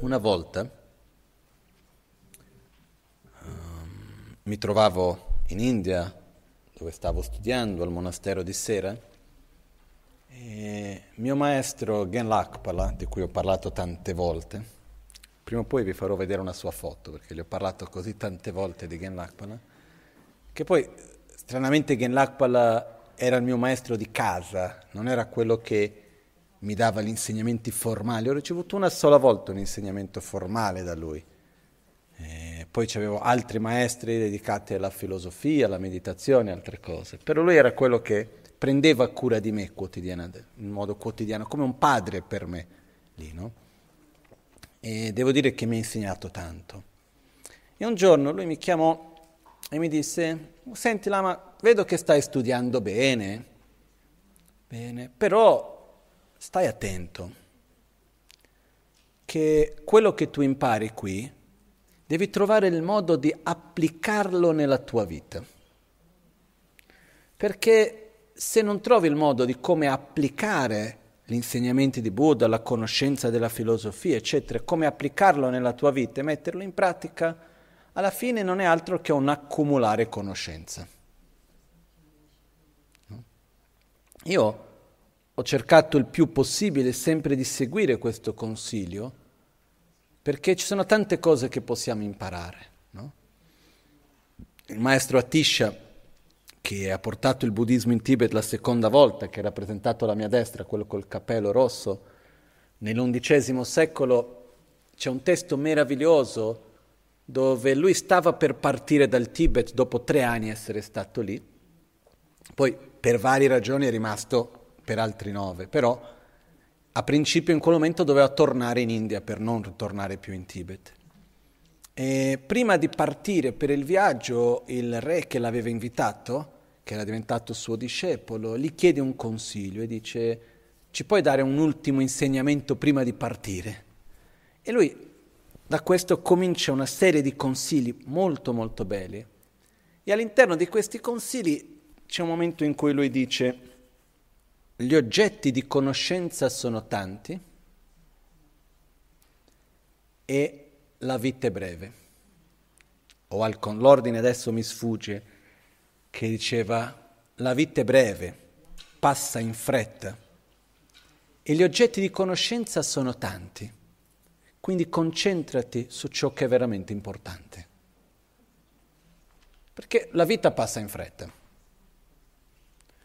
Una volta um, mi trovavo in India, dove stavo studiando al monastero di Sera, e mio maestro Gen Lakpala, di cui ho parlato tante volte, prima o poi vi farò vedere una sua foto, perché gli ho parlato così tante volte di Gen Lakpala, che poi stranamente Gen Lakpala era il mio maestro di casa, non era quello che mi dava gli insegnamenti formali, ho ricevuto una sola volta un insegnamento formale da lui. E poi avevo altri maestri dedicati alla filosofia, alla meditazione, altre cose. Però lui era quello che prendeva cura di me in modo quotidiano, come un padre per me lì, no? E devo dire che mi ha insegnato tanto. E un giorno lui mi chiamò e mi disse, senti Lama, vedo che stai studiando bene, bene, però stai attento che quello che tu impari qui devi trovare il modo di applicarlo nella tua vita. Perché se non trovi il modo di come applicare gli insegnamenti di Buddha, la conoscenza della filosofia, eccetera, come applicarlo nella tua vita e metterlo in pratica, alla fine non è altro che un accumulare conoscenza. Io ho cercato il più possibile sempre di seguire questo consiglio, perché ci sono tante cose che possiamo imparare. No? Il maestro Atisha, che ha portato il buddismo in Tibet la seconda volta, che è rappresentato alla mia destra, quello col cappello rosso, nell'undicesimo secolo c'è un testo meraviglioso dove lui stava per partire dal Tibet dopo tre anni essere stato lì, poi per varie ragioni è rimasto per altri nove, però a principio in quel momento doveva tornare in India per non ritornare più in Tibet. E prima di partire per il viaggio, il re che l'aveva invitato, che era diventato suo discepolo, gli chiede un consiglio e dice ci puoi dare un ultimo insegnamento prima di partire? E lui da questo comincia una serie di consigli molto molto belli. E all'interno di questi consigli c'è un momento in cui lui dice gli oggetti di conoscenza sono tanti e la vita è breve. O al, con l'ordine adesso mi sfugge che diceva la vita è breve, passa in fretta e gli oggetti di conoscenza sono tanti. Quindi concentrati su ciò che è veramente importante. Perché la vita passa in fretta.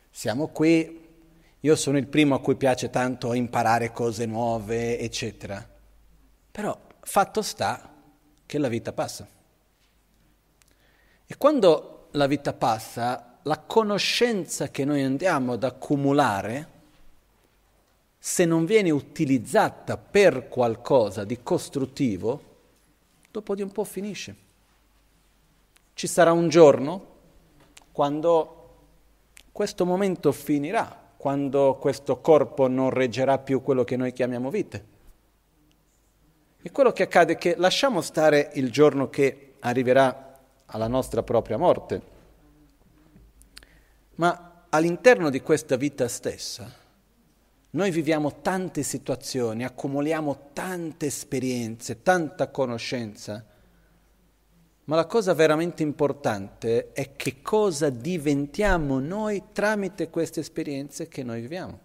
Siamo qui io sono il primo a cui piace tanto imparare cose nuove, eccetera. Però fatto sta che la vita passa. E quando la vita passa, la conoscenza che noi andiamo ad accumulare, se non viene utilizzata per qualcosa di costruttivo, dopo di un po' finisce. Ci sarà un giorno quando questo momento finirà quando questo corpo non reggerà più quello che noi chiamiamo vite. E quello che accade è che lasciamo stare il giorno che arriverà alla nostra propria morte, ma all'interno di questa vita stessa noi viviamo tante situazioni, accumuliamo tante esperienze, tanta conoscenza, ma la cosa veramente importante è che cosa diventiamo noi tramite queste esperienze che noi viviamo.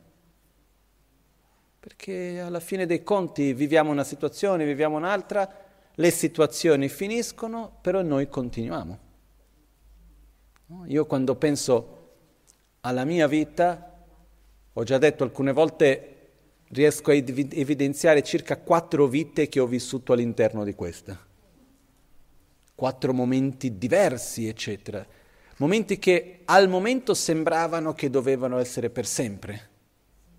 Perché alla fine dei conti viviamo una situazione, viviamo un'altra, le situazioni finiscono, però noi continuiamo. Io quando penso alla mia vita, ho già detto alcune volte, riesco a evidenziare circa quattro vite che ho vissuto all'interno di questa quattro momenti diversi, eccetera. Momenti che al momento sembravano che dovevano essere per sempre.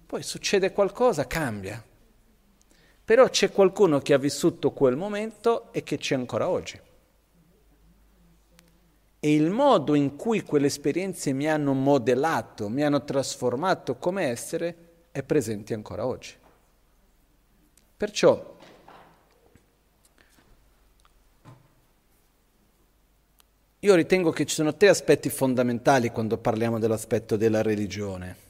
Poi succede qualcosa, cambia. Però c'è qualcuno che ha vissuto quel momento e che c'è ancora oggi. E il modo in cui quelle esperienze mi hanno modellato, mi hanno trasformato come essere, è presente ancora oggi. Perciò Io ritengo che ci sono tre aspetti fondamentali quando parliamo dell'aspetto della religione.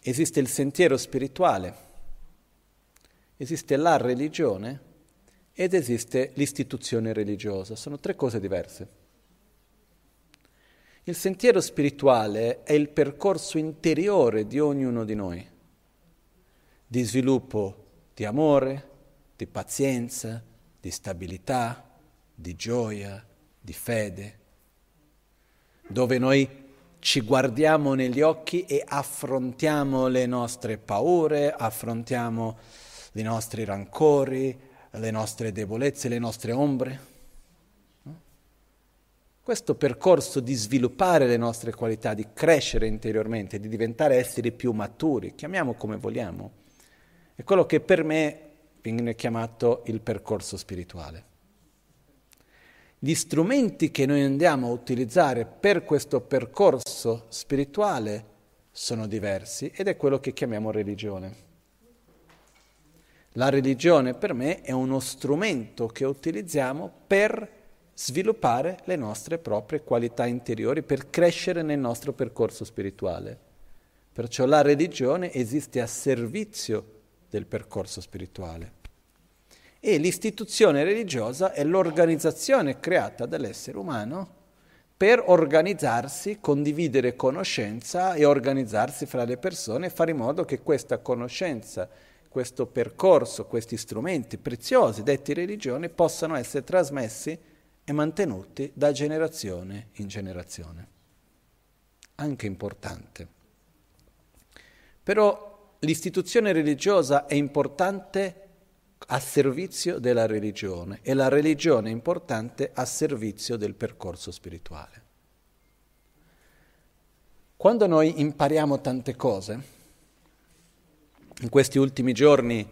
Esiste il sentiero spirituale, Esiste la religione ed esiste l'istituzione religiosa, sono tre cose diverse. Il sentiero spirituale è il percorso interiore di ognuno di noi, di sviluppo di amore, di pazienza, di stabilità, di gioia, di fede, dove noi ci guardiamo negli occhi e affrontiamo le nostre paure, affrontiamo i nostri rancori, le nostre debolezze, le nostre ombre. Questo percorso di sviluppare le nostre qualità, di crescere interiormente, di diventare esseri più maturi, chiamiamo come vogliamo, è quello che per me viene chiamato il percorso spirituale. Gli strumenti che noi andiamo a utilizzare per questo percorso spirituale sono diversi ed è quello che chiamiamo religione. La religione per me è uno strumento che utilizziamo per sviluppare le nostre proprie qualità interiori per crescere nel nostro percorso spirituale. Perciò la religione esiste a servizio del percorso spirituale. E l'istituzione religiosa è l'organizzazione creata dall'essere umano per organizzarsi, condividere conoscenza e organizzarsi fra le persone e fare in modo che questa conoscenza, questo percorso, questi strumenti preziosi detti religione possano essere trasmessi e mantenuti da generazione in generazione. Anche importante. Però l'istituzione religiosa è importante a servizio della religione e la religione è importante a servizio del percorso spirituale. Quando noi impariamo tante cose, in questi ultimi giorni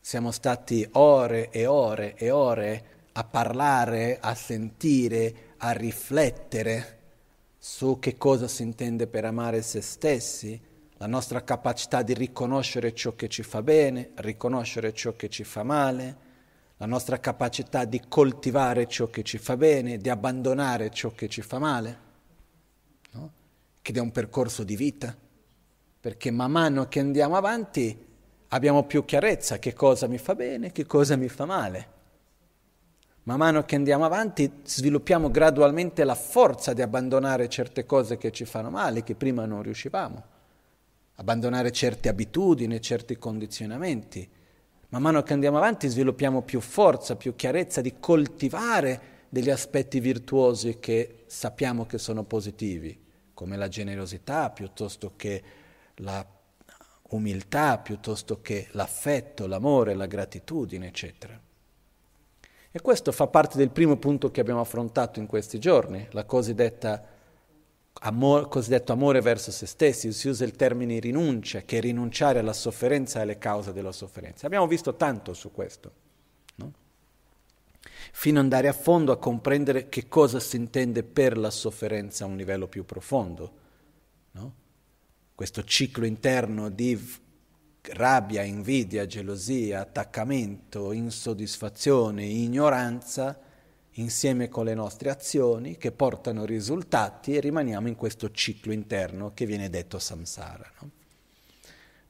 siamo stati ore e ore e ore a parlare, a sentire, a riflettere su che cosa si intende per amare se stessi, la nostra capacità di riconoscere ciò che ci fa bene, riconoscere ciò che ci fa male, la nostra capacità di coltivare ciò che ci fa bene, di abbandonare ciò che ci fa male, no? che è un percorso di vita, perché man mano che andiamo avanti abbiamo più chiarezza che cosa mi fa bene, che cosa mi fa male. Man mano che andiamo avanti sviluppiamo gradualmente la forza di abbandonare certe cose che ci fanno male, che prima non riuscivamo, abbandonare certe abitudini, certi condizionamenti. Man mano che andiamo avanti sviluppiamo più forza, più chiarezza di coltivare degli aspetti virtuosi che sappiamo che sono positivi, come la generosità piuttosto che la umiltà, piuttosto che l'affetto, l'amore, la gratitudine, eccetera. E questo fa parte del primo punto che abbiamo affrontato in questi giorni, la cosiddetta amor, cosiddetto amore verso se stessi, si usa il termine rinuncia, che è rinunciare alla sofferenza e alle cause della sofferenza. Abbiamo visto tanto su questo, no? fino ad andare a fondo a comprendere che cosa si intende per la sofferenza a un livello più profondo. No? Questo ciclo interno di rabbia, invidia, gelosia, attaccamento, insoddisfazione, ignoranza, insieme con le nostre azioni che portano risultati e rimaniamo in questo ciclo interno che viene detto samsara. No?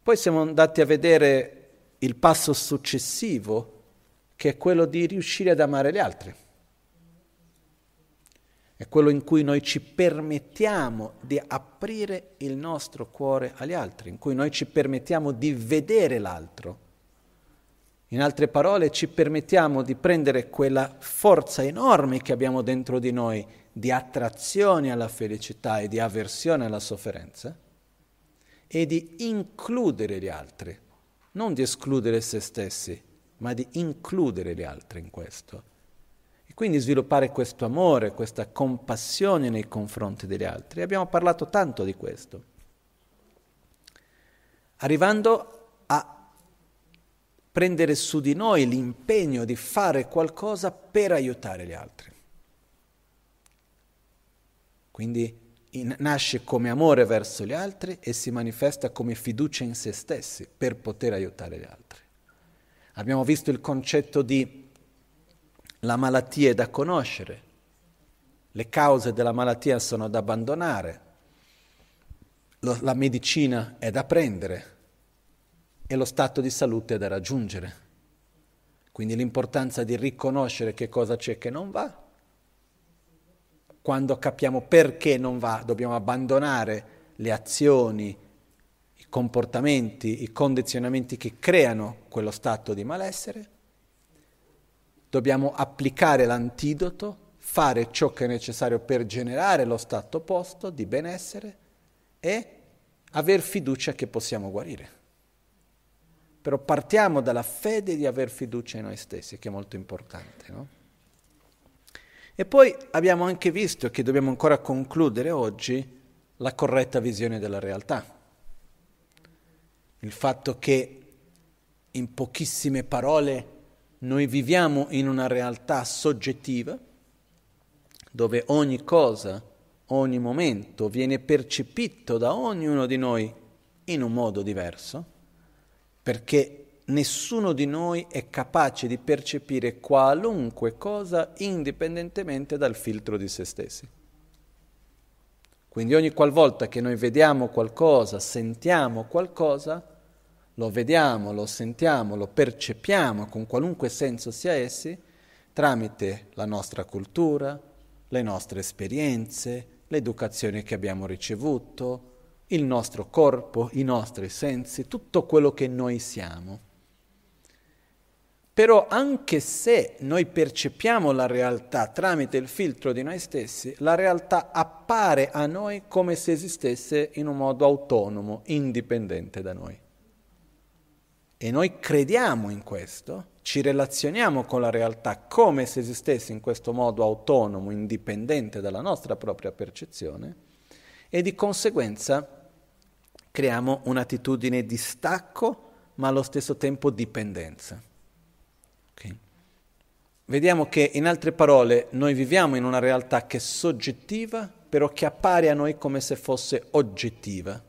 Poi siamo andati a vedere il passo successivo che è quello di riuscire ad amare gli altri è quello in cui noi ci permettiamo di aprire il nostro cuore agli altri, in cui noi ci permettiamo di vedere l'altro. In altre parole, ci permettiamo di prendere quella forza enorme che abbiamo dentro di noi di attrazione alla felicità e di avversione alla sofferenza e di includere gli altri, non di escludere se stessi, ma di includere gli altri in questo quindi sviluppare questo amore, questa compassione nei confronti degli altri. Abbiamo parlato tanto di questo. Arrivando a prendere su di noi l'impegno di fare qualcosa per aiutare gli altri. Quindi in, nasce come amore verso gli altri e si manifesta come fiducia in se stessi per poter aiutare gli altri. Abbiamo visto il concetto di la malattia è da conoscere, le cause della malattia sono da abbandonare, la medicina è da prendere e lo stato di salute da raggiungere. Quindi l'importanza di riconoscere che cosa c'è che non va. Quando capiamo perché non va, dobbiamo abbandonare le azioni, i comportamenti, i condizionamenti che creano quello stato di malessere. Dobbiamo applicare l'antidoto, fare ciò che è necessario per generare lo stato opposto di benessere e aver fiducia che possiamo guarire. Però partiamo dalla fede di aver fiducia in noi stessi, che è molto importante. No? E poi abbiamo anche visto che dobbiamo ancora concludere oggi la corretta visione della realtà. Il fatto che in pochissime parole noi viviamo in una realtà soggettiva dove ogni cosa, ogni momento viene percepito da ognuno di noi in un modo diverso perché nessuno di noi è capace di percepire qualunque cosa indipendentemente dal filtro di se stessi. Quindi ogni qualvolta che noi vediamo qualcosa, sentiamo qualcosa, lo vediamo, lo sentiamo, lo percepiamo con qualunque senso sia essi, tramite la nostra cultura, le nostre esperienze, l'educazione che abbiamo ricevuto, il nostro corpo, i nostri sensi, tutto quello che noi siamo. Però anche se noi percepiamo la realtà tramite il filtro di noi stessi, la realtà appare a noi come se esistesse in un modo autonomo, indipendente da noi. E noi crediamo in questo, ci relazioniamo con la realtà come se esistesse in questo modo autonomo, indipendente dalla nostra propria percezione, e di conseguenza creiamo un'attitudine di stacco ma allo stesso tempo dipendenza. Okay. Vediamo che in altre parole noi viviamo in una realtà che è soggettiva però che appare a noi come se fosse oggettiva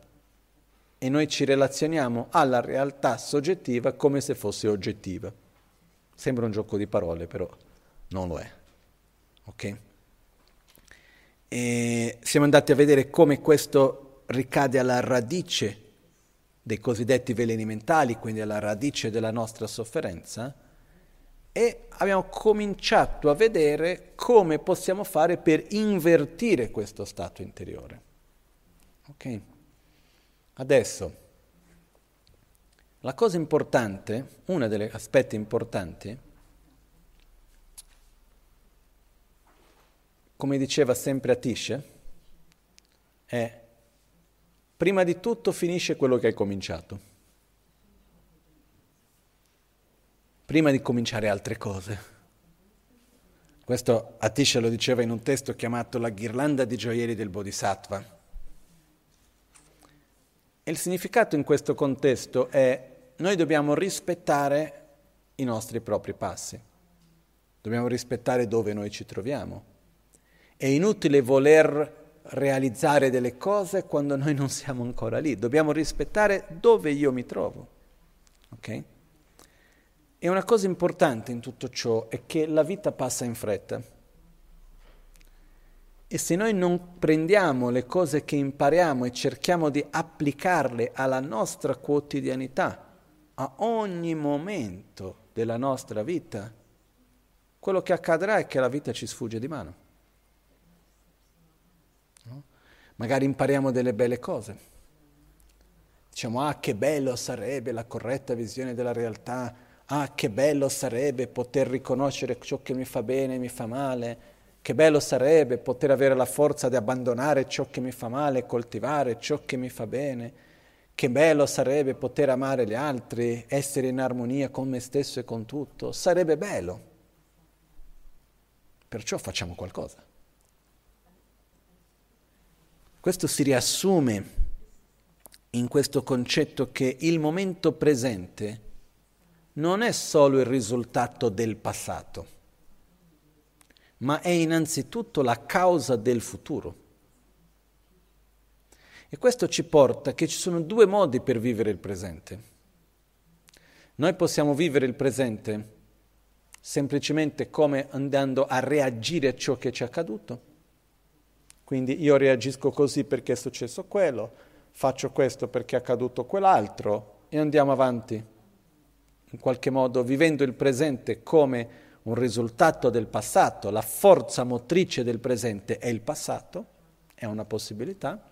e noi ci relazioniamo alla realtà soggettiva come se fosse oggettiva. Sembra un gioco di parole però non lo è. Ok? E siamo andati a vedere come questo ricade alla radice dei cosiddetti veleni mentali, quindi alla radice della nostra sofferenza, e abbiamo cominciato a vedere come possiamo fare per invertire questo stato interiore. Ok? Adesso, la cosa importante, uno degli aspetti importanti, come diceva sempre Atisha, è prima di tutto finisce quello che hai cominciato. Prima di cominciare altre cose. Questo Atisha lo diceva in un testo chiamato La ghirlanda di gioielli del Bodhisattva. E il significato in questo contesto è noi dobbiamo rispettare i nostri propri passi, dobbiamo rispettare dove noi ci troviamo. È inutile voler realizzare delle cose quando noi non siamo ancora lì, dobbiamo rispettare dove io mi trovo. Ok? E una cosa importante in tutto ciò è che la vita passa in fretta. E se noi non prendiamo le cose che impariamo e cerchiamo di applicarle alla nostra quotidianità, a ogni momento della nostra vita, quello che accadrà è che la vita ci sfugge di mano magari impariamo delle belle cose. Diciamo, ah, che bello sarebbe la corretta visione della realtà, ah, che bello sarebbe poter riconoscere ciò che mi fa bene e mi fa male, che bello sarebbe poter avere la forza di abbandonare ciò che mi fa male e coltivare ciò che mi fa bene, che bello sarebbe poter amare gli altri, essere in armonia con me stesso e con tutto, sarebbe bello. Perciò facciamo qualcosa. Questo si riassume in questo concetto che il momento presente non è solo il risultato del passato, ma è innanzitutto la causa del futuro. E questo ci porta che ci sono due modi per vivere il presente. Noi possiamo vivere il presente semplicemente come andando a reagire a ciò che ci è accaduto, quindi io reagisco così perché è successo quello, faccio questo perché è accaduto quell'altro e andiamo avanti. in qualche modo vivendo il presente come un risultato del passato, la forza motrice del presente è il passato, è una possibilità,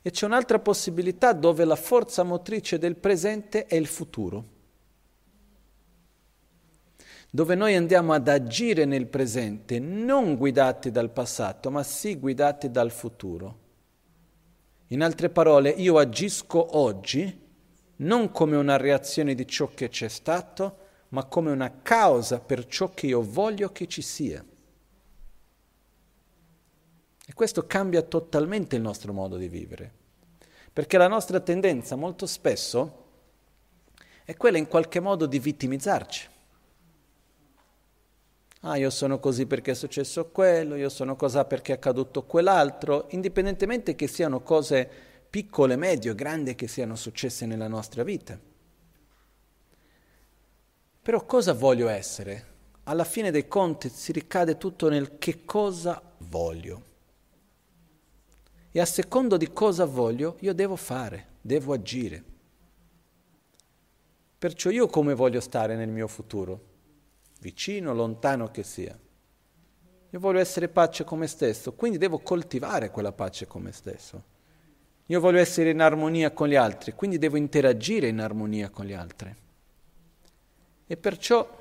e c'è un'altra possibilità dove la forza motrice del presente è il futuro, dove noi andiamo ad agire nel presente non guidati dal passato, ma sì guidati dal futuro. In altre parole, io agisco oggi non come una reazione di ciò che c'è stato, ma come una causa per ciò che io voglio che ci sia. E questo cambia totalmente il nostro modo di vivere, perché la nostra tendenza molto spesso è quella in qualche modo di vittimizzarci. Ah, io sono così perché è successo quello, io sono così perché è accaduto quell'altro, indipendentemente che siano cose piccole, medie o grandi che siano successe nella nostra vita. Però cosa voglio essere? Alla fine dei conti si ricade tutto nel che cosa voglio. E a secondo di cosa voglio, io devo fare, devo agire. Perciò io come voglio stare nel mio futuro? Vicino, lontano che sia. Io voglio essere pace con me stesso, quindi devo coltivare quella pace con me stesso. Io voglio essere in armonia con gli altri, quindi devo interagire in armonia con gli altri e perciò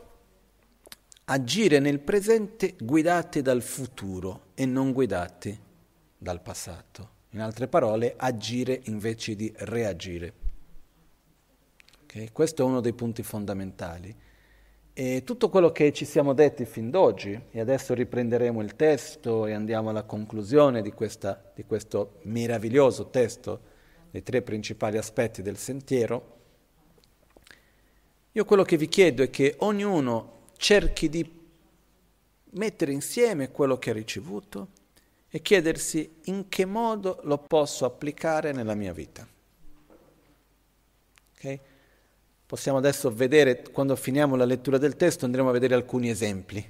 agire nel presente guidati dal futuro e non guidati dal passato. In altre parole, agire invece di reagire. Okay? Questo è uno dei punti fondamentali. E tutto quello che ci siamo detti fin d'oggi, e adesso riprenderemo il testo e andiamo alla conclusione di, questa, di questo meraviglioso testo, dei tre principali aspetti del sentiero, io quello che vi chiedo è che ognuno cerchi di mettere insieme quello che ha ricevuto e chiedersi in che modo lo posso applicare nella mia vita. Okay? Possiamo adesso vedere, quando finiamo la lettura del testo, andremo a vedere alcuni esempi.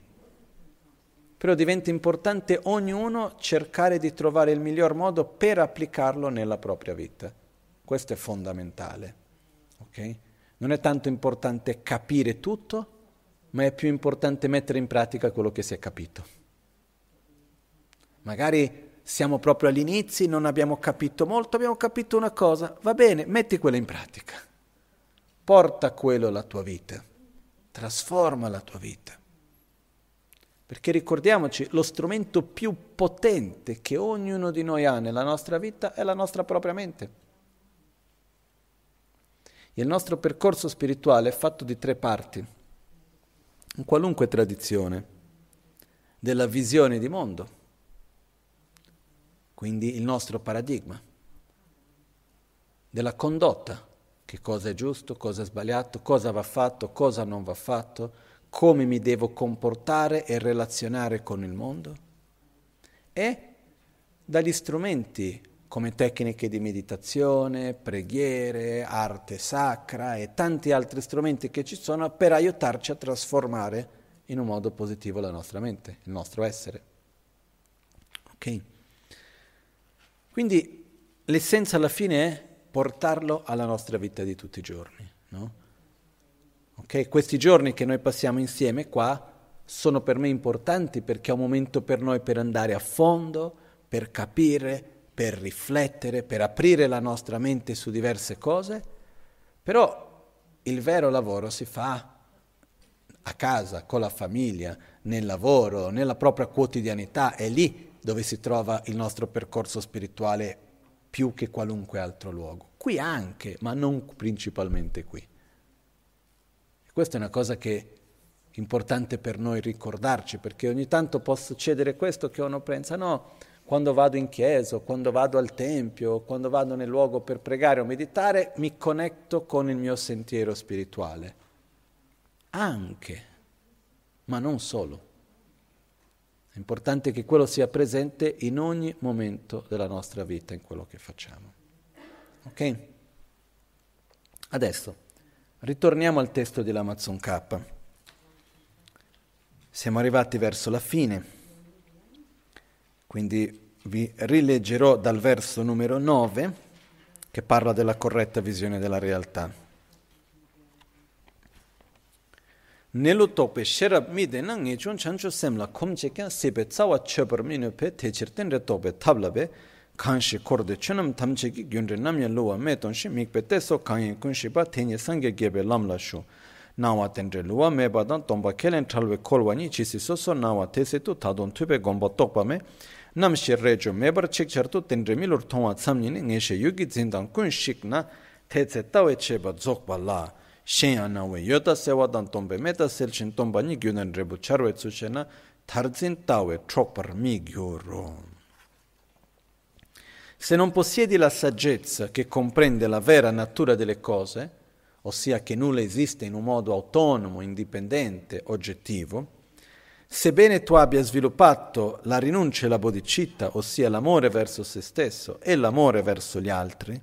Però diventa importante ognuno cercare di trovare il miglior modo per applicarlo nella propria vita. Questo è fondamentale. Okay? Non è tanto importante capire tutto, ma è più importante mettere in pratica quello che si è capito. Magari siamo proprio all'inizio, non abbiamo capito molto, abbiamo capito una cosa, va bene, metti quella in pratica. Porta quello alla tua vita, trasforma la tua vita. Perché ricordiamoci, lo strumento più potente che ognuno di noi ha nella nostra vita è la nostra propria mente. Il nostro percorso spirituale è fatto di tre parti, in qualunque tradizione, della visione di mondo, quindi il nostro paradigma, della condotta, che cosa è giusto, cosa è sbagliato, cosa va fatto, cosa non va fatto, come mi devo comportare e relazionare con il mondo, e dagli strumenti come tecniche di meditazione, preghiere, arte sacra e tanti altri strumenti che ci sono per aiutarci a trasformare in un modo positivo la nostra mente, il nostro essere. Ok? Quindi l'essenza alla fine è portarlo alla nostra vita di tutti i giorni. No? Okay? Questi giorni che noi passiamo insieme qua sono per me importanti perché è un momento per noi per andare a fondo, per capire, per riflettere, per aprire la nostra mente su diverse cose, però il vero lavoro si fa a casa, con la famiglia, nel lavoro, nella propria quotidianità, è lì dove si trova il nostro percorso spirituale più che qualunque altro luogo. Qui anche, ma non principalmente qui. E questa è una cosa che è importante per noi ricordarci, perché ogni tanto può succedere questo che uno pensa, no, quando vado in chiesa, quando vado al tempio, quando vado nel luogo per pregare o meditare, mi connetto con il mio sentiero spirituale. Anche, ma non solo. È importante che quello sia presente in ogni momento della nostra vita, in quello che facciamo. Ok? Adesso, ritorniamo al testo dell'Amazon K. Siamo arrivati verso la fine. Quindi vi rileggerò dal verso numero 9 che parla della corretta visione della realtà. nelu tokpe sherab mi de na nge chun chancho semla khomche kya sepe tsawa chebar mi nepe techir ten re tokpe tabla be. Kanshi korde chunam tamche ki gyunre namya luwa me tonshi mikpe teso kanyi kunshi ba tenye sangye gebe lamla shu. Nawa tenre luwa me badan tomba kelen talwe kolwa ni chisi soso nawa tese tu tadon tupe gomba tokpa me. Namshi rejo mebar chikchar tu tenre milur tongwa tsamni ni nge she yugi zindan kunshik na tece tawe cheba zokpa laa shen ya na we yota sewa dan tombe. Meta sel chin tomba ni gyunan rebu. Charwe tsu che na tarzin tawe tropar mi gyuro. Se non possiedi la saggezza che comprende la vera natura delle cose, ossia che nulla esiste in un modo autonomo, indipendente, oggettivo, sebbene tu abbia sviluppato la rinuncia e la bodhicitta, ossia l'amore verso se stesso e l'amore verso gli altri,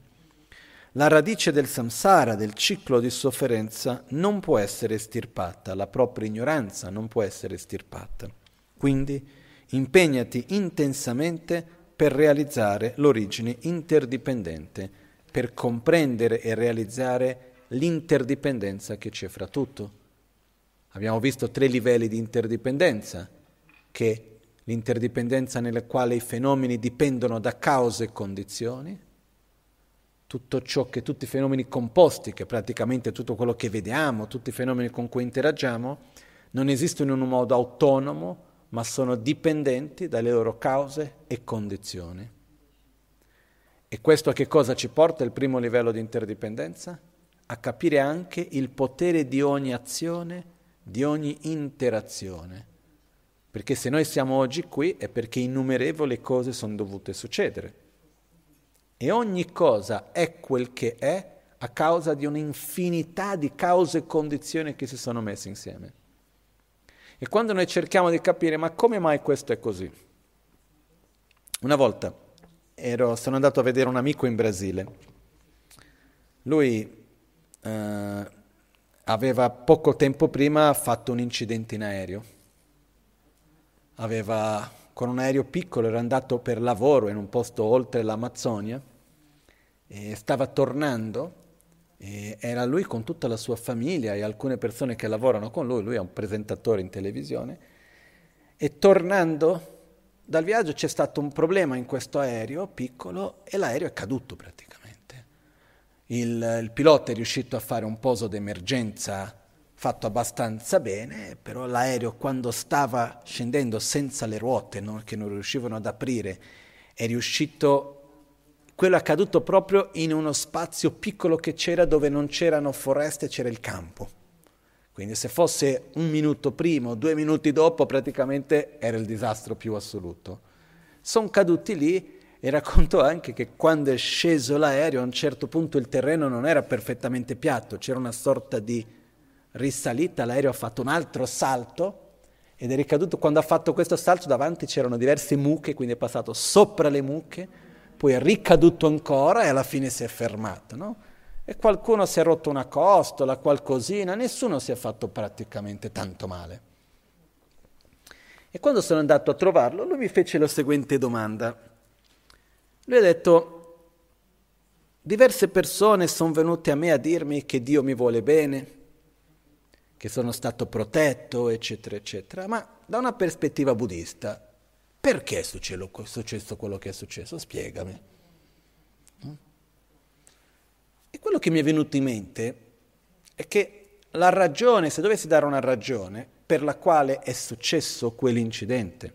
la radice del samsara, del ciclo di sofferenza, non può essere estirpata, la propria ignoranza non può essere estirpata. Quindi impegnati intensamente per realizzare l'origine interdipendente, per comprendere e realizzare l'interdipendenza che c'è fra tutto. Abbiamo visto tre livelli di interdipendenza, che l'interdipendenza nella quale i fenomeni dipendono da cause e condizioni, tutto ciò che tutti i fenomeni composti, che praticamente tutto quello che vediamo, tutti i fenomeni con cui interagiamo, non esistono in un modo autonomo, ma sono dipendenti dalle loro cause e condizioni. E questo a che cosa ci porta il primo livello di interdipendenza? A capire anche il potere di ogni azione, di ogni interazione. Perché se noi siamo oggi qui è perché innumerevoli cose sono dovute succedere. E ogni cosa è quel che è a causa di un'infinità di cause e condizioni che si sono messe insieme. E quando noi cerchiamo di capire ma come mai questo è così? Una volta ero, sono andato a vedere un amico in Brasile. Lui eh, aveva poco tempo prima fatto un incidente in aereo. Aveva con un aereo piccolo, era andato per lavoro in un posto oltre l'Amazzonia, e stava tornando, era lui con tutta la sua famiglia e alcune persone che lavorano con lui, lui è un presentatore in televisione, e tornando dal viaggio c'è stato un problema in questo aereo piccolo e l'aereo è caduto praticamente. Il, il pilota è riuscito a fare un poso d'emergenza fatto abbastanza bene, però l'aereo quando stava scendendo senza le ruote, no, che non riuscivano ad aprire, è riuscito quello è accaduto proprio in uno spazio piccolo che c'era dove non c'erano foreste, c'era il campo. Quindi se fosse un minuto prima o due minuti dopo praticamente era il disastro più assoluto. Sono caduti lì e racconto anche che quando è sceso l'aereo a un certo punto il terreno non era perfettamente piatto, c'era una sorta di risalita, l'aereo ha fatto un altro salto ed è ricaduto, quando ha fatto questo salto davanti c'erano diverse mucche, quindi è passato sopra le mucche, poi è ricaduto ancora e alla fine si è fermato, no? E qualcuno si è rotto una costola, qualcosina, nessuno si è fatto praticamente tanto male. E quando sono andato a trovarlo, lui mi fece la seguente domanda. Lui ha detto, diverse persone sono venute a me a dirmi che Dio mi vuole bene, che sono stato protetto, eccetera, eccetera, ma da una prospettiva buddista, perché è successo quello che è successo? Spiegami. E quello che mi è venuto in mente è che la ragione, se dovessi dare una ragione per la quale è successo quell'incidente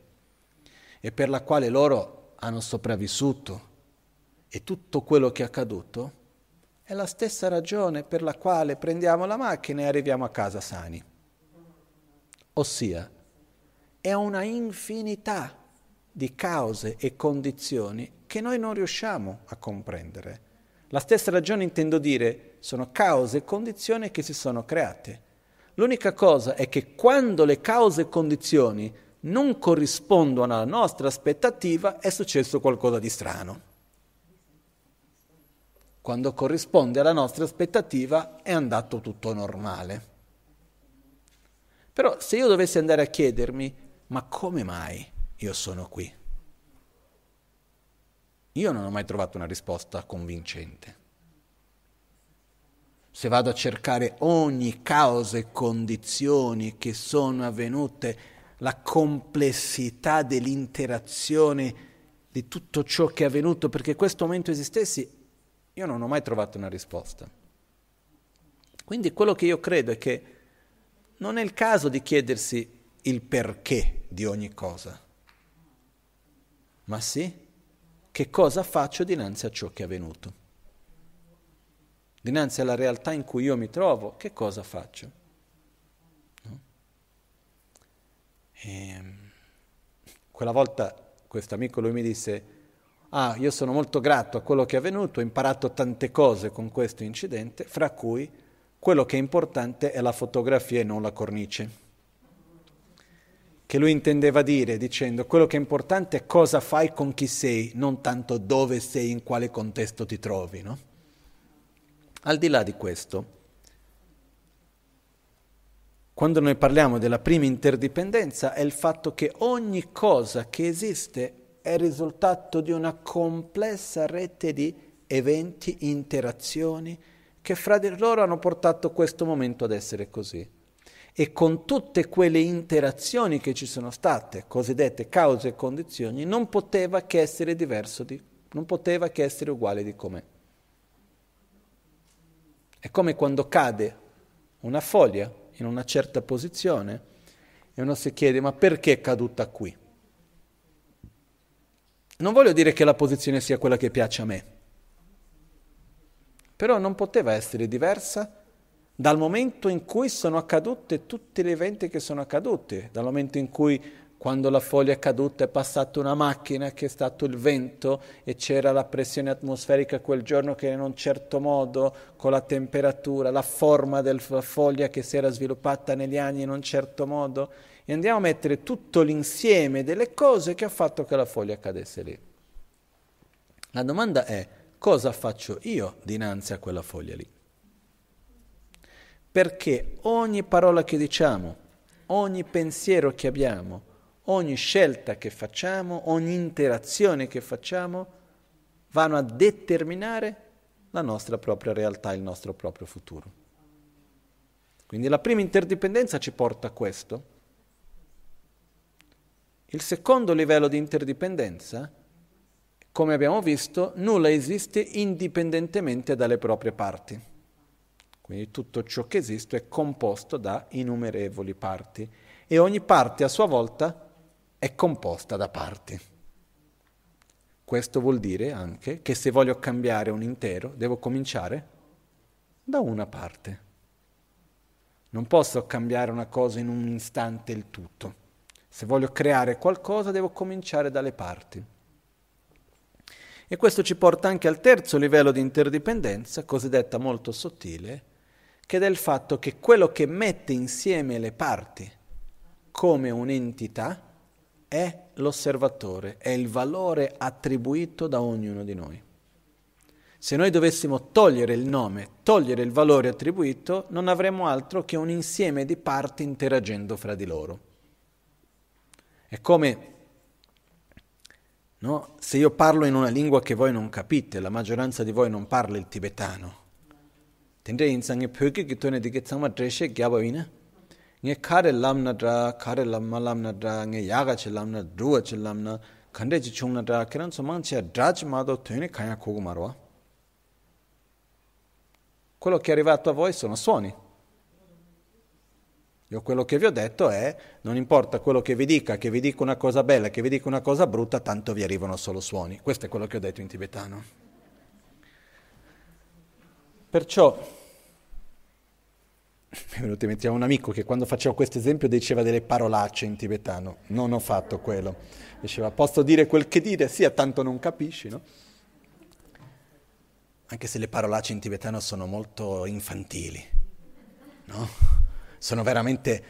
e per la quale loro hanno sopravvissuto e tutto quello che è accaduto, è la stessa ragione per la quale prendiamo la macchina e arriviamo a casa sani. Ossia, è una infinità di cause e condizioni che noi non riusciamo a comprendere. La stessa ragione intendo dire, sono cause e condizioni che si sono create. L'unica cosa è che quando le cause e condizioni non corrispondono alla nostra aspettativa è successo qualcosa di strano quando corrisponde alla nostra aspettativa è andato tutto normale. Però se io dovessi andare a chiedermi, ma come mai io sono qui? Io non ho mai trovato una risposta convincente. se vado a cercare ogni causa e condizioni che sono avvenute, la complessità dell'interazione di tutto ciò che è avvenuto perché questo momento esistessi, io non ho mai trovato una risposta. Quindi quello che io credo è che non è il caso di chiedersi il perché di ogni cosa, ma sì che cosa faccio dinanzi a ciò che è avvenuto dinanzi alla realtà in cui io mi trovo, che cosa faccio? No? E, ehm, quella volta questo amico lui mi disse, ah, io sono molto grato a quello che è avvenuto, ho imparato tante cose con questo incidente, fra cui quello che è importante è la fotografia e non la cornice. Che lui intendeva dire dicendo quello che è importante è cosa fai con chi sei, non tanto dove sei, in quale contesto ti trovi, no? Al di là di questo, quando noi parliamo della prima interdipendenza è il fatto che ogni cosa che esiste è il risultato di una complessa rete di eventi, interazioni che fra di loro hanno portato questo momento ad essere così. E con tutte quelle interazioni che ci sono state, cosiddette cause e condizioni, non poteva che essere diverso, di, non poteva che essere uguale di com'è. È come quando cade una foglia in una certa posizione e uno si chiede ma perché è caduta qui? Non voglio dire che la posizione sia quella che piace a me, però non poteva essere diversa dal momento in cui sono accadute tutti gli eventi che sono accaduti, dal momento in cui quando la foglia è caduta è passata una macchina che è stato il vento e c'era la pressione atmosferica quel giorno che in un certo modo, con la temperatura, la forma della foglia che si era sviluppata negli anni in un certo modo, e andiamo a mettere tutto l'insieme delle cose che ha fatto che la foglia cadesse lì. La domanda è cosa faccio io dinanzi a quella foglia lì? Perché ogni parola che diciamo, ogni pensiero che abbiamo, ogni scelta che facciamo, ogni interazione che facciamo vanno a determinare la nostra propria realtà, il nostro proprio futuro. Quindi la prima interdipendenza ci porta a questo. Il secondo livello di interdipendenza, come abbiamo visto, nulla esiste indipendentemente dalle proprie parti. Quindi tutto ciò che esiste è composto da innumerevoli parti e ogni parte a sua volta è composta da parti. Questo vuol dire anche che se voglio cambiare un intero devo cominciare da una parte. Non posso cambiare una cosa in un istante il tutto. Se voglio creare qualcosa devo cominciare dalle parti. E questo ci porta anche al terzo livello di interdipendenza, cosiddetta molto sottile, che è il fatto che quello che mette insieme le parti come un'entità è l'osservatore, è il valore attribuito da ognuno di noi. Se noi dovessimo togliere il nome, togliere il valore attribuito, non avremmo altro che un insieme di parti interagendo fra di loro. È come no? se io parlo in una lingua che voi non capite, la maggioranza di voi non parla il tibetano. Tende insange pyoge kitone di ketsangma dreshe gyabawina. nge khare lamna dra khare lamma lamna dra nge yaga che lamna druwa che lamna khande chi chungna dra kiran so mang che draj ma do tene kaya kogu marwa quello che è arrivato a voi sono suoni io quello che vi ho detto è non importa quello che vi dica che vi dica una cosa bella che vi dica una cosa brutta tanto vi arrivano solo suoni. Questo è quello che ho detto in tibetano. Perciò mi è venuto in mente un amico che quando facevo questo esempio diceva delle parolacce in tibetano, non ho fatto quello, diceva posso dire quel che dire, sì, tanto non capisci, no? Anche se le parolacce in tibetano sono molto infantili, no? Sono veramente,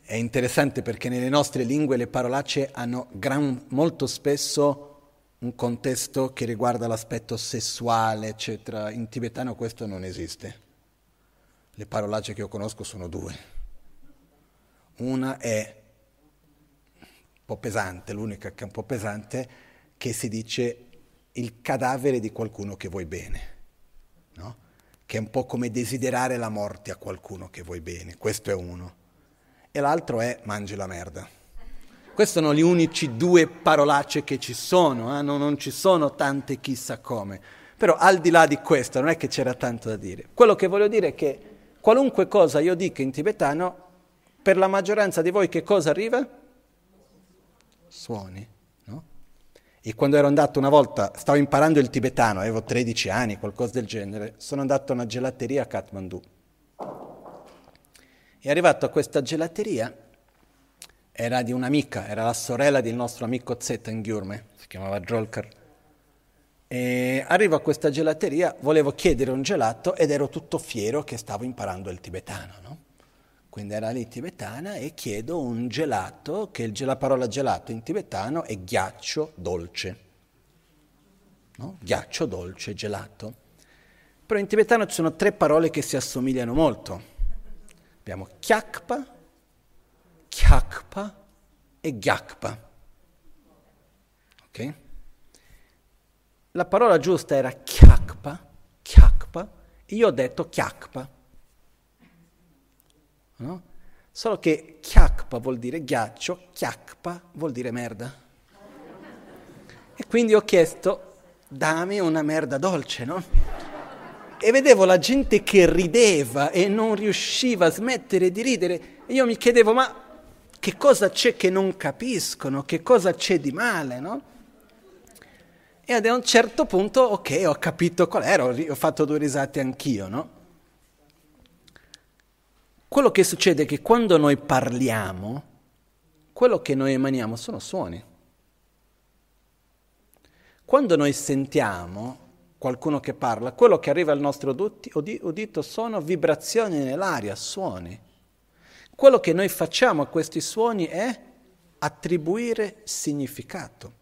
è interessante perché nelle nostre lingue le parolacce hanno gran, molto spesso un contesto che riguarda l'aspetto sessuale, eccetera, in tibetano questo non esiste le parolacce che io conosco sono due. Una è un po' pesante, l'unica che è un po' pesante, che si dice il cadavere di qualcuno che vuoi bene, no? Che è un po' come desiderare la morte a qualcuno che vuoi bene, questo è uno. E l'altro è mangi la merda. Questi sono gli unici due parolacce che ci sono, eh? non, non ci sono tante chissà come. Però al di là di questo non è che c'era tanto da dire. Quello che voglio dire è che qualunque cosa io dica in tibetano, per la maggioranza di voi che cosa arriva? Suoni. E quando ero andato una volta, stavo imparando il tibetano, avevo 13 anni, qualcosa del genere, sono andato a una gelateria a Kathmandu. E arrivato a questa gelateria, era di un'amica, era la sorella del nostro amico Zetan Gyurme, si chiamava Jolkar. E arrivo a questa gelateria, volevo chiedere un gelato ed ero tutto fiero che stavo imparando il tibetano, no? Quindi era lì tibetana e chiedo un gelato, che la parola gelato in tibetano è ghiaccio dolce. No? Ghiaccio dolce, gelato. Però in tibetano ci sono tre parole che si assomigliano molto. Abbiamo chiakpa, chiakpa e gyakpa. Ok? La parola giusta era chiakpa, chiakpa, e io ho detto chiakpa. No? Solo che chiakpa vuol dire ghiaccio, chiakpa vuol dire merda. E quindi ho chiesto, dammi una merda dolce, no? E vedevo la gente che rideva e non riusciva a smettere di ridere. E io mi chiedevo, ma che cosa c'è che non capiscono? Che cosa c'è di male, no? E ad un certo punto, ok, ho capito qual era, ho fatto due risate anch'io, no? Quello che succede è che quando noi parliamo, quello che noi emaniamo sono suoni. Quando noi sentiamo qualcuno che parla, quello che arriva al nostro udito sono vibrazioni nell'aria, suoni. Quello che noi facciamo a questi suoni è attribuire significato.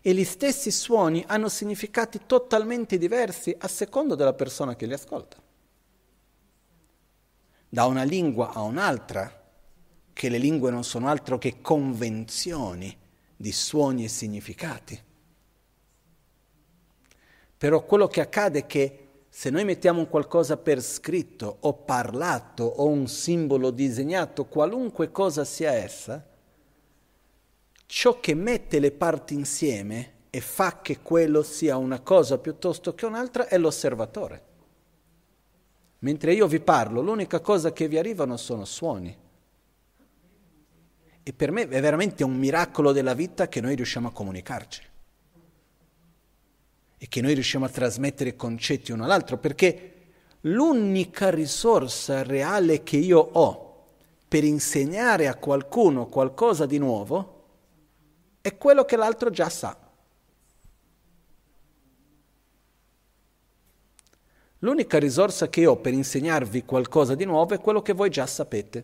E gli stessi suoni hanno significati totalmente diversi a secondo della persona che li ascolta da una lingua a un'altra, che le lingue non sono altro che convenzioni di suoni e significati. Però quello che accade è che se noi mettiamo qualcosa per scritto o parlato o un simbolo disegnato, qualunque cosa sia essa, ciò che mette le parti insieme e fa che quello sia una cosa piuttosto che un'altra è l'osservatore. Mentre io vi parlo, l'unica cosa che vi arrivano sono suoni. E per me è veramente un miracolo della vita che noi riusciamo a comunicarci. E che noi riusciamo a trasmettere concetti uno all'altro, perché l'unica risorsa reale che io ho per insegnare a qualcuno qualcosa di nuovo è quello che l'altro già sa. L'unica risorsa che ho per insegnarvi qualcosa di nuovo è quello che voi già sapete.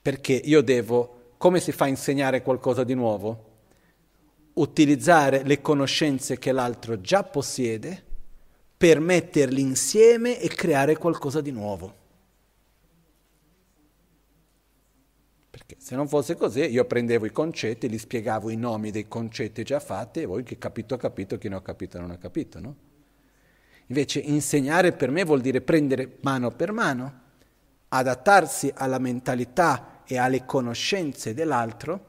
Perché io devo, come si fa a insegnare qualcosa di nuovo? Utilizzare le conoscenze che l'altro già possiede per metterli insieme e creare qualcosa di nuovo. Se non fosse così, io prendevo i concetti, li spiegavo i nomi dei concetti già fatti e voi chi capito ha capito, chi non ha capito non ha capito, no? Invece insegnare per me vuol dire prendere mano per mano, adattarsi alla mentalità e alle conoscenze dell'altro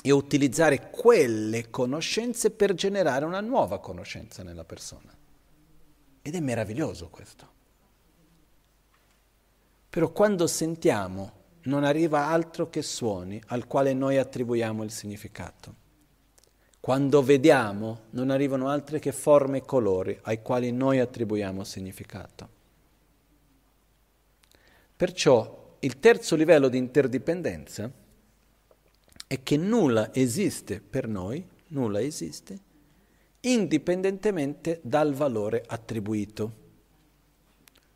e utilizzare quelle conoscenze per generare una nuova conoscenza nella persona. Ed è meraviglioso questo. Però quando sentiamo non arriva altro che suoni al quale noi attribuiamo il significato. Quando vediamo non arrivano altre che forme e colori ai quali noi attribuiamo significato. Perciò il terzo livello di interdipendenza è che nulla esiste per noi, nulla esiste, indipendentemente dal valore attribuito.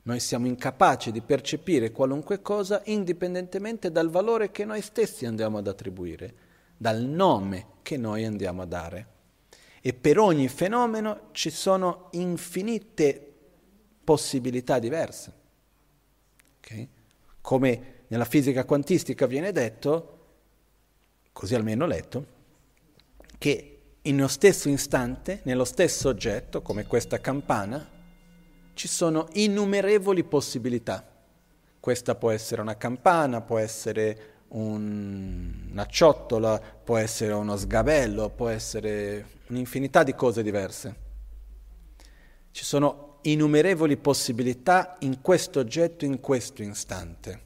Noi siamo incapaci di percepire qualunque cosa indipendentemente dal valore che noi stessi andiamo ad attribuire, dal nome che noi andiamo a dare. E per ogni fenomeno ci sono infinite possibilità diverse. Okay? Come nella fisica quantistica viene detto, così almeno letto, che nello stesso istante, nello stesso oggetto, come questa campana, ci sono innumerevoli possibilità. Questa può essere una campana, può essere un, una ciotola, può essere uno sgabello, può essere un'infinità di cose diverse. Ci sono innumerevoli possibilità in questo oggetto, in questo istante.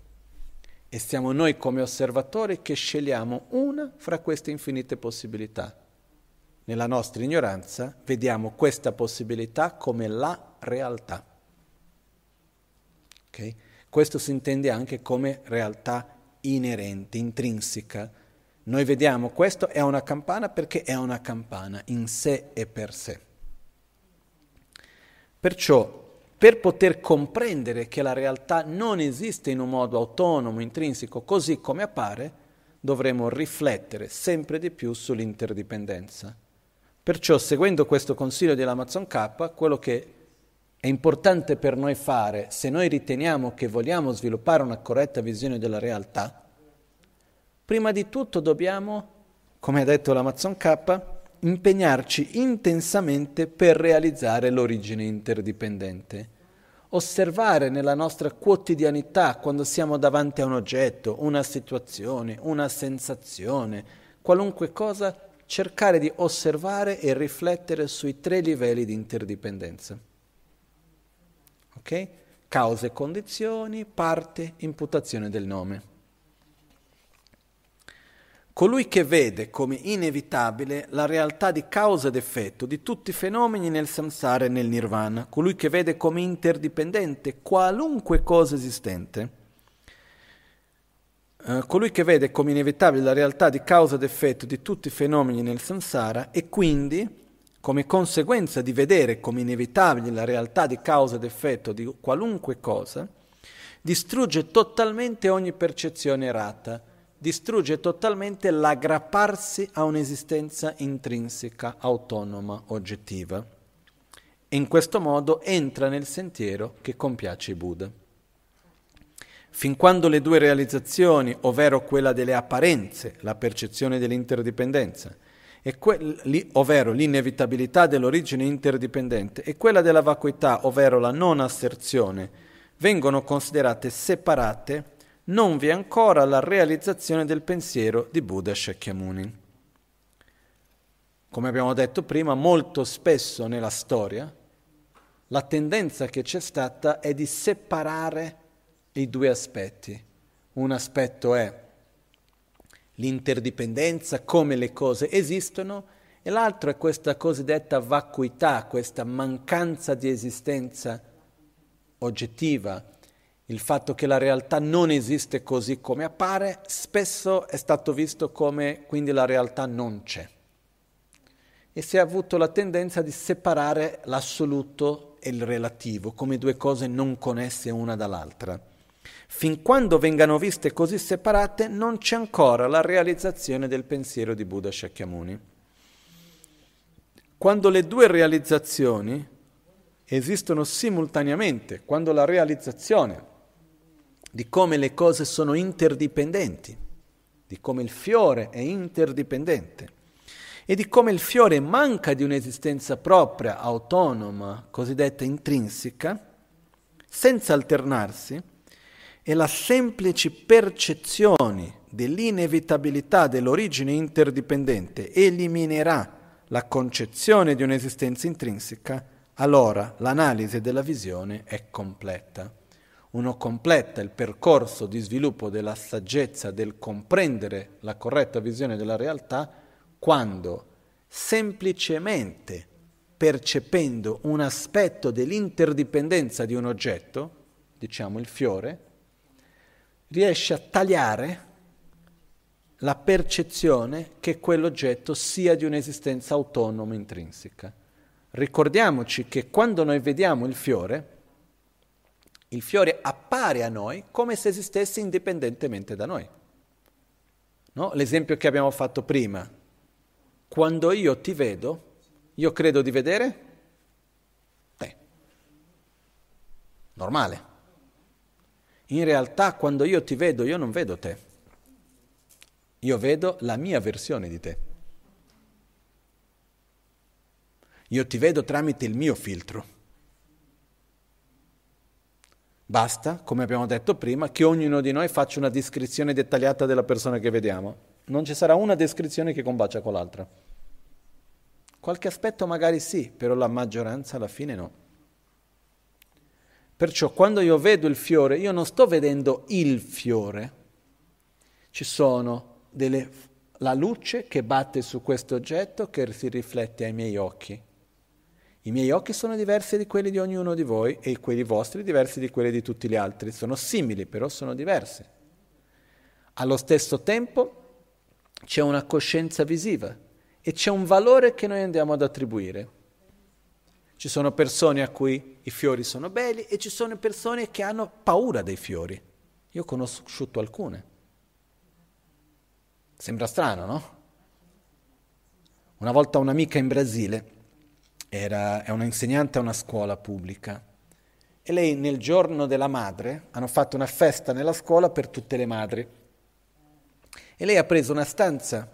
E siamo noi come osservatori che scegliamo una fra queste infinite possibilità. Nella nostra ignoranza vediamo questa possibilità come la realtà. Okay? Questo si intende anche come realtà inerente, intrinseca. Noi vediamo questo è una campana perché è una campana in sé e per sé. Perciò, per poter comprendere che la realtà non esiste in un modo autonomo, intrinseco, così come appare, dovremo riflettere sempre di più sull'interdipendenza. Perciò, seguendo questo consiglio dell'Amazon K, quello che è importante per noi fare, se noi riteniamo che vogliamo sviluppare una corretta visione della realtà, prima di tutto dobbiamo, come ha detto l'Amazon K, impegnarci intensamente per realizzare l'origine interdipendente. Osservare nella nostra quotidianità, quando siamo davanti a un oggetto, una situazione, una sensazione, qualunque cosa, cercare di osservare e riflettere sui tre livelli di interdipendenza. Ok? Cause e condizioni, parte, imputazione del nome. Colui che vede come inevitabile la realtà di causa ed effetto di tutti i fenomeni nel samsara e nel nirvana, colui che vede come interdipendente qualunque cosa esistente, uh, colui che vede come inevitabile la realtà di causa ed effetto di tutti i fenomeni nel samsara e quindi come conseguenza di vedere come inevitabile la realtà di causa ed effetto di qualunque cosa, distrugge totalmente ogni percezione errata, distrugge totalmente l'aggrapparsi a un'esistenza intrinseca, autonoma, oggettiva. E in questo modo entra nel sentiero che compiace i Buddha. Fin quando le due realizzazioni, ovvero quella delle apparenze, la percezione dell'interdipendenza, que- ovvero l'inevitabilità dell'origine interdipendente, e quella della vacuità, ovvero la non asserzione, vengono considerate separate, non vi è ancora la realizzazione del pensiero di Buddha Shakyamuni. Come abbiamo detto prima, molto spesso nella storia la tendenza che c'è stata è di separare i due aspetti. Un aspetto è l'interdipendenza, come le cose esistono, e l'altro è questa cosiddetta vacuità, questa mancanza di esistenza oggettiva, il fatto che la realtà non esiste così come appare, spesso è stato visto come quindi la realtà non c'è. E si è avuto la tendenza di separare l'assoluto e il relativo come due cose non connesse una dall'altra. Fin quando vengano viste così separate non c'è ancora la realizzazione del pensiero di Buddha Shakyamuni. Quando le due realizzazioni esistono simultaneamente, quando la realizzazione di come le cose sono interdipendenti, di come il fiore è interdipendente e di come il fiore manca di un'esistenza propria, autonoma, cosiddetta intrinseca, senza alternarsi, e la semplice percezione dell'inevitabilità dell'origine interdipendente eliminerà la concezione di un'esistenza intrinseca, allora l'analisi della visione è completa. Uno completa il percorso di sviluppo della saggezza del comprendere la corretta visione della realtà quando semplicemente percependo un aspetto dell'interdipendenza di un oggetto, diciamo il fiore, riesce a tagliare la percezione che quell'oggetto sia di un'esistenza autonoma intrinseca. Ricordiamoci che quando noi vediamo il fiore, il fiore appare a noi come se esistesse indipendentemente da noi. No? L'esempio che abbiamo fatto prima. Quando io ti vedo, io credo di vedere te. Normale. In realtà quando io ti vedo, io non vedo te. Io vedo la mia versione di te. Io ti vedo tramite il mio filtro. Basta, come abbiamo detto prima, che ognuno di noi faccia una descrizione dettagliata della persona che vediamo. Non ci sarà una descrizione che combacia con l'altra. Qualche aspetto magari sì, però la maggioranza alla fine no. Perciò quando io vedo il fiore, io non sto vedendo il fiore, ci sono delle, la luce che batte su questo oggetto che si riflette ai miei occhi. I miei occhi sono diversi di quelli di ognuno di voi e quelli vostri diversi di quelli di tutti gli altri. Sono simili, però sono diversi. Allo stesso tempo c'è una coscienza visiva e c'è un valore che noi andiamo ad attribuire. Ci sono persone a cui i fiori sono belli e ci sono persone che hanno paura dei fiori. Io ho conosciuto alcune. Sembra strano, no? Una volta un'amica in Brasile era, è un'insegnante a una scuola pubblica. E lei nel giorno della madre hanno fatto una festa nella scuola per tutte le madri. E lei ha preso una stanza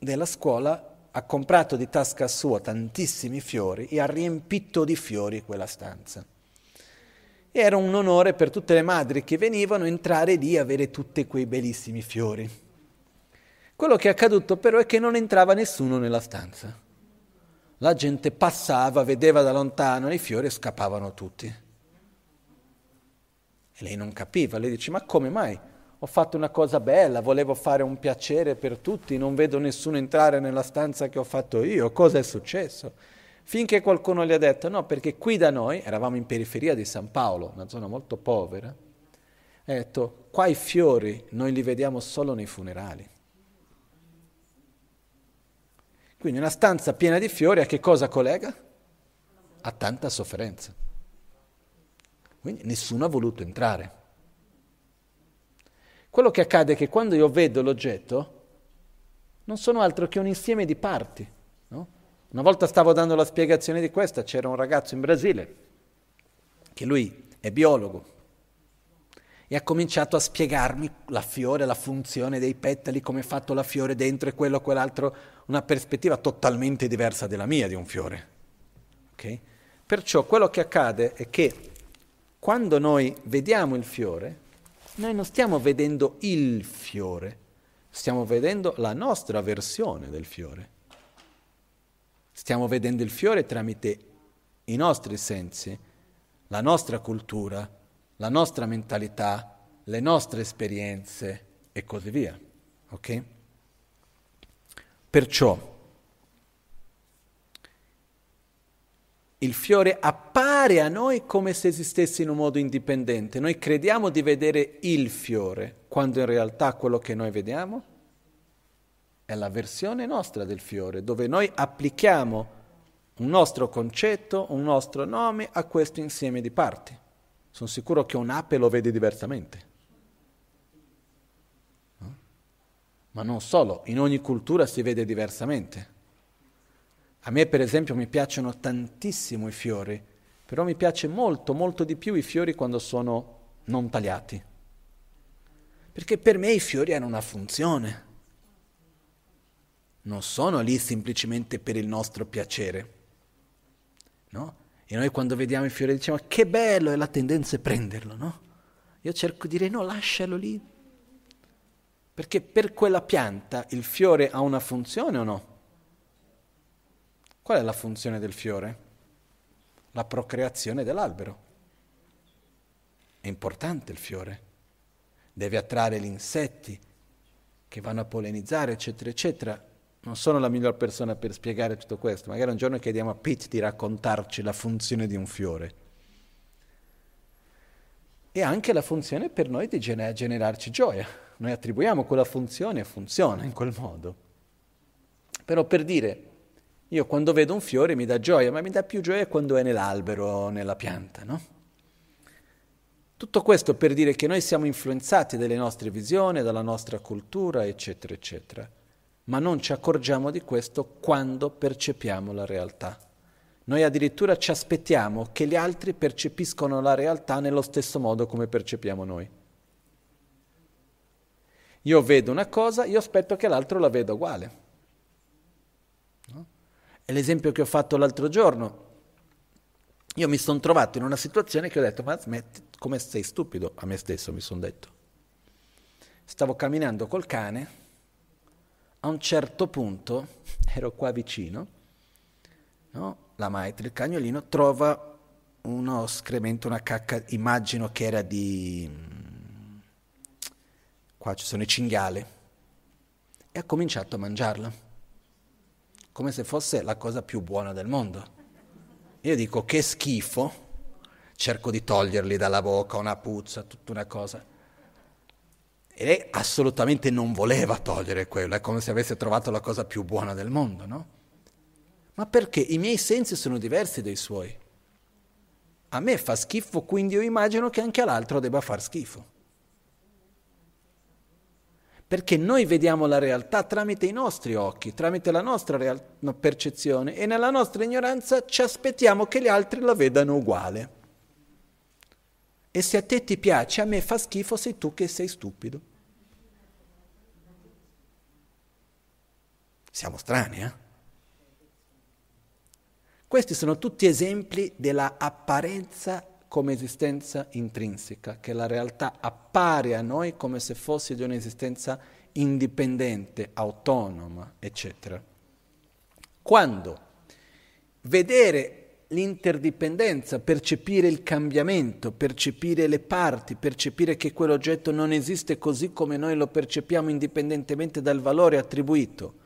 della scuola, ha comprato di tasca sua tantissimi fiori e ha riempito di fiori quella stanza. E era un onore per tutte le madri che venivano entrare lì e avere tutti quei bellissimi fiori. Quello che è accaduto però è che non entrava nessuno nella stanza. La gente passava, vedeva da lontano i fiori e scappavano tutti. E lei non capiva, lei dice, ma come mai? Ho fatto una cosa bella, volevo fare un piacere per tutti, non vedo nessuno entrare nella stanza che ho fatto io, cosa è successo? Finché qualcuno gli ha detto, no, perché qui da noi, eravamo in periferia di San Paolo, una zona molto povera, ha detto, qua i fiori noi li vediamo solo nei funerali. Quindi una stanza piena di fiori a che cosa collega? A tanta sofferenza. Quindi nessuno ha voluto entrare. Quello che accade è che quando io vedo l'oggetto, non sono altro che un insieme di parti. No? Una volta stavo dando la spiegazione di questa, c'era un ragazzo in Brasile, che lui è biologo, e ha cominciato a spiegarmi la fiore, la funzione dei petali, come è fatto la fiore dentro e quello quell'altro una prospettiva totalmente diversa della mia di un fiore. Okay? Perciò quello che accade è che quando noi vediamo il fiore, noi non stiamo vedendo il fiore, stiamo vedendo la nostra versione del fiore. Stiamo vedendo il fiore tramite i nostri sensi, la nostra cultura, la nostra mentalità, le nostre esperienze e così via. Okay? Perciò il fiore appare a noi come se esistesse in un modo indipendente. Noi crediamo di vedere il fiore, quando in realtà quello che noi vediamo è la versione nostra del fiore, dove noi applichiamo un nostro concetto, un nostro nome a questo insieme di parti. Sono sicuro che un'ape lo vede diversamente. Ma non solo, in ogni cultura si vede diversamente. A me per esempio mi piacciono tantissimo i fiori, però mi piace molto, molto di più i fiori quando sono non tagliati. Perché per me i fiori hanno una funzione. Non sono lì semplicemente per il nostro piacere. No? E noi quando vediamo i fiori diciamo che bello e la tendenza è prenderlo, no? Io cerco di dire no, lascialo lì, perché per quella pianta il fiore ha una funzione o no? Qual è la funzione del fiore? La procreazione dell'albero. È importante il fiore. Deve attrarre gli insetti che vanno a polenizzare, eccetera, eccetera. Non sono la miglior persona per spiegare tutto questo. Magari un giorno chiediamo a Pete di raccontarci la funzione di un fiore. E anche la funzione per noi di generarci gioia. Noi attribuiamo quella funzione e funziona in quel modo. Però per dire, io quando vedo un fiore mi dà gioia, ma mi dà più gioia quando è nell'albero o nella pianta, no? Tutto questo per dire che noi siamo influenzati dalle nostre visioni, dalla nostra cultura, eccetera, eccetera, ma non ci accorgiamo di questo quando percepiamo la realtà. Noi addirittura ci aspettiamo che gli altri percepiscono la realtà nello stesso modo come percepiamo noi. Io vedo una cosa, io aspetto che l'altro la veda uguale. È l'esempio che ho fatto l'altro giorno. Io mi sono trovato in una situazione che ho detto, ma smetti, come sei stupido? A me stesso mi sono detto. Stavo camminando col cane, a un certo punto, ero qua vicino, no? la maitra, il cagnolino, trova uno scremento, una cacca, immagino che era di... qua ci sono i cinghiali, e ha cominciato a mangiarla, come se fosse la cosa più buona del mondo. Io dico che schifo, cerco di toglierli dalla bocca, una puzza, tutta una cosa. E lei assolutamente non voleva togliere quello, è come se avesse trovato la cosa più buona del mondo, no? Ma perché i miei sensi sono diversi dai suoi. A me fa schifo, quindi io immagino che anche all'altro debba far schifo. Perché noi vediamo la realtà tramite i nostri occhi, tramite la nostra real- percezione e nella nostra ignoranza ci aspettiamo che gli altri la vedano uguale. E se a te ti piace, a me fa schifo, sei tu che sei stupido. Siamo strani, eh? Questi sono tutti esempi della apparenza come esistenza intrinseca, che la realtà appare a noi come se fosse di un'esistenza indipendente, autonoma, eccetera. Quando vedere l'interdipendenza, percepire il cambiamento, percepire le parti, percepire che quell'oggetto non esiste così come noi lo percepiamo indipendentemente dal valore attribuito,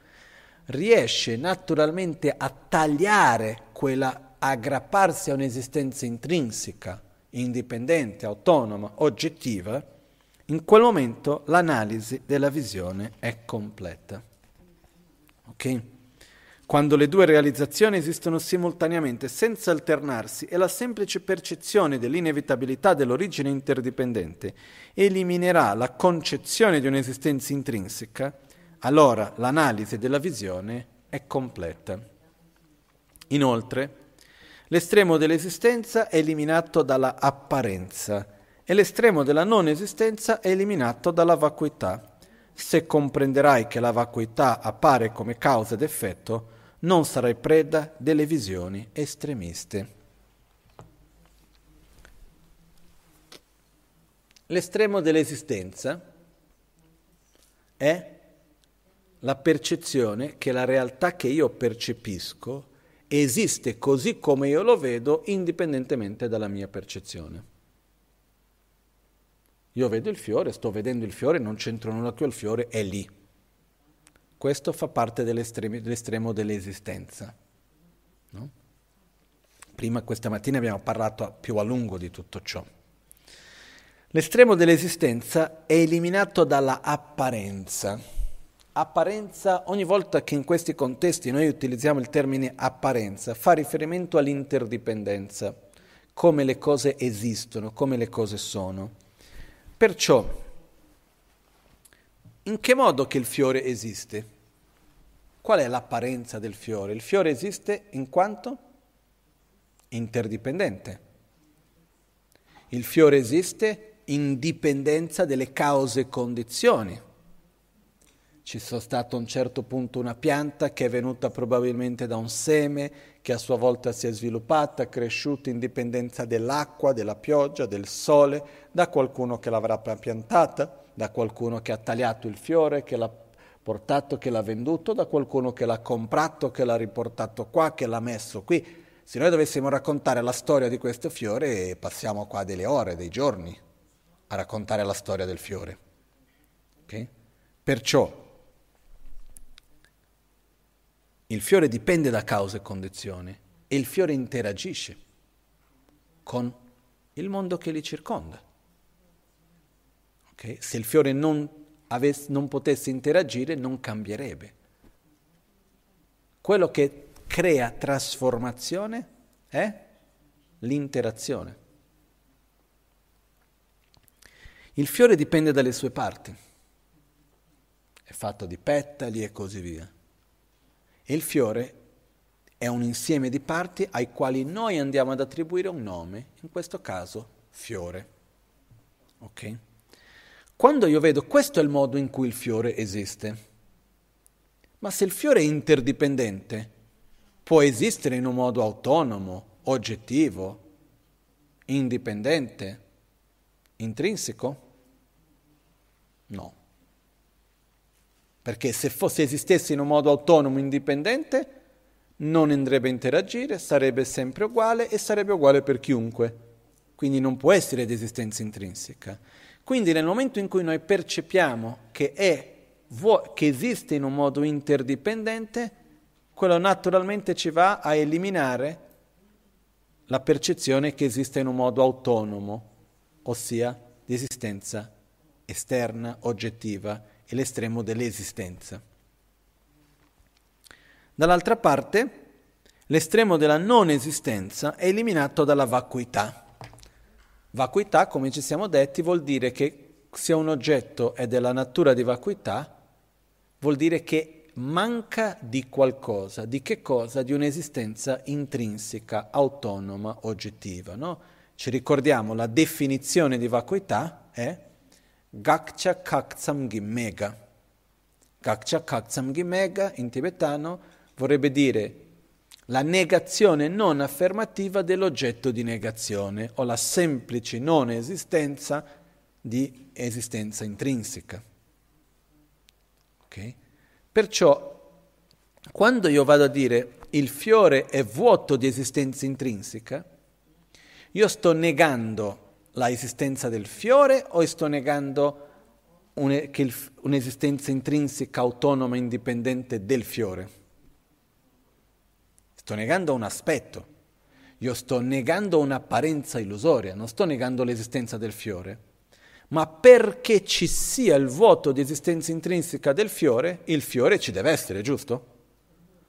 riesce naturalmente a tagliare quella, aggrapparsi a un'esistenza intrinseca, indipendente, autonoma, oggettiva, in quel momento l'analisi della visione è completa. Ok? quando le due realizzazioni esistono simultaneamente senza alternarsi e la semplice percezione dell'inevitabilità dell'origine interdipendente eliminerà la concezione di un'esistenza intrinseca, allora l'analisi della visione è completa. Inoltre, l'estremo dell'esistenza è eliminato dalla apparenza e l'estremo della non esistenza è eliminato dalla vacuità. Se comprenderai che la vacuità appare come causa ed effetto, non sarai preda delle visioni estremiste. L'estremo dell'esistenza è la percezione che la realtà che io percepisco esiste così come io lo vedo indipendentemente dalla mia percezione. Io vedo il fiore, sto vedendo il fiore, non c'entro nulla più, il fiore è lì. Questo fa parte dell'estremo dell'esistenza. No? Prima questa mattina abbiamo parlato più a lungo di tutto ciò. L'estremo dell'esistenza è eliminato dalla apparenza. Apparenza, ogni volta che in questi contesti noi utilizziamo il termine apparenza, fa riferimento all'interdipendenza, come le cose esistono, come le cose sono. Perciò in che modo che il fiore esiste? Qual è l'apparenza del fiore? Il fiore esiste in quanto interdipendente. Il fiore esiste in dipendenza delle cause e condizioni. Ci sia stato a un certo punto una pianta che è venuta probabilmente da un seme, che a sua volta si è sviluppata, cresciuta in dipendenza dell'acqua, della pioggia, del sole, da qualcuno che l'avrà piantata da qualcuno che ha tagliato il fiore, che l'ha portato, che l'ha venduto, da qualcuno che l'ha comprato, che l'ha riportato qua, che l'ha messo qui. Se noi dovessimo raccontare la storia di questo fiore, passiamo qua delle ore, dei giorni a raccontare la storia del fiore. Okay? Perciò il fiore dipende da cause e condizioni e il fiore interagisce con il mondo che li circonda. Okay? Se il fiore non, avesse, non potesse interagire non cambierebbe. Quello che crea trasformazione è l'interazione. Il fiore dipende dalle sue parti, è fatto di petali e così via. E il fiore è un insieme di parti ai quali noi andiamo ad attribuire un nome, in questo caso fiore. Ok? Quando io vedo questo è il modo in cui il fiore esiste, ma se il fiore è interdipendente, può esistere in un modo autonomo, oggettivo, indipendente, intrinseco? No. Perché se fosse, esistesse in un modo autonomo, indipendente, non andrebbe a interagire, sarebbe sempre uguale e sarebbe uguale per chiunque. Quindi non può essere di esistenza intrinseca. Quindi nel momento in cui noi percepiamo che, è, che esiste in un modo interdipendente, quello naturalmente ci va a eliminare la percezione che esiste in un modo autonomo, ossia di esistenza esterna, oggettiva e l'estremo dell'esistenza. Dall'altra parte, l'estremo della non esistenza è eliminato dalla vacuità. Vacuità, come ci siamo detti, vuol dire che se un oggetto è della natura di vacuità, vuol dire che manca di qualcosa, di che cosa? Di un'esistenza intrinseca, autonoma, oggettiva. No? Ci ricordiamo la definizione di vacuità è Gakcha Kaktsam Gimmega. Gakcha Kaktsam Gimmega in tibetano vorrebbe dire la negazione non affermativa dell'oggetto di negazione o la semplice non esistenza di esistenza intrinseca. Okay? Perciò quando io vado a dire il fiore è vuoto di esistenza intrinseca, io sto negando la esistenza del fiore o sto negando un, il, un'esistenza intrinseca autonoma indipendente del fiore? Sto negando un aspetto, io sto negando un'apparenza illusoria, non sto negando l'esistenza del fiore, ma perché ci sia il vuoto di esistenza intrinseca del fiore, il fiore ci deve essere, giusto?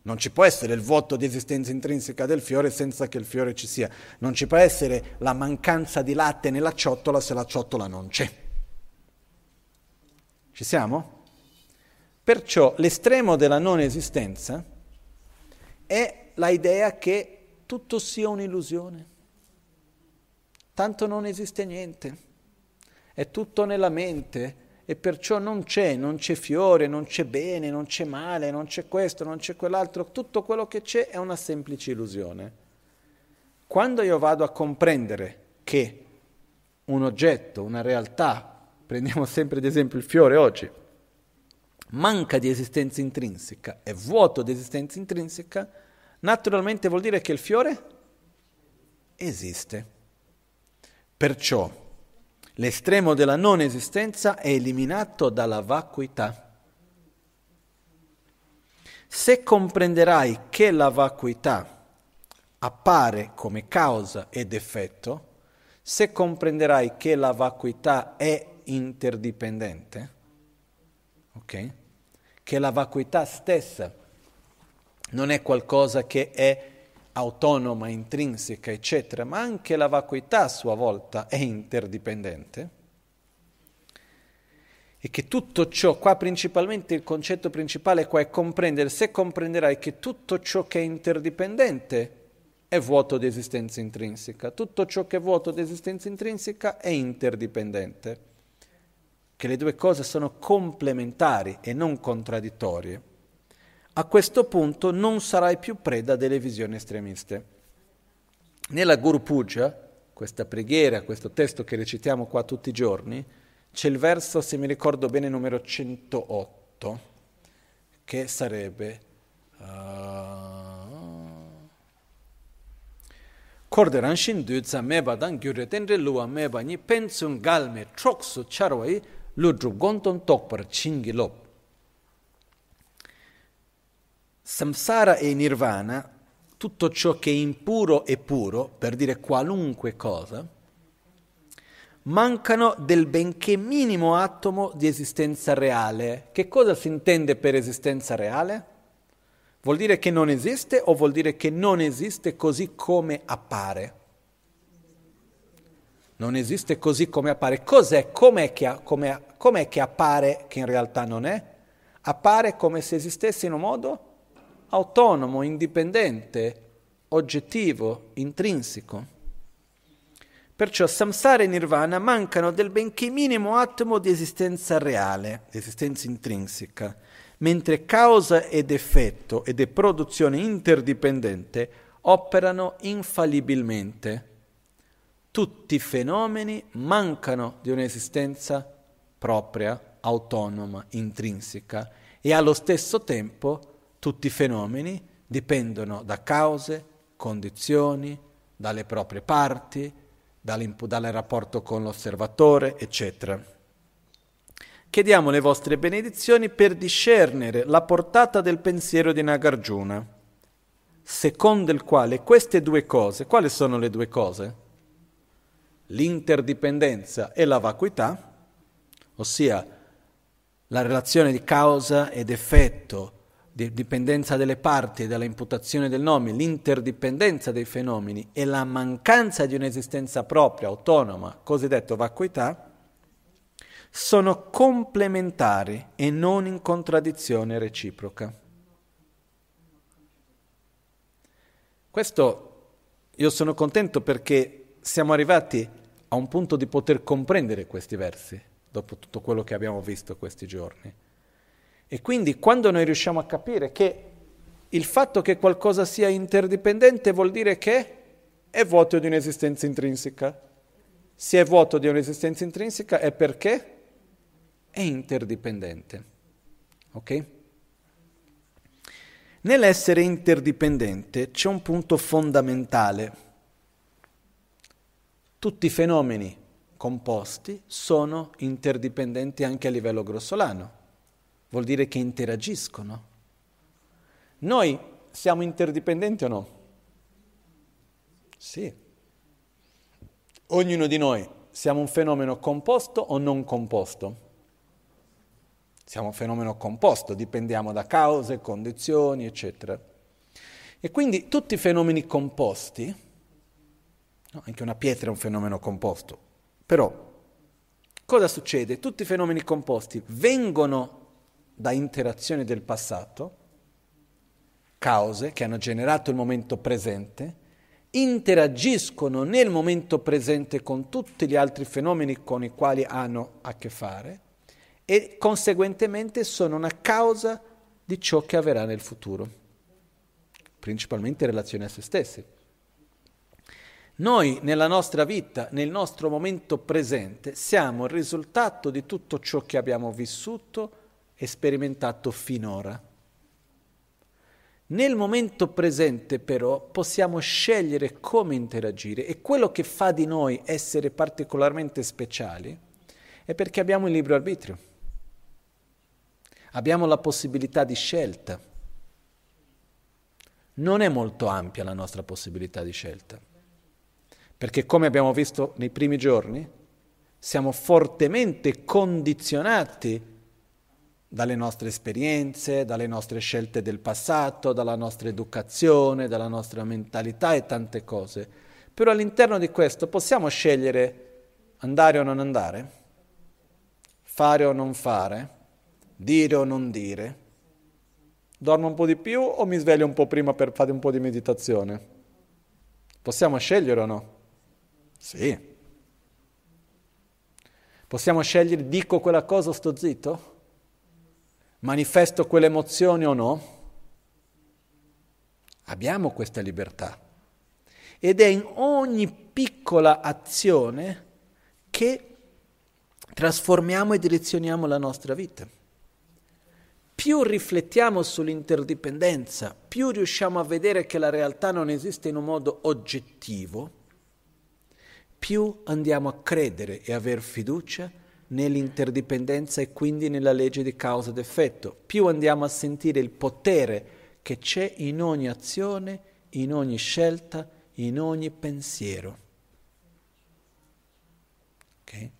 Non ci può essere il vuoto di esistenza intrinseca del fiore senza che il fiore ci sia. Non ci può essere la mancanza di latte nella ciotola se la ciotola non c'è. Ci siamo? Perciò l'estremo della non esistenza è la idea che tutto sia un'illusione. Tanto non esiste niente, è tutto nella mente e perciò non c'è, non c'è fiore, non c'è bene, non c'è male, non c'è questo, non c'è quell'altro, tutto quello che c'è è una semplice illusione. Quando io vado a comprendere che un oggetto, una realtà, prendiamo sempre ad esempio il fiore oggi, manca di esistenza intrinseca, è vuoto di esistenza intrinseca, naturalmente vuol dire che il fiore esiste. Perciò l'estremo della non esistenza è eliminato dalla vacuità. Se comprenderai che la vacuità appare come causa ed effetto, se comprenderai che la vacuità è interdipendente, ok? Che la vacuità stessa non è qualcosa che è autonoma, intrinseca, eccetera, ma anche la vacuità a sua volta è interdipendente. E che tutto ciò, qua principalmente il concetto principale qua è comprendere, se comprenderai che tutto ciò che è interdipendente è vuoto di esistenza intrinseca, tutto ciò che è vuoto di esistenza intrinseca è interdipendente, che le due cose sono complementari e non contraddittorie a questo punto non sarai più preda delle visioni estremiste. Nella Guru Puja, questa preghiera, questo testo che recitiamo qua tutti i giorni, c'è il verso, se mi ricordo bene, numero 108, che sarebbe... Korderan shindu tsa meba dan gyure tenre luwa meba ni pensun galme troksu charwai ludru gonton tokpar chingi. Samsara e nirvana, tutto ciò che è impuro e puro, per dire qualunque cosa, mancano del benché minimo atomo di esistenza reale. Che cosa si intende per esistenza reale? Vuol dire che non esiste o vuol dire che non esiste così come appare? Non esiste così come appare. Cos'è? Com'è che, com'è, com'è che appare che in realtà non è? Appare come se esistesse in un modo autonomo, indipendente, oggettivo, intrinseco. Perciò samsara e nirvana mancano del benché minimo atomo di esistenza reale, di esistenza intrinseca, mentre causa ed effetto è produzione interdipendente operano infallibilmente. Tutti i fenomeni mancano di un'esistenza propria, autonoma, intrinseca e allo stesso tempo tutti i fenomeni dipendono da cause, condizioni, dalle proprie parti, dal rapporto con l'osservatore, eccetera. Chiediamo le vostre benedizioni per discernere la portata del pensiero di Nagarjuna, secondo il quale queste due cose, quali sono le due cose? L'interdipendenza e la vacuità, ossia la relazione di causa ed effetto, di dipendenza delle parti e della imputazione del nome, l'interdipendenza dei fenomeni e la mancanza di un'esistenza propria, autonoma, cosiddetto vacuità, sono complementari e non in contraddizione reciproca. Questo io sono contento perché siamo arrivati a un punto di poter comprendere questi versi, dopo tutto quello che abbiamo visto questi giorni. E quindi quando noi riusciamo a capire che il fatto che qualcosa sia interdipendente vuol dire che è vuoto di un'esistenza intrinseca. Se è vuoto di un'esistenza intrinseca è perché è interdipendente. Ok? Nell'essere interdipendente c'è un punto fondamentale. Tutti i fenomeni composti sono interdipendenti anche a livello grossolano. Vuol dire che interagiscono. Noi siamo interdipendenti o no? Sì. Ognuno di noi siamo un fenomeno composto o non composto? Siamo un fenomeno composto, dipendiamo da cause, condizioni, eccetera. E quindi tutti i fenomeni composti, no, anche una pietra è un fenomeno composto, però cosa succede? Tutti i fenomeni composti vengono da interazioni del passato, cause che hanno generato il momento presente, interagiscono nel momento presente con tutti gli altri fenomeni con i quali hanno a che fare e conseguentemente sono una causa di ciò che avverrà nel futuro, principalmente in relazione a se stessi. Noi nella nostra vita, nel nostro momento presente, siamo il risultato di tutto ciò che abbiamo vissuto sperimentato finora. Nel momento presente però possiamo scegliere come interagire e quello che fa di noi essere particolarmente speciali è perché abbiamo il libero arbitrio. Abbiamo la possibilità di scelta. Non è molto ampia la nostra possibilità di scelta, perché come abbiamo visto nei primi giorni, siamo fortemente condizionati dalle nostre esperienze, dalle nostre scelte del passato, dalla nostra educazione, dalla nostra mentalità e tante cose. Però all'interno di questo possiamo scegliere andare o non andare, fare o non fare, dire o non dire? Dormo un po' di più o mi sveglio un po' prima per fare un po' di meditazione? Possiamo scegliere o no? Sì. Possiamo scegliere dico quella cosa o sto zitto? Manifesto quelle emozioni o no? Abbiamo questa libertà. Ed è in ogni piccola azione che trasformiamo e direzioniamo la nostra vita più riflettiamo sull'interdipendenza, più riusciamo a vedere che la realtà non esiste in un modo oggettivo, più andiamo a credere e aver fiducia nell'interdipendenza e quindi nella legge di causa ed effetto, più andiamo a sentire il potere che c'è in ogni azione, in ogni scelta, in ogni pensiero. Okay?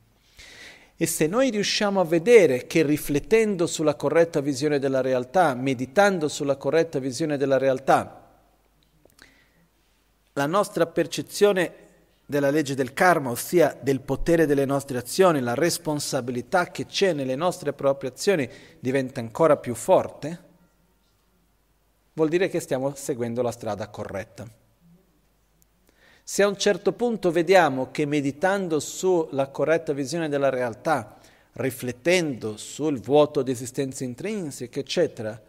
E se noi riusciamo a vedere che riflettendo sulla corretta visione della realtà, meditando sulla corretta visione della realtà, la nostra percezione della legge del karma, ossia del potere delle nostre azioni, la responsabilità che c'è nelle nostre proprie azioni, diventa ancora più forte, vuol dire che stiamo seguendo la strada corretta. Se a un certo punto vediamo che meditando sulla corretta visione della realtà riflettendo sul vuoto di esistenza intrinseca, eccetera,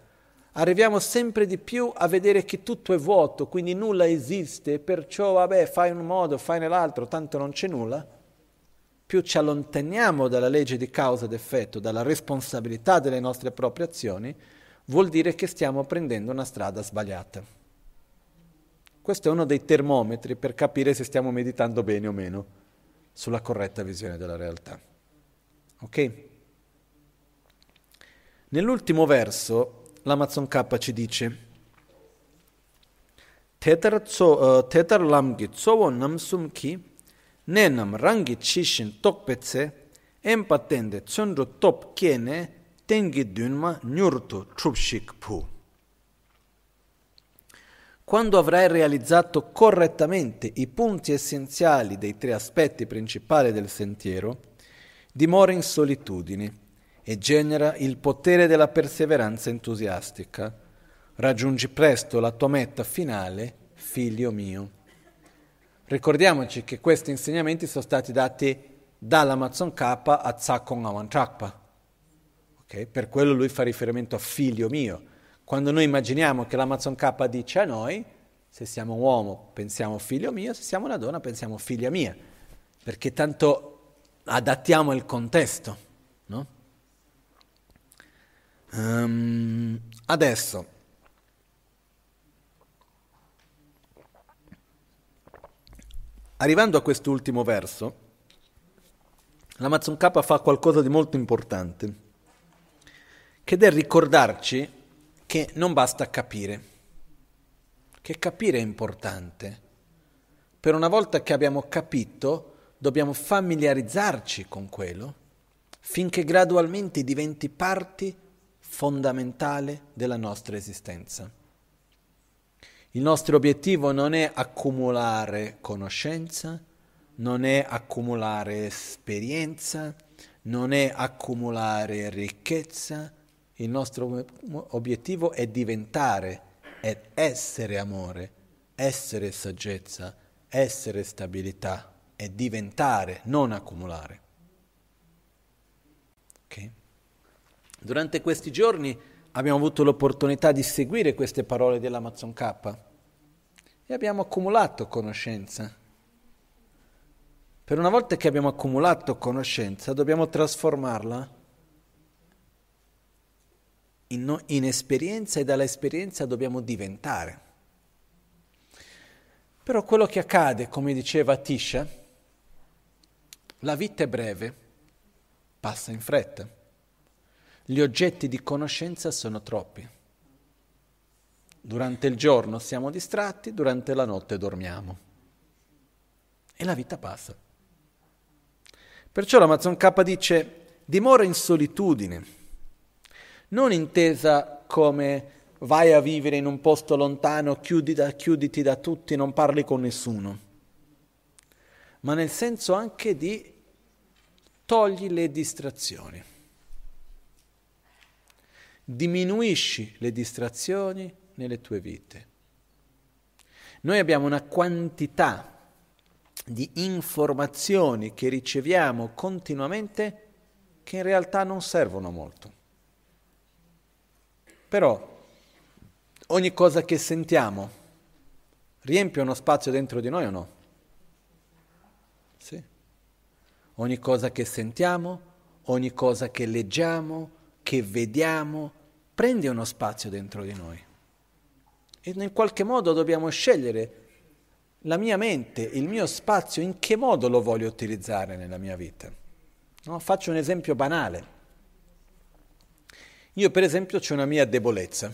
arriviamo sempre di più a vedere che tutto è vuoto, quindi nulla esiste, perciò vabbè, fai in un modo, fai nell'altro, tanto non c'è nulla, più ci allontaniamo dalla legge di causa ed effetto, dalla responsabilità delle nostre proprie azioni, vuol dire che stiamo prendendo una strada sbagliata. Questo è uno dei termometri per capire se stiamo meditando bene o meno sulla corretta visione della realtà. Ok? Nell'ultimo verso l'Amazon K ci dice Tetar uh, lamgi tsowo namsum ki nenam rangi chishin tokpetse empatende tsundru top kiene tengi dunma nyurtu trupshik pu. Quando avrai realizzato correttamente i punti essenziali dei tre aspetti principali del sentiero, dimora in solitudine e genera il potere della perseveranza entusiastica. Raggiungi presto la tua meta finale, figlio mio. Ricordiamoci che questi insegnamenti sono stati dati dall'Amazon K a Tsakon Awanchakpa. Okay? Per quello lui fa riferimento a figlio mio. Quando noi immaginiamo che l'Amazon K dice a noi, se siamo un uomo pensiamo figlio mio, se siamo una donna pensiamo figlia mia, perché tanto adattiamo il contesto, no? Um, adesso, arrivando a quest'ultimo verso, l'Amazon K fa qualcosa di molto importante, che è ricordarci che non basta capire, che capire è importante. Per una volta che abbiamo capito, dobbiamo familiarizzarci con quello finché gradualmente diventi parte fondamentale della nostra esistenza. Il nostro obiettivo non è accumulare conoscenza, non è accumulare esperienza, non è accumulare ricchezza, il nostro obiettivo è diventare ed essere amore, essere saggezza, essere stabilità, è diventare, non accumulare. Okay? Durante questi giorni abbiamo avuto l'opportunità di seguire queste parole dell'Amazon K e abbiamo accumulato conoscenza. Per una volta che abbiamo accumulato conoscenza, dobbiamo trasformarla in, in esperienza e dalla esperienza dobbiamo diventare. Però quello che accade, come diceva Tisha, la vita è breve, passa in fretta. Gli oggetti di conoscenza sono troppi. Durante il giorno siamo distratti, durante la notte dormiamo. E la vita passa. Perciò l'Amazon K dice dimora in solitudine, non intesa come vai a vivere in un posto lontano, chiudi da, chiuditi da tutti, non parli con nessuno, ma nel senso anche di togli le distrazioni diminuisci le distrazioni nelle tue vite. Noi abbiamo una quantità di informazioni che riceviamo continuamente che in realtà non servono molto. Però ogni cosa che sentiamo riempie uno spazio dentro di noi o no? Sì. Ogni cosa che sentiamo, ogni cosa che leggiamo, che vediamo, prende uno spazio dentro di noi. E in qualche modo dobbiamo scegliere la mia mente, il mio spazio, in che modo lo voglio utilizzare nella mia vita. No? Faccio un esempio banale. Io per esempio ho una mia debolezza.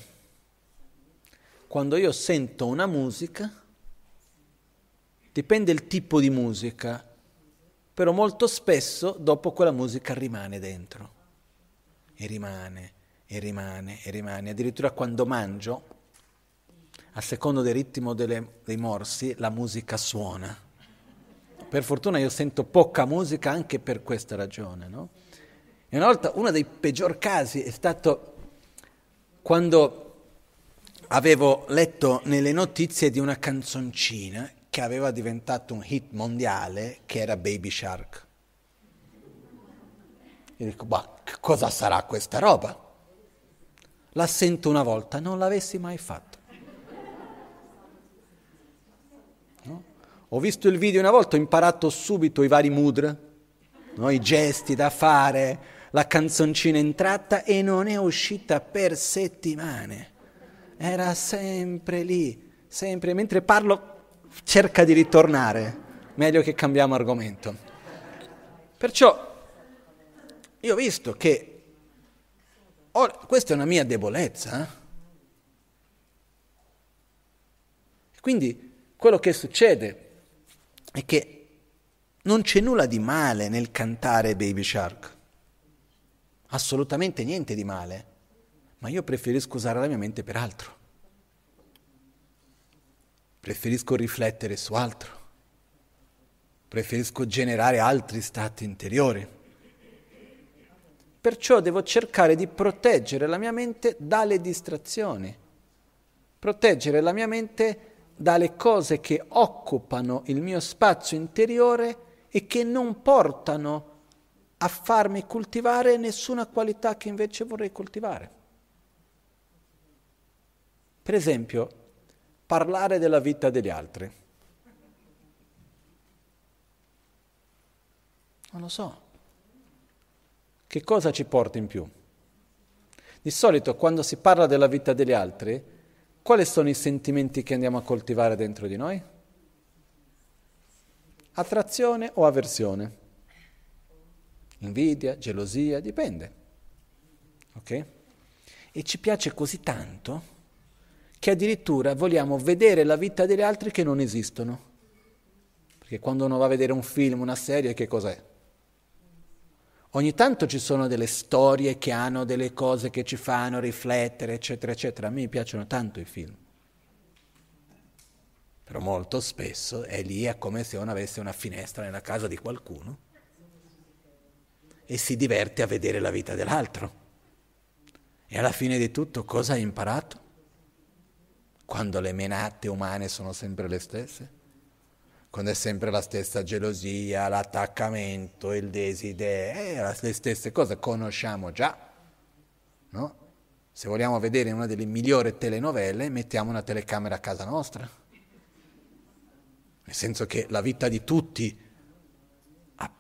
Quando io sento una musica, dipende il tipo di musica, però molto spesso dopo quella musica rimane dentro. E rimane, e rimane e rimane. Addirittura quando mangio, a secondo del ritmo delle, dei morsi, la musica suona. Per fortuna io sento poca musica anche per questa ragione. No? E una volta uno dei peggior casi è stato quando avevo letto nelle notizie di una canzoncina che aveva diventato un hit mondiale che era Baby Shark. E dico, ma cosa sarà questa roba? La sento una volta, non l'avessi mai fatto. No? Ho visto il video una volta, ho imparato subito i vari mudra, no? i gesti da fare, la canzoncina entrata e non è uscita per settimane. Era sempre lì, sempre. Mentre parlo cerca di ritornare, meglio che cambiamo argomento. Perciò io ho visto che Ora, questa è una mia debolezza. Eh? Quindi quello che succede è che non c'è nulla di male nel cantare Baby Shark. Assolutamente niente di male. Ma io preferisco usare la mia mente per altro. Preferisco riflettere su altro. Preferisco generare altri stati interiori. Perciò devo cercare di proteggere la mia mente dalle distrazioni, proteggere la mia mente dalle cose che occupano il mio spazio interiore e che non portano a farmi coltivare nessuna qualità che invece vorrei coltivare. Per esempio, parlare della vita degli altri. Non lo so. Che cosa ci porta in più? Di solito quando si parla della vita degli altri, quali sono i sentimenti che andiamo a coltivare dentro di noi? Attrazione o avversione? Invidia, gelosia, dipende. Ok? E ci piace così tanto che addirittura vogliamo vedere la vita degli altri che non esistono. Perché quando uno va a vedere un film, una serie, che cos'è? Ogni tanto ci sono delle storie che hanno delle cose che ci fanno riflettere, eccetera, eccetera. A me piacciono tanto i film. Però molto spesso è lì è come se uno avesse una finestra nella casa di qualcuno e si diverte a vedere la vita dell'altro. E alla fine di tutto cosa hai imparato? Quando le menate umane sono sempre le stesse? Quando è sempre la stessa gelosia, l'attaccamento, il desiderio, eh, le stesse cose conosciamo già, no? Se vogliamo vedere una delle migliori telenovelle, mettiamo una telecamera a casa nostra. Nel senso che la vita di tutti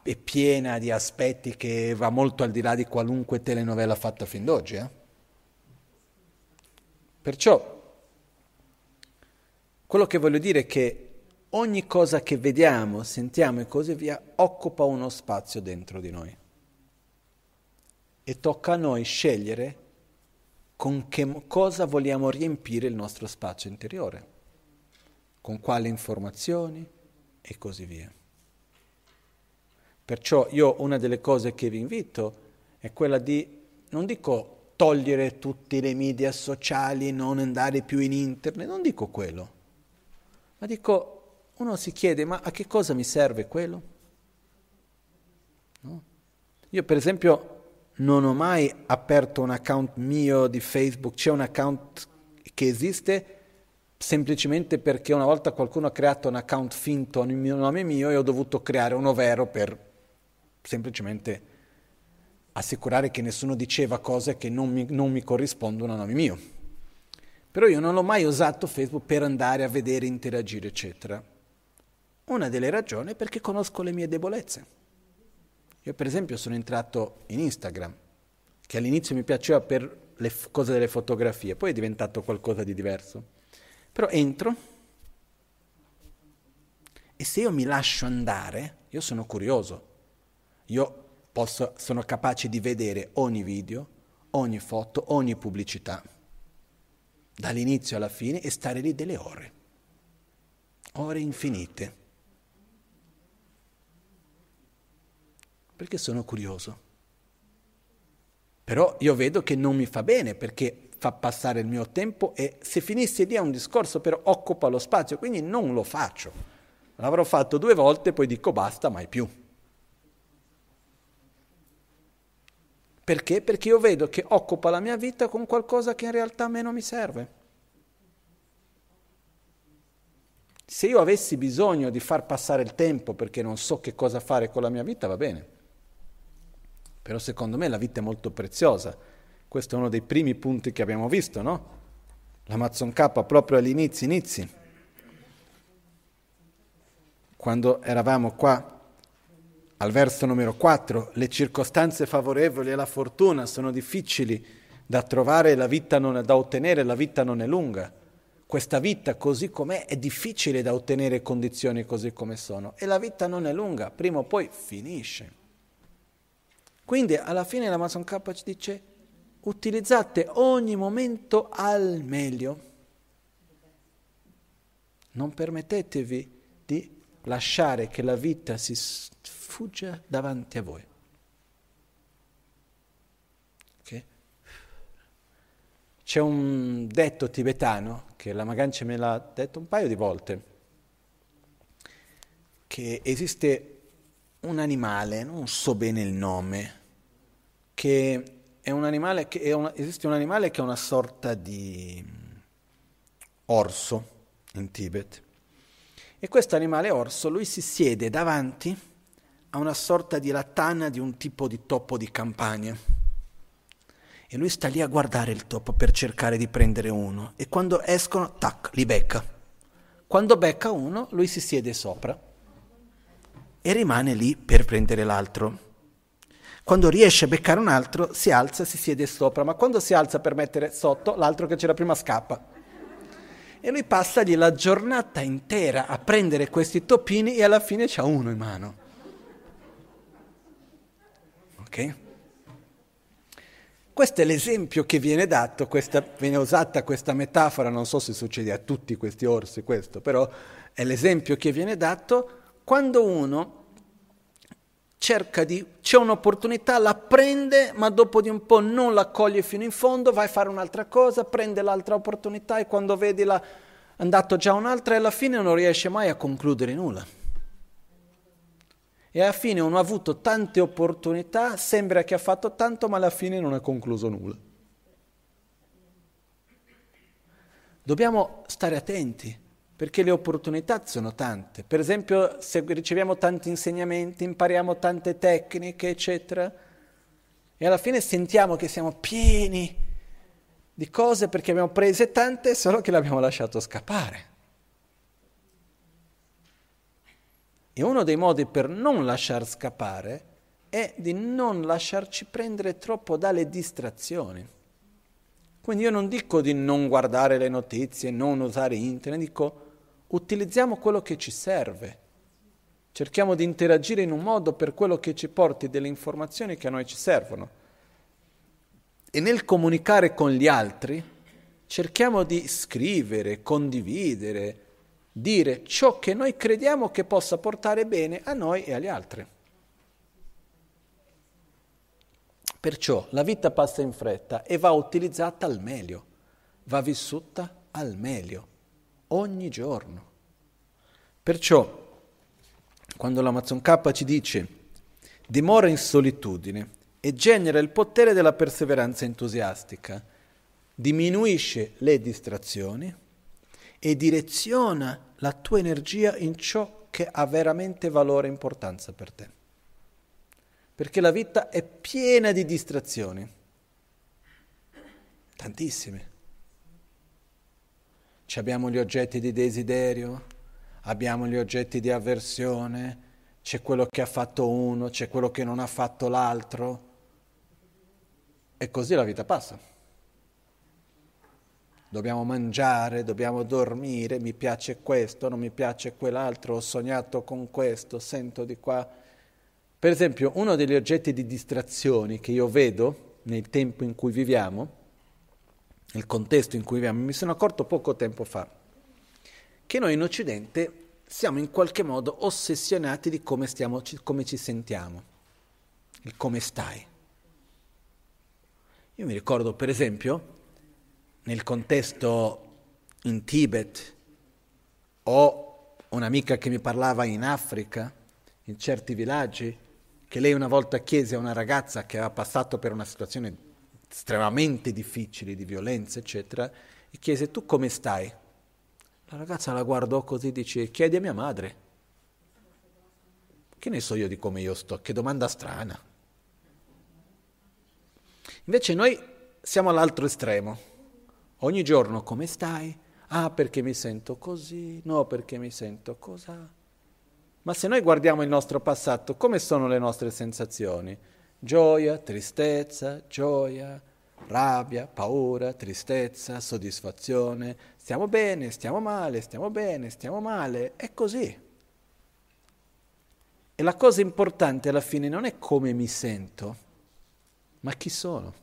è piena di aspetti che va molto al di là di qualunque telenovela fatta fin d'oggi. Eh? Perciò, quello che voglio dire è che ogni cosa che vediamo, sentiamo e così via occupa uno spazio dentro di noi. E tocca a noi scegliere con che cosa vogliamo riempire il nostro spazio interiore, con quali informazioni e così via. Perciò io una delle cose che vi invito è quella di, non dico togliere tutti i media sociali, non andare più in internet, non dico quello, ma dico uno si chiede ma a che cosa mi serve quello? No? Io per esempio non ho mai aperto un account mio di Facebook, c'è un account che esiste semplicemente perché una volta qualcuno ha creato un account finto mio nome mio e ho dovuto creare uno vero per semplicemente assicurare che nessuno diceva cose che non mi, non mi corrispondono a nome mio. Però io non l'ho mai usato Facebook per andare a vedere, interagire, eccetera. Una delle ragioni è perché conosco le mie debolezze. Io per esempio sono entrato in Instagram, che all'inizio mi piaceva per le f- cose delle fotografie, poi è diventato qualcosa di diverso. Però entro e se io mi lascio andare, io sono curioso, io posso, sono capace di vedere ogni video, ogni foto, ogni pubblicità, dall'inizio alla fine e stare lì delle ore, ore infinite. Perché sono curioso. Però io vedo che non mi fa bene perché fa passare il mio tempo e se finissi lì a un discorso però occupa lo spazio, quindi non lo faccio. L'avrò fatto due volte, poi dico basta, mai più. Perché? Perché io vedo che occupa la mia vita con qualcosa che in realtà a me non mi serve. Se io avessi bisogno di far passare il tempo perché non so che cosa fare con la mia vita, va bene. Però secondo me la vita è molto preziosa. Questo è uno dei primi punti che abbiamo visto, no? L'Amazon K proprio agli inizi, inizi. Quando eravamo qua al verso numero 4, le circostanze favorevoli alla fortuna sono difficili da trovare, la vita non è da ottenere, la vita non è lunga. Questa vita così com'è è difficile da ottenere condizioni così come sono e la vita non è lunga, prima o poi finisce. Quindi alla fine la Mason K ci dice utilizzate ogni momento al meglio. Non permettetevi di lasciare che la vita si fugge davanti a voi. Okay? C'è un detto tibetano, che la Magancia me l'ha detto un paio di volte, che esiste un animale, non so bene il nome, che è un animale che è una, esiste un animale che è una sorta di orso in Tibet. E questo animale orso, lui si siede davanti a una sorta di latana di un tipo di topo di campagna. E lui sta lì a guardare il topo per cercare di prendere uno. E quando escono, tac, li becca. Quando becca uno, lui si siede sopra e rimane lì per prendere l'altro. Quando riesce a beccare un altro, si alza e si siede sopra, ma quando si alza per mettere sotto, l'altro che c'era prima scappa. E lui passa lì la giornata intera a prendere questi topini e alla fine c'ha uno in mano. Ok? Questo è l'esempio che viene dato, questa, viene usata questa metafora, non so se succede a tutti questi orsi questo, però è l'esempio che viene dato quando uno cerca di, c'è un'opportunità, la prende, ma dopo di un po' non la coglie fino in fondo, vai a fare un'altra cosa, prende l'altra opportunità e quando vedi la, andato già un'altra e alla fine non riesce mai a concludere nulla e alla fine uno ha avuto tante opportunità, sembra che ha fatto tanto, ma alla fine non ha concluso nulla. Dobbiamo stare attenti, perché le opportunità sono tante. Per esempio, se riceviamo tanti insegnamenti, impariamo tante tecniche, eccetera, e alla fine sentiamo che siamo pieni di cose perché abbiamo prese tante, solo che le abbiamo lasciato scappare. E uno dei modi per non lasciar scappare è di non lasciarci prendere troppo dalle distrazioni. Quindi io non dico di non guardare le notizie, non usare internet, dico utilizziamo quello che ci serve. Cerchiamo di interagire in un modo per quello che ci porti delle informazioni che a noi ci servono. E nel comunicare con gli altri cerchiamo di scrivere, condividere, dire ciò che noi crediamo che possa portare bene a noi e agli altri. Perciò la vita passa in fretta e va utilizzata al meglio, va vissuta al meglio, ogni giorno. Perciò, quando l'Amazon K ci dice dimora in solitudine e genera il potere della perseveranza entusiastica, diminuisce le distrazioni e direziona la tua energia in ciò che ha veramente valore e importanza per te. Perché la vita è piena di distrazioni, tantissime. Abbiamo gli oggetti di desiderio, abbiamo gli oggetti di avversione, c'è quello che ha fatto uno, c'è quello che non ha fatto l'altro. E così la vita passa dobbiamo mangiare, dobbiamo dormire, mi piace questo, non mi piace quell'altro, ho sognato con questo, sento di qua. Per esempio, uno degli oggetti di distrazione che io vedo nel tempo in cui viviamo, nel contesto in cui viviamo, mi sono accorto poco tempo fa, che noi in Occidente siamo in qualche modo ossessionati di come, stiamo, come ci sentiamo, il come stai. Io mi ricordo, per esempio, nel contesto in Tibet o un'amica che mi parlava in Africa, in certi villaggi, che lei una volta chiese a una ragazza che aveva passato per una situazione estremamente difficile di violenza, eccetera, e chiese tu come stai? La ragazza la guardò così e dice chiedi a mia madre. Che ne so io di come io sto? Che domanda strana. Invece noi siamo all'altro estremo. Ogni giorno come stai? Ah, perché mi sento così? No, perché mi sento così. Ma se noi guardiamo il nostro passato, come sono le nostre sensazioni? Gioia, tristezza, gioia, rabbia, paura, tristezza, soddisfazione. Stiamo bene, stiamo male, stiamo bene, stiamo male. È così. E la cosa importante alla fine non è come mi sento, ma chi sono.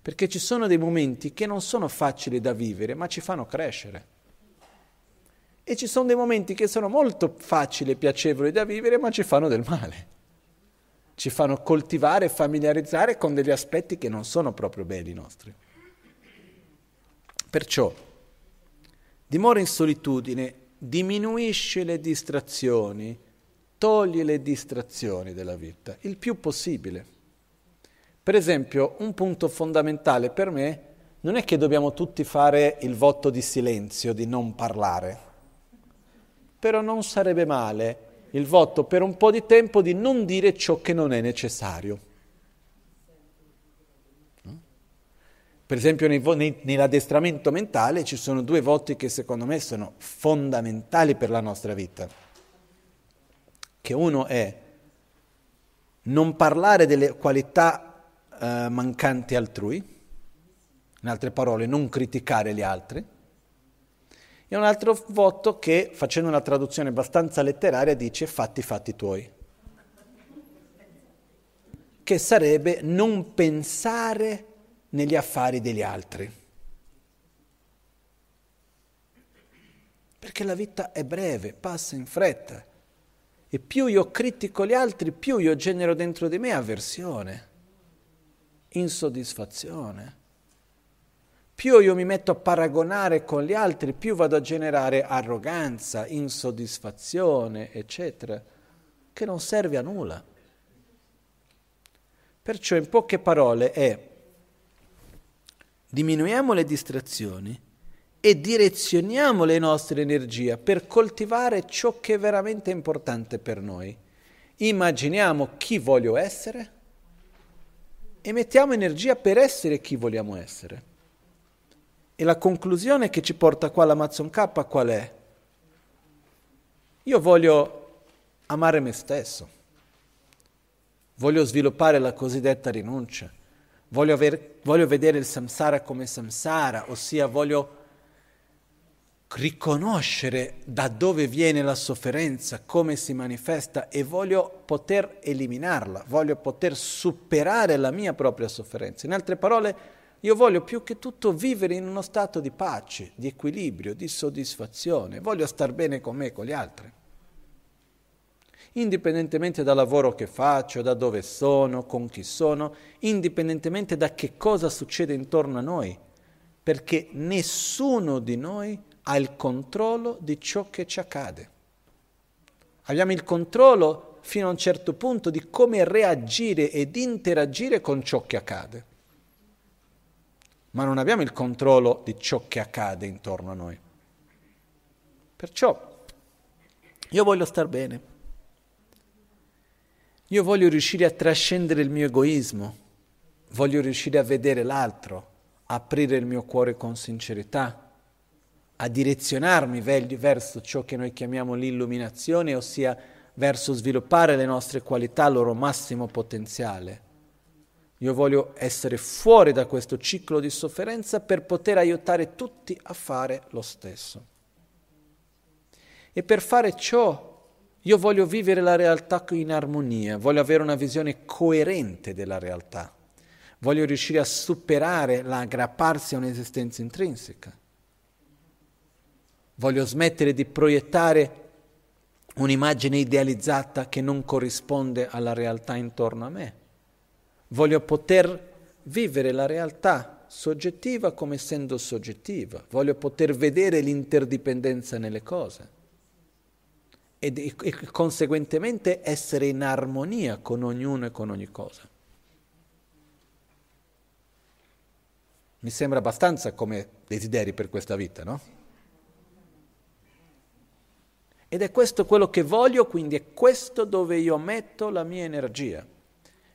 Perché ci sono dei momenti che non sono facili da vivere, ma ci fanno crescere. E ci sono dei momenti che sono molto facili e piacevoli da vivere, ma ci fanno del male. Ci fanno coltivare e familiarizzare con degli aspetti che non sono proprio belli nostri. Perciò, dimora in solitudine, diminuisce le distrazioni, toglie le distrazioni della vita, il più possibile. Per esempio, un punto fondamentale per me non è che dobbiamo tutti fare il voto di silenzio, di non parlare, però non sarebbe male il voto per un po' di tempo di non dire ciò che non è necessario. Per esempio nell'addestramento mentale ci sono due voti che secondo me sono fondamentali per la nostra vita, che uno è non parlare delle qualità eh, mancanti altrui, in altre parole non criticare gli altri, e un altro voto che, facendo una traduzione abbastanza letteraria, dice fatti fatti tuoi, che sarebbe non pensare negli affari degli altri. Perché la vita è breve, passa in fretta. E più io critico gli altri, più io genero dentro di me avversione insoddisfazione. Più io mi metto a paragonare con gli altri, più vado a generare arroganza, insoddisfazione, eccetera, che non serve a nulla. Perciò in poche parole è diminuiamo le distrazioni e direzioniamo le nostre energie per coltivare ciò che è veramente importante per noi. Immaginiamo chi voglio essere e mettiamo energia per essere chi vogliamo essere. E la conclusione che ci porta qua l'Amazon K qual è? Io voglio amare me stesso, voglio sviluppare la cosiddetta rinuncia, voglio, aver, voglio vedere il samsara come samsara, ossia voglio riconoscere da dove viene la sofferenza, come si manifesta e voglio poter eliminarla, voglio poter superare la mia propria sofferenza. In altre parole, io voglio più che tutto vivere in uno stato di pace, di equilibrio, di soddisfazione, voglio star bene con me e con gli altri. Indipendentemente dal lavoro che faccio, da dove sono, con chi sono, indipendentemente da che cosa succede intorno a noi, perché nessuno di noi ha il controllo di ciò che ci accade. Abbiamo il controllo fino a un certo punto di come reagire ed interagire con ciò che accade. Ma non abbiamo il controllo di ciò che accade intorno a noi. Perciò io voglio star bene. Io voglio riuscire a trascendere il mio egoismo, voglio riuscire a vedere l'altro, aprire il mio cuore con sincerità a direzionarmi verso ciò che noi chiamiamo l'illuminazione, ossia verso sviluppare le nostre qualità al loro massimo potenziale. Io voglio essere fuori da questo ciclo di sofferenza per poter aiutare tutti a fare lo stesso. E per fare ciò io voglio vivere la realtà in armonia, voglio avere una visione coerente della realtà, voglio riuscire a superare l'aggrapparsi a un'esistenza intrinseca. Voglio smettere di proiettare un'immagine idealizzata che non corrisponde alla realtà intorno a me. Voglio poter vivere la realtà soggettiva come essendo soggettiva. Voglio poter vedere l'interdipendenza nelle cose ed, e, e conseguentemente essere in armonia con ognuno e con ogni cosa. Mi sembra abbastanza come desideri per questa vita, no? Ed è questo quello che voglio, quindi è questo dove io metto la mia energia.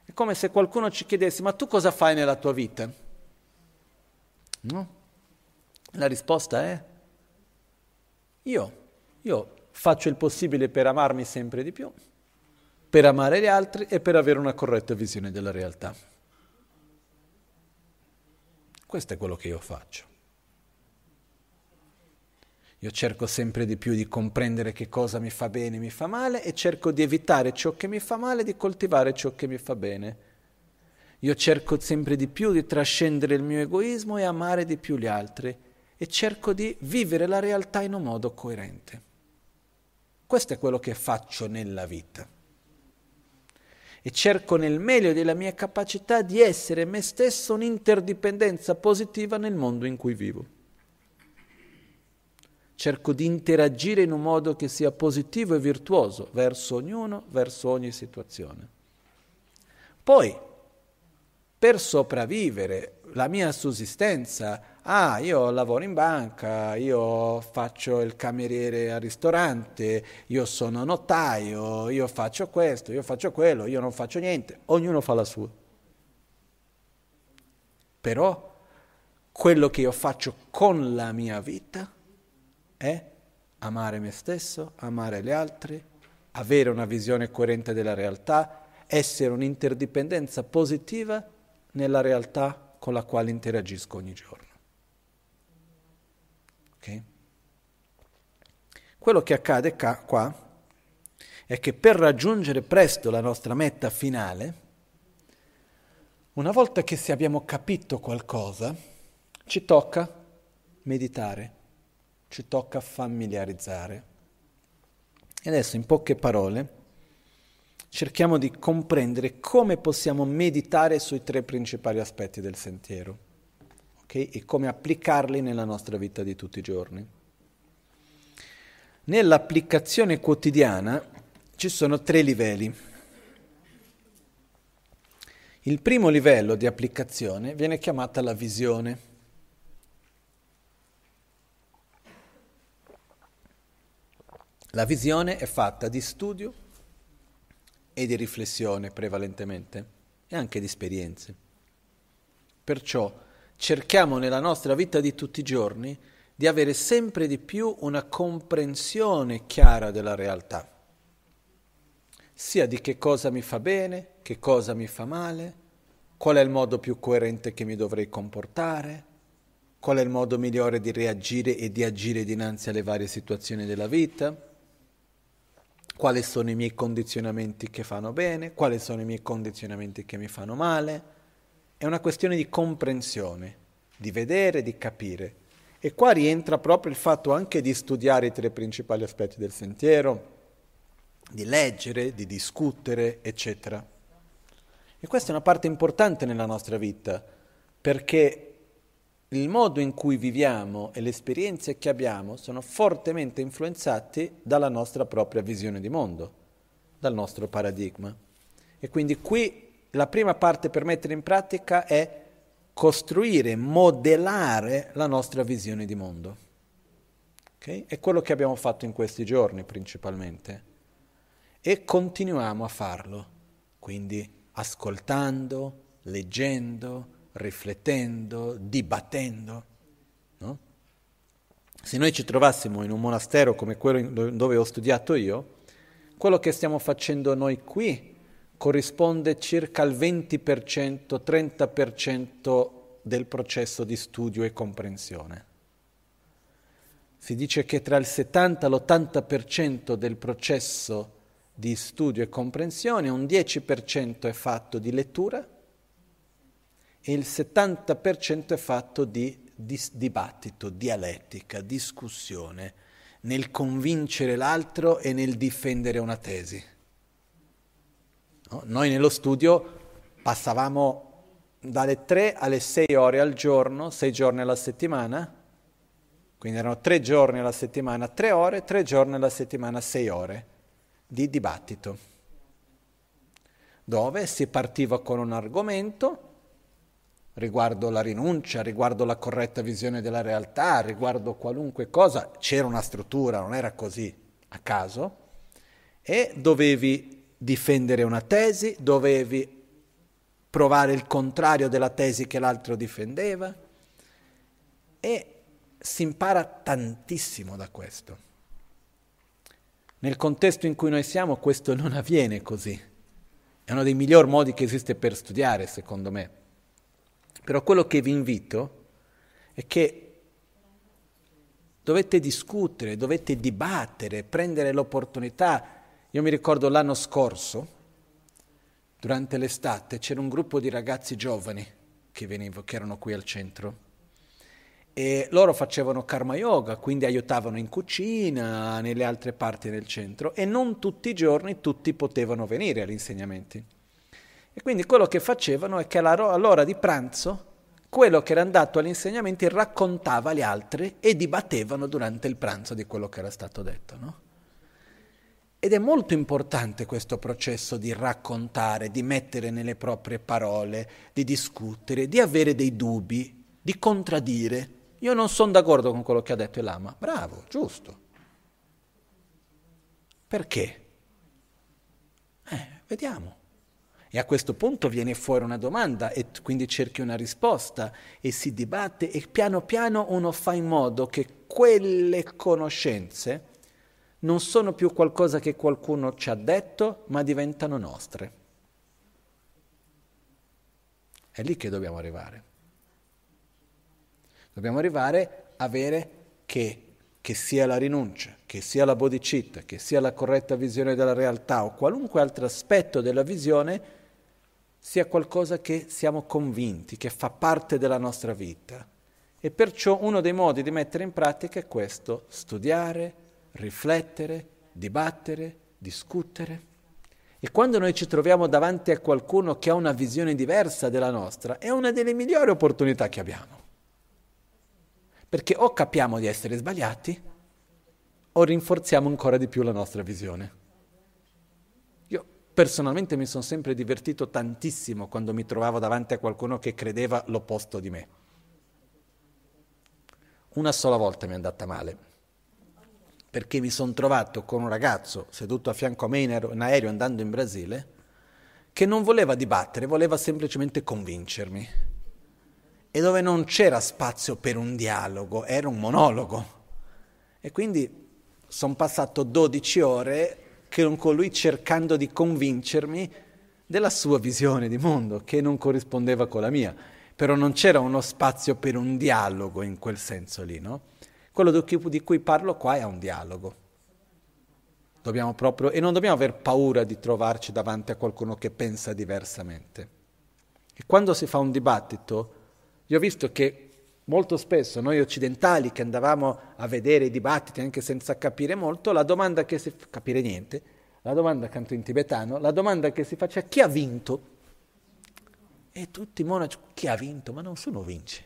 È come se qualcuno ci chiedesse, ma tu cosa fai nella tua vita? No? La risposta è, io, io faccio il possibile per amarmi sempre di più, per amare gli altri e per avere una corretta visione della realtà. Questo è quello che io faccio. Io cerco sempre di più di comprendere che cosa mi fa bene e mi fa male e cerco di evitare ciò che mi fa male e di coltivare ciò che mi fa bene. Io cerco sempre di più di trascendere il mio egoismo e amare di più gli altri e cerco di vivere la realtà in un modo coerente. Questo è quello che faccio nella vita. E cerco nel meglio della mia capacità di essere me stesso un'interdipendenza positiva nel mondo in cui vivo cerco di interagire in un modo che sia positivo e virtuoso verso ognuno, verso ogni situazione. Poi, per sopravvivere, la mia sussistenza, ah, io lavoro in banca, io faccio il cameriere al ristorante, io sono notaio, io faccio questo, io faccio quello, io non faccio niente, ognuno fa la sua. Però quello che io faccio con la mia vita, è amare me stesso, amare gli altri, avere una visione coerente della realtà, essere un'interdipendenza positiva nella realtà con la quale interagisco ogni giorno. Okay? Quello che accade qua è che per raggiungere presto la nostra meta finale, una volta che abbiamo capito qualcosa, ci tocca meditare ci tocca familiarizzare. E adesso in poche parole cerchiamo di comprendere come possiamo meditare sui tre principali aspetti del sentiero okay? e come applicarli nella nostra vita di tutti i giorni. Nell'applicazione quotidiana ci sono tre livelli. Il primo livello di applicazione viene chiamata la visione. La visione è fatta di studio e di riflessione prevalentemente e anche di esperienze. Perciò cerchiamo nella nostra vita di tutti i giorni di avere sempre di più una comprensione chiara della realtà, sia di che cosa mi fa bene, che cosa mi fa male, qual è il modo più coerente che mi dovrei comportare, qual è il modo migliore di reagire e di agire dinanzi alle varie situazioni della vita quali sono i miei condizionamenti che fanno bene, quali sono i miei condizionamenti che mi fanno male. È una questione di comprensione, di vedere, di capire. E qua rientra proprio il fatto anche di studiare i tre principali aspetti del sentiero, di leggere, di discutere, eccetera. E questa è una parte importante nella nostra vita, perché il modo in cui viviamo e le esperienze che abbiamo sono fortemente influenzati dalla nostra propria visione di mondo, dal nostro paradigma. E quindi qui la prima parte per mettere in pratica è costruire, modellare la nostra visione di mondo. Okay? È quello che abbiamo fatto in questi giorni principalmente. E continuiamo a farlo, quindi ascoltando, leggendo, riflettendo, dibattendo. No? Se noi ci trovassimo in un monastero come quello dove ho studiato io, quello che stiamo facendo noi qui corrisponde circa al 20%, 30% del processo di studio e comprensione. Si dice che tra il 70 e l'80% del processo di studio e comprensione, un 10% è fatto di lettura, e il 70% è fatto di, di dibattito, dialettica, discussione, nel convincere l'altro e nel difendere una tesi. No? Noi nello studio passavamo dalle 3 alle 6 ore al giorno, 6 giorni alla settimana, quindi erano 3 giorni alla settimana, 3 ore, 3 giorni alla settimana, 6 ore di dibattito, dove si partiva con un argomento, riguardo la rinuncia, riguardo la corretta visione della realtà, riguardo qualunque cosa, c'era una struttura, non era così a caso, e dovevi difendere una tesi, dovevi provare il contrario della tesi che l'altro difendeva e si impara tantissimo da questo. Nel contesto in cui noi siamo questo non avviene così. È uno dei migliori modi che esiste per studiare, secondo me. Però quello che vi invito è che dovete discutere, dovete dibattere, prendere l'opportunità. Io mi ricordo l'anno scorso, durante l'estate, c'era un gruppo di ragazzi giovani che, venivo, che erano qui al centro e loro facevano karma yoga, quindi aiutavano in cucina, nelle altre parti del centro e non tutti i giorni tutti potevano venire agli insegnamenti. E quindi quello che facevano è che all'ora di pranzo quello che era andato agli insegnamenti raccontava agli altri e dibattevano durante il pranzo di quello che era stato detto. No? Ed è molto importante questo processo di raccontare, di mettere nelle proprie parole, di discutere, di avere dei dubbi, di contraddire. Io non sono d'accordo con quello che ha detto il Lama. Bravo, giusto. Perché? Eh, vediamo. E a questo punto viene fuori una domanda e quindi cerchi una risposta e si dibatte e piano piano uno fa in modo che quelle conoscenze non sono più qualcosa che qualcuno ci ha detto, ma diventano nostre. È lì che dobbiamo arrivare. Dobbiamo arrivare a avere che, che sia la rinuncia, che sia la bodhicitta, che sia la corretta visione della realtà o qualunque altro aspetto della visione, sia qualcosa che siamo convinti, che fa parte della nostra vita. E perciò uno dei modi di mettere in pratica è questo, studiare, riflettere, dibattere, discutere. E quando noi ci troviamo davanti a qualcuno che ha una visione diversa della nostra, è una delle migliori opportunità che abbiamo. Perché o capiamo di essere sbagliati o rinforziamo ancora di più la nostra visione. Personalmente mi sono sempre divertito tantissimo quando mi trovavo davanti a qualcuno che credeva l'opposto di me. Una sola volta mi è andata male, perché mi sono trovato con un ragazzo seduto a fianco a me in aereo andando in Brasile, che non voleva dibattere, voleva semplicemente convincermi e dove non c'era spazio per un dialogo, era un monologo. E quindi sono passato 12 ore con lui cercando di convincermi della sua visione di mondo, che non corrispondeva con la mia. Però non c'era uno spazio per un dialogo in quel senso lì, no? Quello di cui parlo qua è un dialogo. Dobbiamo proprio, e non dobbiamo aver paura di trovarci davanti a qualcuno che pensa diversamente. E quando si fa un dibattito, io ho visto che molto spesso noi occidentali che andavamo a vedere i dibattiti anche senza capire molto, la domanda che si capire niente, la domanda canto in tibetano, la domanda che si faceva chi ha vinto? E tutti i monaci, chi ha vinto? Ma non sono vince.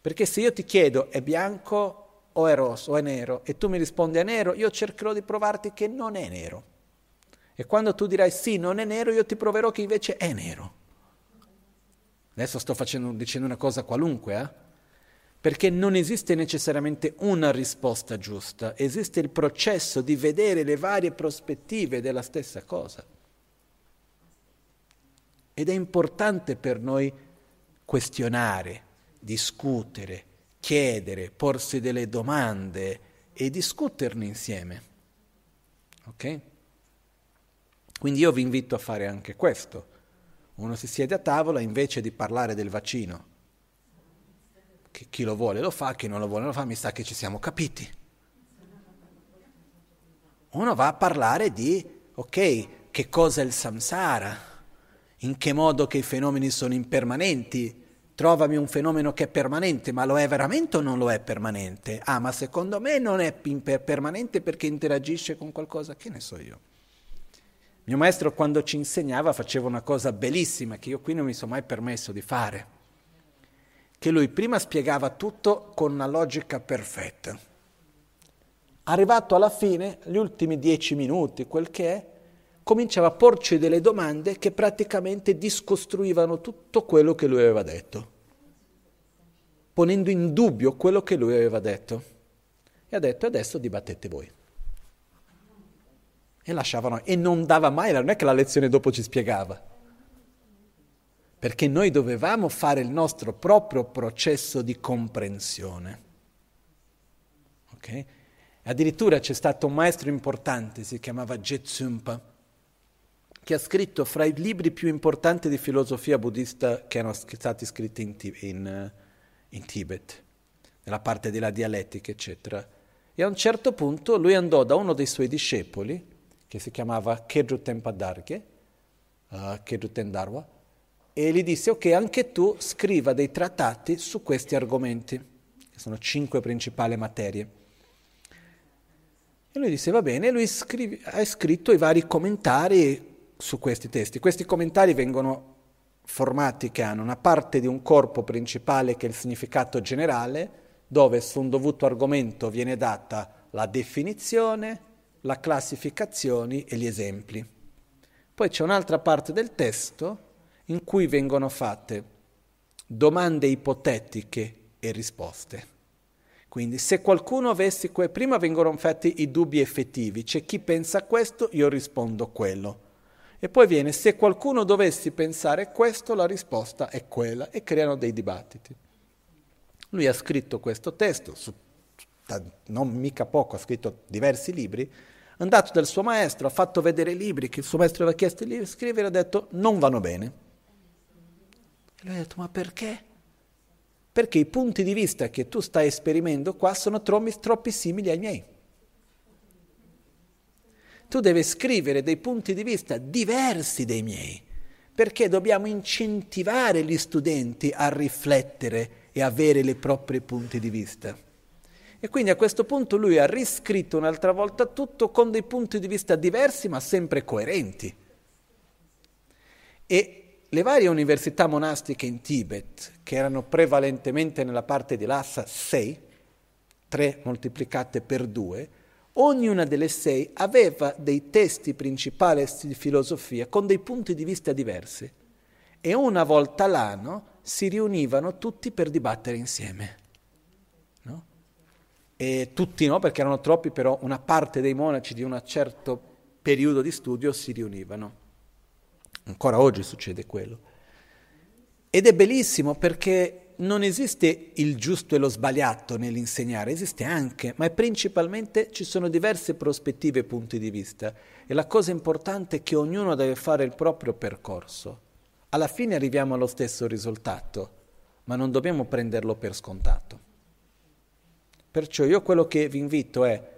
Perché se io ti chiedo è bianco o è rosso o è nero e tu mi rispondi è nero, io cercherò di provarti che non è nero. E quando tu dirai sì, non è nero, io ti proverò che invece è nero. Adesso sto facendo, dicendo una cosa qualunque, eh? perché non esiste necessariamente una risposta giusta, esiste il processo di vedere le varie prospettive della stessa cosa. Ed è importante per noi questionare, discutere, chiedere, porsi delle domande e discuterne insieme. Ok? Quindi io vi invito a fare anche questo uno si siede a tavola invece di parlare del vaccino, che chi lo vuole lo fa, chi non lo vuole lo fa, mi sa che ci siamo capiti. Uno va a parlare di, ok, che cosa è il samsara, in che modo che i fenomeni sono impermanenti, trovami un fenomeno che è permanente, ma lo è veramente o non lo è permanente? Ah, ma secondo me non è permanente perché interagisce con qualcosa, che ne so io. Mio maestro quando ci insegnava faceva una cosa bellissima che io qui non mi sono mai permesso di fare, che lui prima spiegava tutto con una logica perfetta. Arrivato alla fine, gli ultimi dieci minuti, quel che è, cominciava a porci delle domande che praticamente discostruivano tutto quello che lui aveva detto, ponendo in dubbio quello che lui aveva detto. E ha detto adesso dibattete voi. E lasciavano, e non dava mai, non è che la lezione dopo ci spiegava. Perché noi dovevamo fare il nostro proprio processo di comprensione. Okay? Addirittura c'è stato un maestro importante, si chiamava Jetsumpa, che ha scritto fra i libri più importanti di filosofia buddista che erano stati scritti in, in, in Tibet, nella parte della dialettica, eccetera. E a un certo punto lui andò da uno dei suoi discepoli, che si chiamava Kedruten Padarghe, uh, Kedruten Darwa, e gli disse, ok, anche tu scriva dei trattati su questi argomenti, che sono cinque principali materie. E lui disse, va bene, lui scrive, ha scritto i vari commentari su questi testi. Questi commentari vengono formati che hanno una parte di un corpo principale che è il significato generale, dove su un dovuto argomento viene data la definizione, la classificazione e gli esempi. Poi c'è un'altra parte del testo in cui vengono fatte domande ipotetiche e risposte. Quindi se qualcuno avesse, prima vengono fatti i dubbi effettivi, c'è chi pensa questo, io rispondo quello. E poi viene, se qualcuno dovesse pensare questo, la risposta è quella, e creano dei dibattiti. Lui ha scritto questo testo, non mica poco, ha scritto diversi libri, è andato dal suo maestro, ha fatto vedere i libri che il suo maestro aveva chiesto di scrivere, ha detto non vanno bene. E lui ha detto ma perché? Perché i punti di vista che tu stai esperimentando qua sono troppi, troppi simili ai miei tu devi scrivere dei punti di vista diversi dai miei, perché dobbiamo incentivare gli studenti a riflettere e avere i propri punti di vista. E quindi a questo punto lui ha riscritto un'altra volta tutto con dei punti di vista diversi ma sempre coerenti. E le varie università monastiche in Tibet, che erano prevalentemente nella parte di Lhasa, sei, tre moltiplicate per due, ognuna delle sei aveva dei testi principali di filosofia con dei punti di vista diversi e una volta l'anno si riunivano tutti per dibattere insieme. E tutti no, perché erano troppi, però una parte dei monaci di un certo periodo di studio si riunivano. Ancora oggi succede quello. Ed è bellissimo perché non esiste il giusto e lo sbagliato nell'insegnare, esiste anche, ma principalmente ci sono diverse prospettive e punti di vista e la cosa importante è che ognuno deve fare il proprio percorso. Alla fine arriviamo allo stesso risultato, ma non dobbiamo prenderlo per scontato. Perciò io quello che vi invito è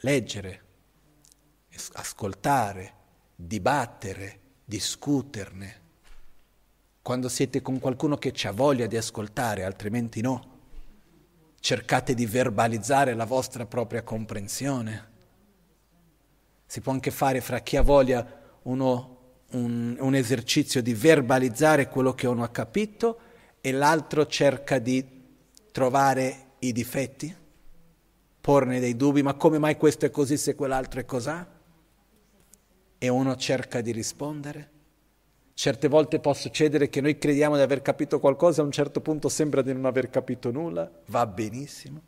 leggere, ascoltare, dibattere, discuterne quando siete con qualcuno che ha voglia di ascoltare, altrimenti no. Cercate di verbalizzare la vostra propria comprensione. Si può anche fare fra chi ha voglia uno, un, un esercizio di verbalizzare quello che uno ha capito e l'altro cerca di trovare i difetti, porne dei dubbi, ma come mai questo è così se quell'altro è cos'ha? E uno cerca di rispondere. Certe volte può succedere che noi crediamo di aver capito qualcosa e a un certo punto sembra di non aver capito nulla, va benissimo.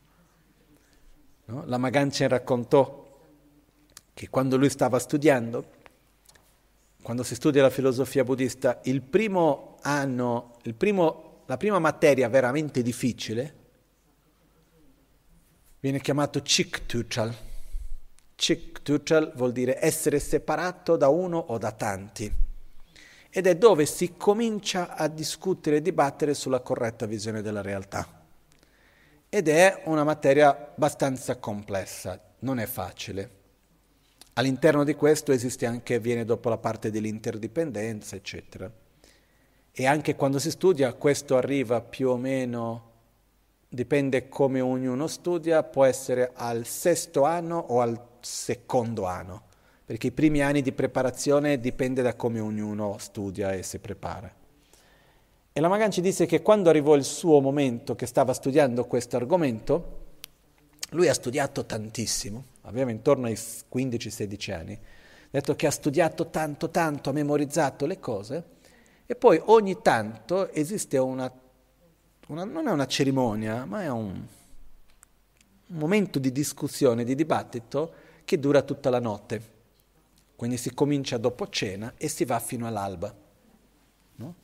No? La Maganchen raccontò che quando lui stava studiando, quando si studia la filosofia buddista, il primo anno, il primo, la prima materia veramente difficile viene chiamato Chik Tuchal. Chik Tuchal vuol dire essere separato da uno o da tanti ed è dove si comincia a discutere e dibattere sulla corretta visione della realtà. Ed è una materia abbastanza complessa, non è facile. All'interno di questo esiste anche, viene dopo la parte dell'interdipendenza, eccetera. E anche quando si studia, questo arriva più o meno, dipende come ognuno studia, può essere al sesto anno o al secondo anno perché i primi anni di preparazione dipende da come ognuno studia e si prepara. E la Magan ci disse che quando arrivò il suo momento che stava studiando questo argomento, lui ha studiato tantissimo, aveva intorno ai 15-16 anni, ha detto che ha studiato tanto, tanto, ha memorizzato le cose e poi ogni tanto esiste una, una non è una cerimonia, ma è un, un momento di discussione, di dibattito, che dura tutta la notte. Quindi si comincia dopo cena e si va fino all'alba. No?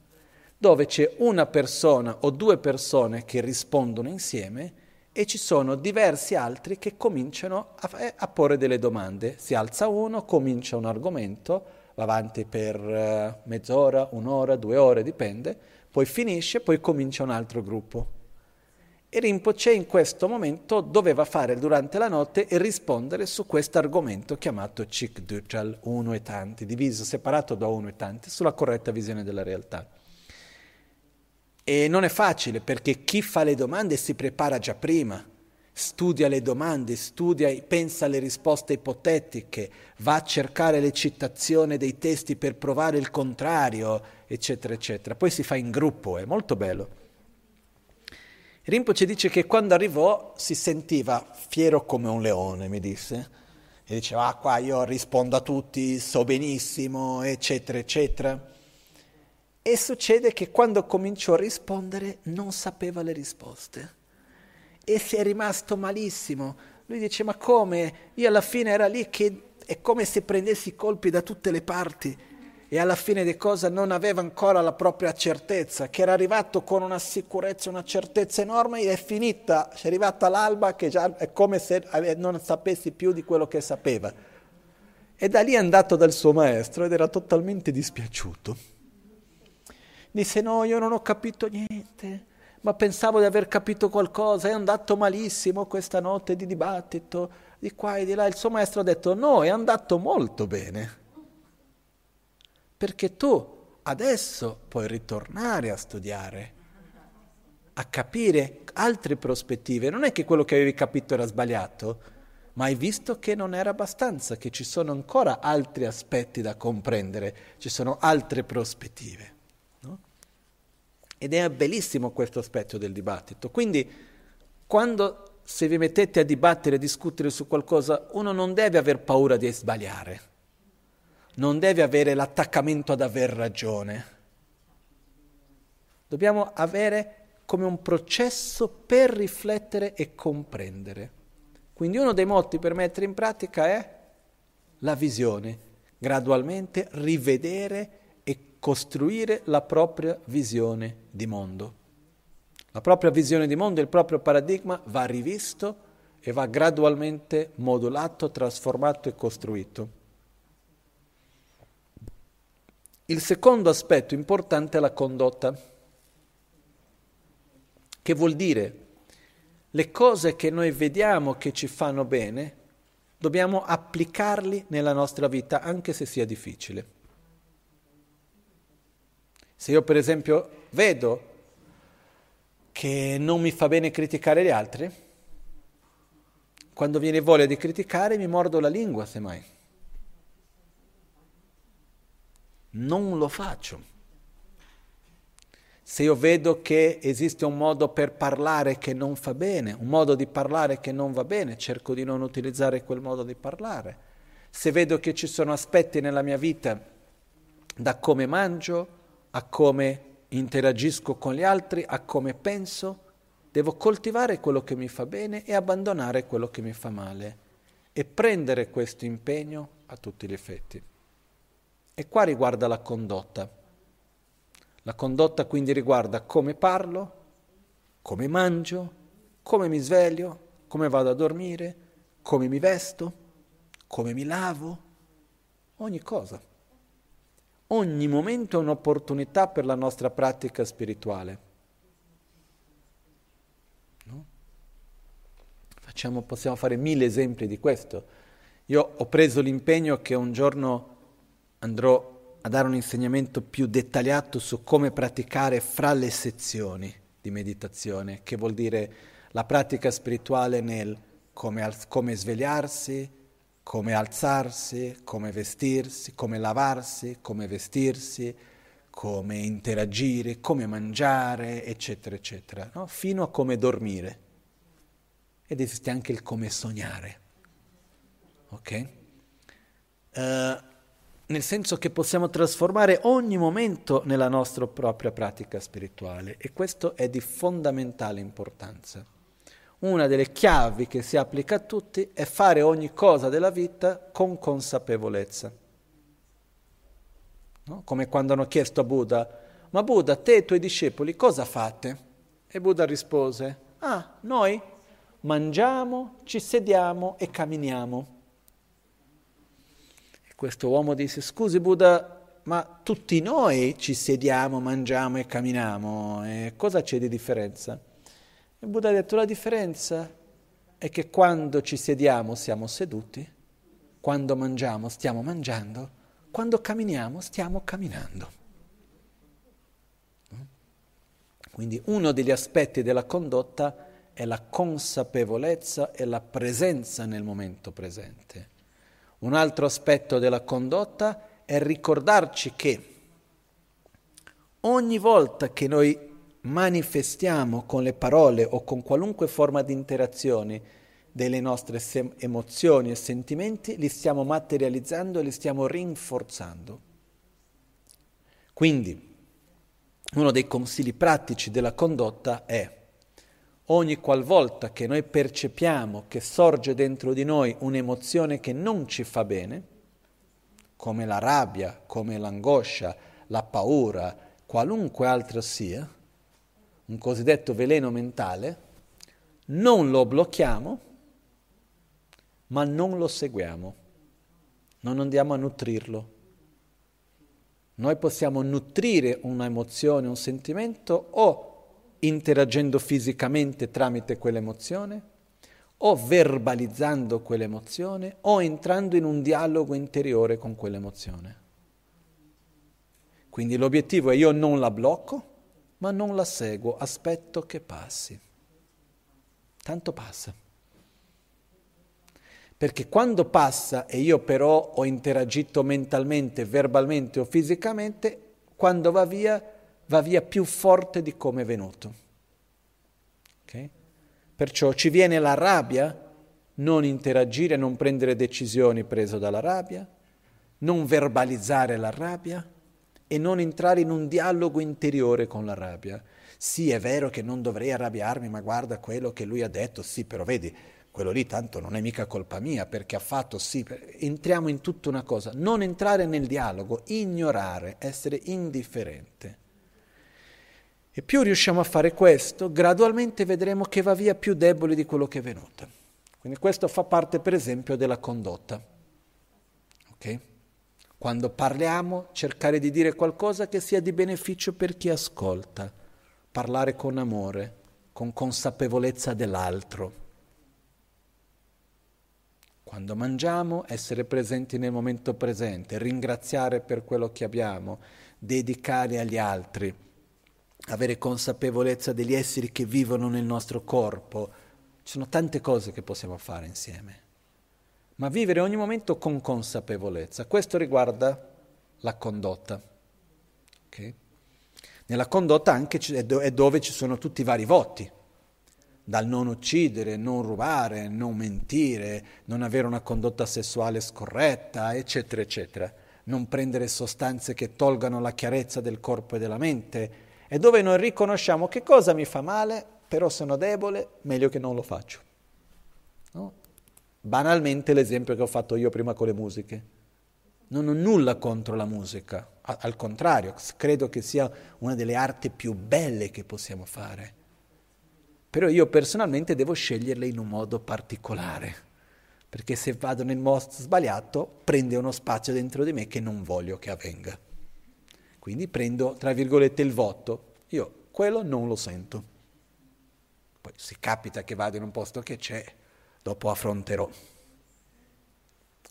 Dove c'è una persona o due persone che rispondono insieme e ci sono diversi altri che cominciano a, eh, a porre delle domande. Si alza uno, comincia un argomento, va avanti per uh, mezz'ora, un'ora, due ore, dipende, poi finisce, poi comincia un altro gruppo. E Rinpoche in questo momento doveva fare durante la notte e rispondere su questo argomento chiamato Chik Duchal, uno e tanti, diviso, separato da uno e tanti, sulla corretta visione della realtà. E non è facile perché chi fa le domande si prepara già prima, studia le domande, studia, pensa alle risposte ipotetiche, va a cercare le citazioni dei testi per provare il contrario, eccetera, eccetera. Poi si fa in gruppo, è molto bello. Rinpoche dice che quando arrivò si sentiva fiero come un leone, mi disse, e diceva, ah qua io rispondo a tutti, so benissimo, eccetera, eccetera. E succede che quando cominciò a rispondere non sapeva le risposte e si è rimasto malissimo. Lui dice, ma come? Io alla fine era lì che è come se prendessi colpi da tutte le parti e alla fine di cosa non aveva ancora la propria certezza, che era arrivato con una sicurezza, una certezza enorme e è finita, è arrivata l'alba che già è come se non sapessi più di quello che sapeva. E da lì è andato dal suo maestro ed era totalmente dispiaciuto. Disse no, io non ho capito niente, ma pensavo di aver capito qualcosa, è andato malissimo questa notte di dibattito, di qua e di là. Il suo maestro ha detto no, è andato molto bene perché tu adesso puoi ritornare a studiare, a capire altre prospettive. Non è che quello che avevi capito era sbagliato, ma hai visto che non era abbastanza, che ci sono ancora altri aspetti da comprendere, ci sono altre prospettive. Ed è bellissimo questo aspetto del dibattito. Quindi, quando se vi mettete a dibattere, a discutere su qualcosa, uno non deve aver paura di sbagliare non deve avere l'attaccamento ad aver ragione. Dobbiamo avere come un processo per riflettere e comprendere. Quindi uno dei moti per mettere in pratica è la visione, gradualmente rivedere costruire la propria visione di mondo. La propria visione di mondo, il proprio paradigma va rivisto e va gradualmente modulato, trasformato e costruito. Il secondo aspetto importante è la condotta, che vuol dire le cose che noi vediamo che ci fanno bene, dobbiamo applicarli nella nostra vita anche se sia difficile. Se io per esempio vedo che non mi fa bene criticare gli altri, quando viene voglia di criticare mi mordo la lingua semmai non lo faccio. Se io vedo che esiste un modo per parlare che non fa bene, un modo di parlare che non va bene, cerco di non utilizzare quel modo di parlare. Se vedo che ci sono aspetti nella mia vita, da come mangio, a come interagisco con gli altri, a come penso, devo coltivare quello che mi fa bene e abbandonare quello che mi fa male e prendere questo impegno a tutti gli effetti. E qua riguarda la condotta. La condotta quindi riguarda come parlo, come mangio, come mi sveglio, come vado a dormire, come mi vesto, come mi lavo, ogni cosa. Ogni momento è un'opportunità per la nostra pratica spirituale. No? Facciamo, possiamo fare mille esempi di questo. Io ho preso l'impegno che un giorno andrò a dare un insegnamento più dettagliato su come praticare fra le sezioni di meditazione, che vuol dire la pratica spirituale nel come, come svegliarsi, come alzarsi, come vestirsi, come lavarsi, come vestirsi, come interagire, come mangiare, eccetera, eccetera, no? fino a come dormire. Ed esiste anche il come sognare. Ok? Uh, nel senso che possiamo trasformare ogni momento nella nostra propria pratica spirituale e questo è di fondamentale importanza. Una delle chiavi che si applica a tutti è fare ogni cosa della vita con consapevolezza. No? Come quando hanno chiesto a Buddha, ma Buddha, te e i tuoi discepoli cosa fate? E Buddha rispose, ah, noi mangiamo, ci sediamo e camminiamo. E questo uomo disse, scusi Buddha, ma tutti noi ci sediamo, mangiamo e camminiamo, e cosa c'è di differenza? Il Buddha ha detto la differenza è che quando ci sediamo siamo seduti, quando mangiamo stiamo mangiando, quando camminiamo stiamo camminando. Quindi uno degli aspetti della condotta è la consapevolezza e la presenza nel momento presente. Un altro aspetto della condotta è ricordarci che ogni volta che noi manifestiamo con le parole o con qualunque forma di interazione delle nostre sem- emozioni e sentimenti, li stiamo materializzando e li stiamo rinforzando. Quindi, uno dei consigli pratici della condotta è ogni qualvolta che noi percepiamo che sorge dentro di noi un'emozione che non ci fa bene, come la rabbia, come l'angoscia, la paura, qualunque altra sia, un cosiddetto veleno mentale, non lo blocchiamo, ma non lo seguiamo, non andiamo a nutrirlo. Noi possiamo nutrire una emozione, un sentimento o interagendo fisicamente tramite quell'emozione, o verbalizzando quell'emozione, o entrando in un dialogo interiore con quell'emozione. Quindi l'obiettivo è io non la blocco, ma non la seguo, aspetto che passi. Tanto passa. Perché quando passa e io però ho interagito mentalmente, verbalmente o fisicamente, quando va via, va via più forte di come è venuto. Okay? Perciò ci viene la rabbia, non interagire, non prendere decisioni preso dalla rabbia, non verbalizzare la rabbia, e non entrare in un dialogo interiore con la rabbia. Sì, è vero che non dovrei arrabbiarmi, ma guarda quello che lui ha detto, sì, però vedi, quello lì tanto non è mica colpa mia perché ha fatto sì, entriamo in tutta una cosa, non entrare nel dialogo, ignorare, essere indifferente. E più riusciamo a fare questo, gradualmente vedremo che va via più debole di quello che è venuto. Quindi questo fa parte per esempio della condotta. Okay? Quando parliamo, cercare di dire qualcosa che sia di beneficio per chi ascolta, parlare con amore, con consapevolezza dell'altro. Quando mangiamo, essere presenti nel momento presente, ringraziare per quello che abbiamo, dedicare agli altri, avere consapevolezza degli esseri che vivono nel nostro corpo. Ci sono tante cose che possiamo fare insieme ma vivere ogni momento con consapevolezza. Questo riguarda la condotta. Okay? Nella condotta anche è dove ci sono tutti i vari voti, dal non uccidere, non rubare, non mentire, non avere una condotta sessuale scorretta, eccetera, eccetera, non prendere sostanze che tolgano la chiarezza del corpo e della mente, è dove noi riconosciamo che cosa mi fa male, però sono debole, meglio che non lo faccio. No? Banalmente l'esempio che ho fatto io prima con le musiche. Non ho nulla contro la musica, al contrario, credo che sia una delle arti più belle che possiamo fare. Però io personalmente devo sceglierle in un modo particolare, perché se vado nel modo sbagliato prende uno spazio dentro di me che non voglio che avvenga. Quindi prendo, tra virgolette, il voto. Io quello non lo sento. Poi se capita che vado in un posto che c'è, dopo affronterò.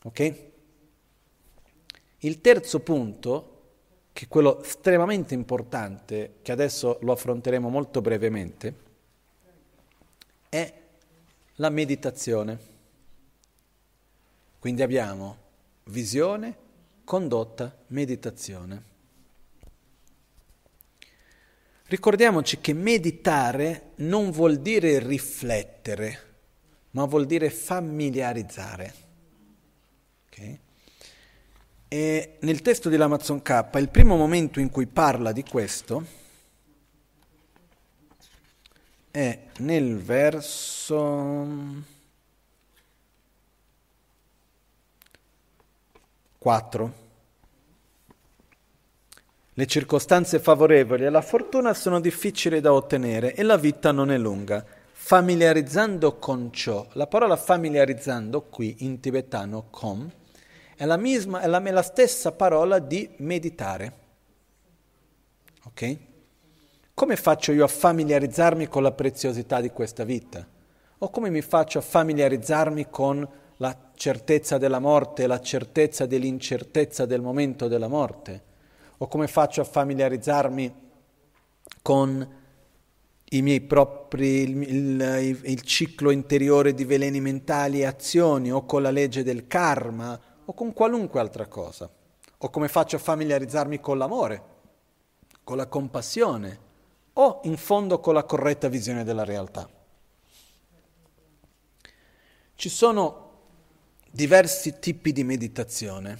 Ok? Il terzo punto, che è quello estremamente importante, che adesso lo affronteremo molto brevemente, è la meditazione. Quindi abbiamo visione, condotta, meditazione. Ricordiamoci che meditare non vuol dire riflettere, ma vuol dire familiarizzare. Okay? E nel testo di L'Amazon K, il primo momento in cui parla di questo è nel verso 4. Le circostanze favorevoli alla fortuna sono difficili da ottenere e la vita non è lunga. Familiarizzando con ciò, la parola familiarizzando qui in tibetano com è la, misma, è la, è la stessa parola di meditare. Ok? Come faccio io a familiarizzarmi con la preziosità di questa vita? O come mi faccio a familiarizzarmi con la certezza della morte, la certezza dell'incertezza del momento della morte? O come faccio a familiarizzarmi con i miei propri, il, il, il ciclo interiore di veleni mentali e azioni, o con la legge del karma, o con qualunque altra cosa? O come faccio a familiarizzarmi con l'amore, con la compassione? o in fondo con la corretta visione della realtà. Ci sono diversi tipi di meditazione,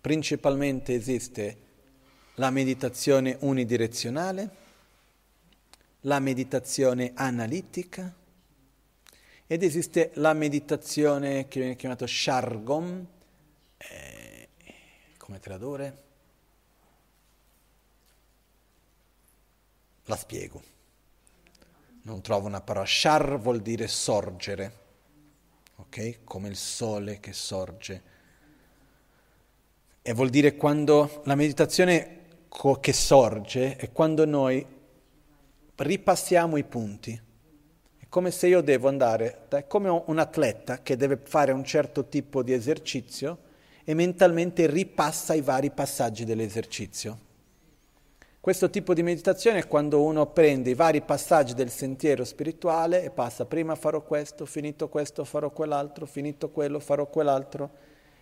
principalmente esiste la meditazione unidirezionale, la meditazione analitica ed esiste la meditazione che viene chiamata Shargom, eh, come tradurre? La spiego. Non trovo una parola. Shar vuol dire sorgere, ok? Come il sole che sorge. E vuol dire quando la meditazione che sorge è quando noi ripassiamo i punti. È come se io devo andare, è come un atleta che deve fare un certo tipo di esercizio e mentalmente ripassa i vari passaggi dell'esercizio. Questo tipo di meditazione è quando uno prende i vari passaggi del sentiero spirituale e passa prima farò questo, finito questo farò quell'altro, finito quello farò quell'altro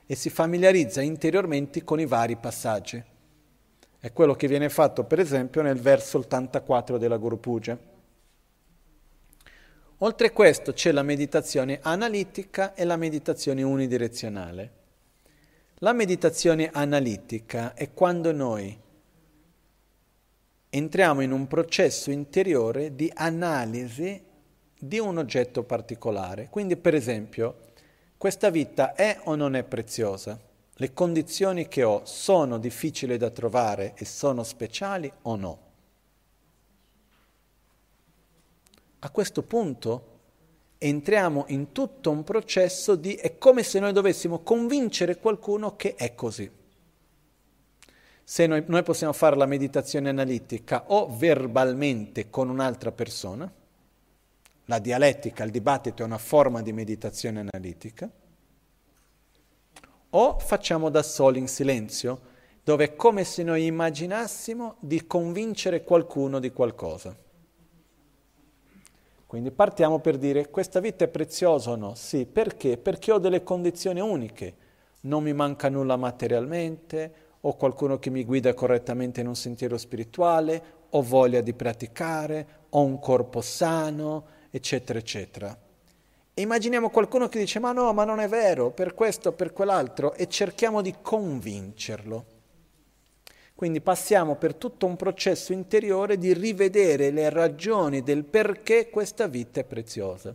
e si familiarizza interiormente con i vari passaggi. È quello che viene fatto per esempio nel verso 84 della Guru Puja. Oltre a questo c'è la meditazione analitica e la meditazione unidirezionale. La meditazione analitica è quando noi entriamo in un processo interiore di analisi di un oggetto particolare. Quindi, per esempio, questa vita è o non è preziosa? Le condizioni che ho sono difficili da trovare e sono speciali o no? A questo punto entriamo in tutto un processo di... è come se noi dovessimo convincere qualcuno che è così. Se noi, noi possiamo fare la meditazione analitica o verbalmente con un'altra persona, la dialettica, il dibattito è una forma di meditazione analitica, o facciamo da soli in silenzio, dove è come se noi immaginassimo di convincere qualcuno di qualcosa. Quindi partiamo per dire questa vita è preziosa o no? Sì, perché? Perché ho delle condizioni uniche, non mi manca nulla materialmente, ho qualcuno che mi guida correttamente in un sentiero spirituale, ho voglia di praticare, ho un corpo sano, eccetera, eccetera. Immaginiamo qualcuno che dice ma no, ma non è vero, per questo, per quell'altro, e cerchiamo di convincerlo. Quindi passiamo per tutto un processo interiore di rivedere le ragioni del perché questa vita è preziosa.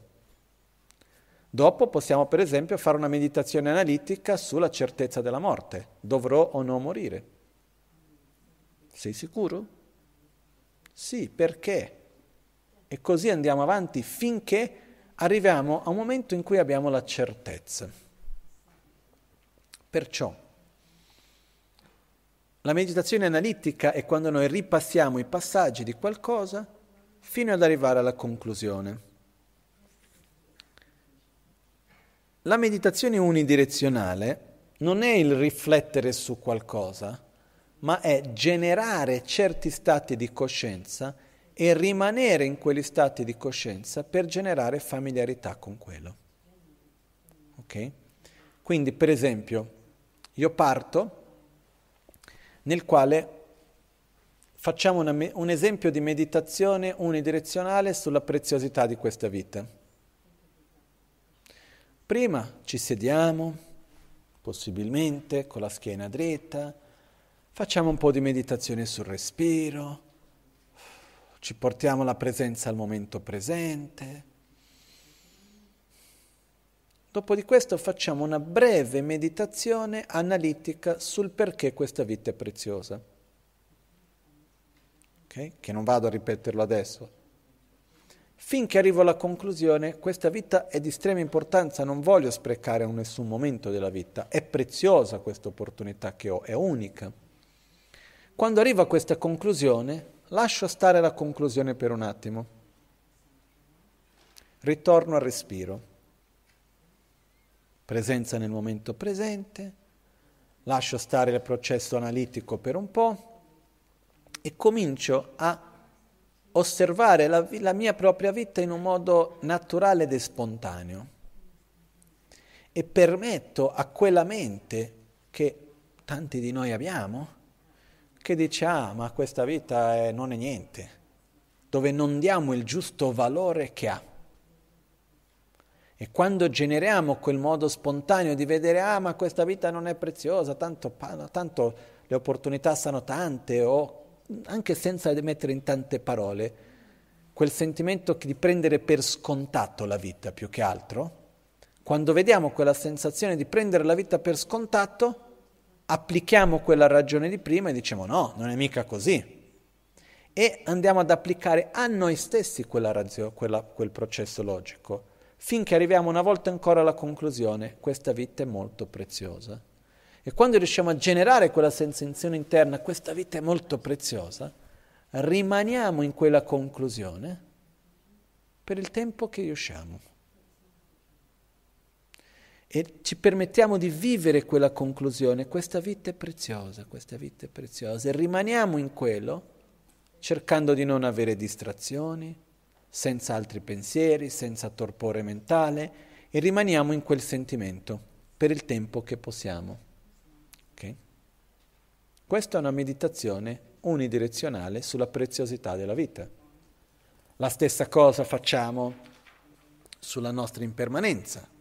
Dopo possiamo per esempio fare una meditazione analitica sulla certezza della morte. Dovrò o no morire? Sei sicuro? Sì, perché? E così andiamo avanti finché arriviamo a un momento in cui abbiamo la certezza. Perciò la meditazione analitica è quando noi ripassiamo i passaggi di qualcosa fino ad arrivare alla conclusione. La meditazione unidirezionale non è il riflettere su qualcosa, ma è generare certi stati di coscienza e rimanere in quegli stati di coscienza per generare familiarità con quello. Ok? Quindi, per esempio, io parto nel quale facciamo una, un esempio di meditazione unidirezionale sulla preziosità di questa vita. Prima ci sediamo, possibilmente con la schiena dritta, facciamo un po' di meditazione sul respiro, ci portiamo la presenza al momento presente. Dopo di questo facciamo una breve meditazione analitica sul perché questa vita è preziosa. Okay? Che non vado a ripeterlo adesso, Finché arrivo alla conclusione, questa vita è di estrema importanza, non voglio sprecare nessun momento della vita, è preziosa questa opportunità che ho, è unica. Quando arrivo a questa conclusione, lascio stare la conclusione per un attimo, ritorno al respiro, presenza nel momento presente, lascio stare il processo analitico per un po' e comincio a osservare la, la mia propria vita in un modo naturale ed spontaneo. E permetto a quella mente che tanti di noi abbiamo, che dice ah ma questa vita è, non è niente, dove non diamo il giusto valore che ha. E quando generiamo quel modo spontaneo di vedere ah ma questa vita non è preziosa, tanto, tanto le opportunità sono tante o anche senza mettere in tante parole, quel sentimento di prendere per scontato la vita più che altro, quando vediamo quella sensazione di prendere la vita per scontato, applichiamo quella ragione di prima e diciamo no, non è mica così. E andiamo ad applicare a noi stessi quella razio, quella, quel processo logico, finché arriviamo una volta ancora alla conclusione, questa vita è molto preziosa. E quando riusciamo a generare quella sensazione interna, questa vita è molto preziosa, rimaniamo in quella conclusione per il tempo che riusciamo. E ci permettiamo di vivere quella conclusione, questa vita è preziosa, questa vita è preziosa, e rimaniamo in quello cercando di non avere distrazioni, senza altri pensieri, senza torpore mentale, e rimaniamo in quel sentimento per il tempo che possiamo. Questa è una meditazione unidirezionale sulla preziosità della vita. La stessa cosa facciamo sulla nostra impermanenza.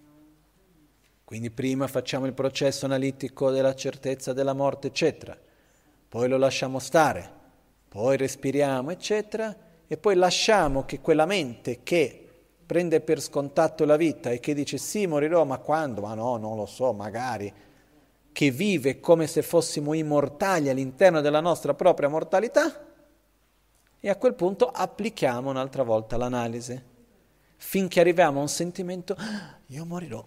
Quindi prima facciamo il processo analitico della certezza della morte, eccetera, poi lo lasciamo stare, poi respiriamo, eccetera, e poi lasciamo che quella mente che prende per scontato la vita e che dice sì, morirò, ma quando? Ma no, non lo so, magari. Che vive come se fossimo immortali all'interno della nostra propria mortalità e a quel punto applichiamo un'altra volta l'analisi finché arriviamo a un sentimento ah, io morirò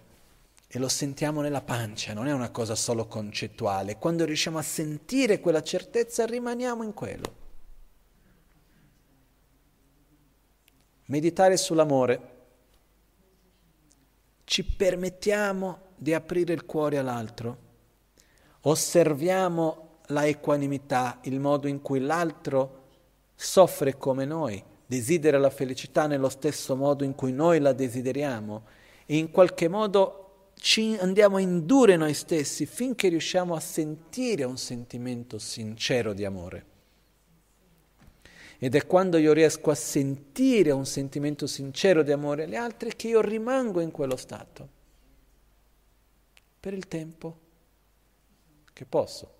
e lo sentiamo nella pancia, non è una cosa solo concettuale. Quando riusciamo a sentire quella certezza rimaniamo in quello. Meditare sull'amore. Ci permettiamo di aprire il cuore all'altro osserviamo la equanimità, il modo in cui l'altro soffre come noi, desidera la felicità nello stesso modo in cui noi la desideriamo e in qualche modo ci andiamo a indurre noi stessi finché riusciamo a sentire un sentimento sincero di amore. Ed è quando io riesco a sentire un sentimento sincero di amore agli altri che io rimango in quello stato per il tempo che posso.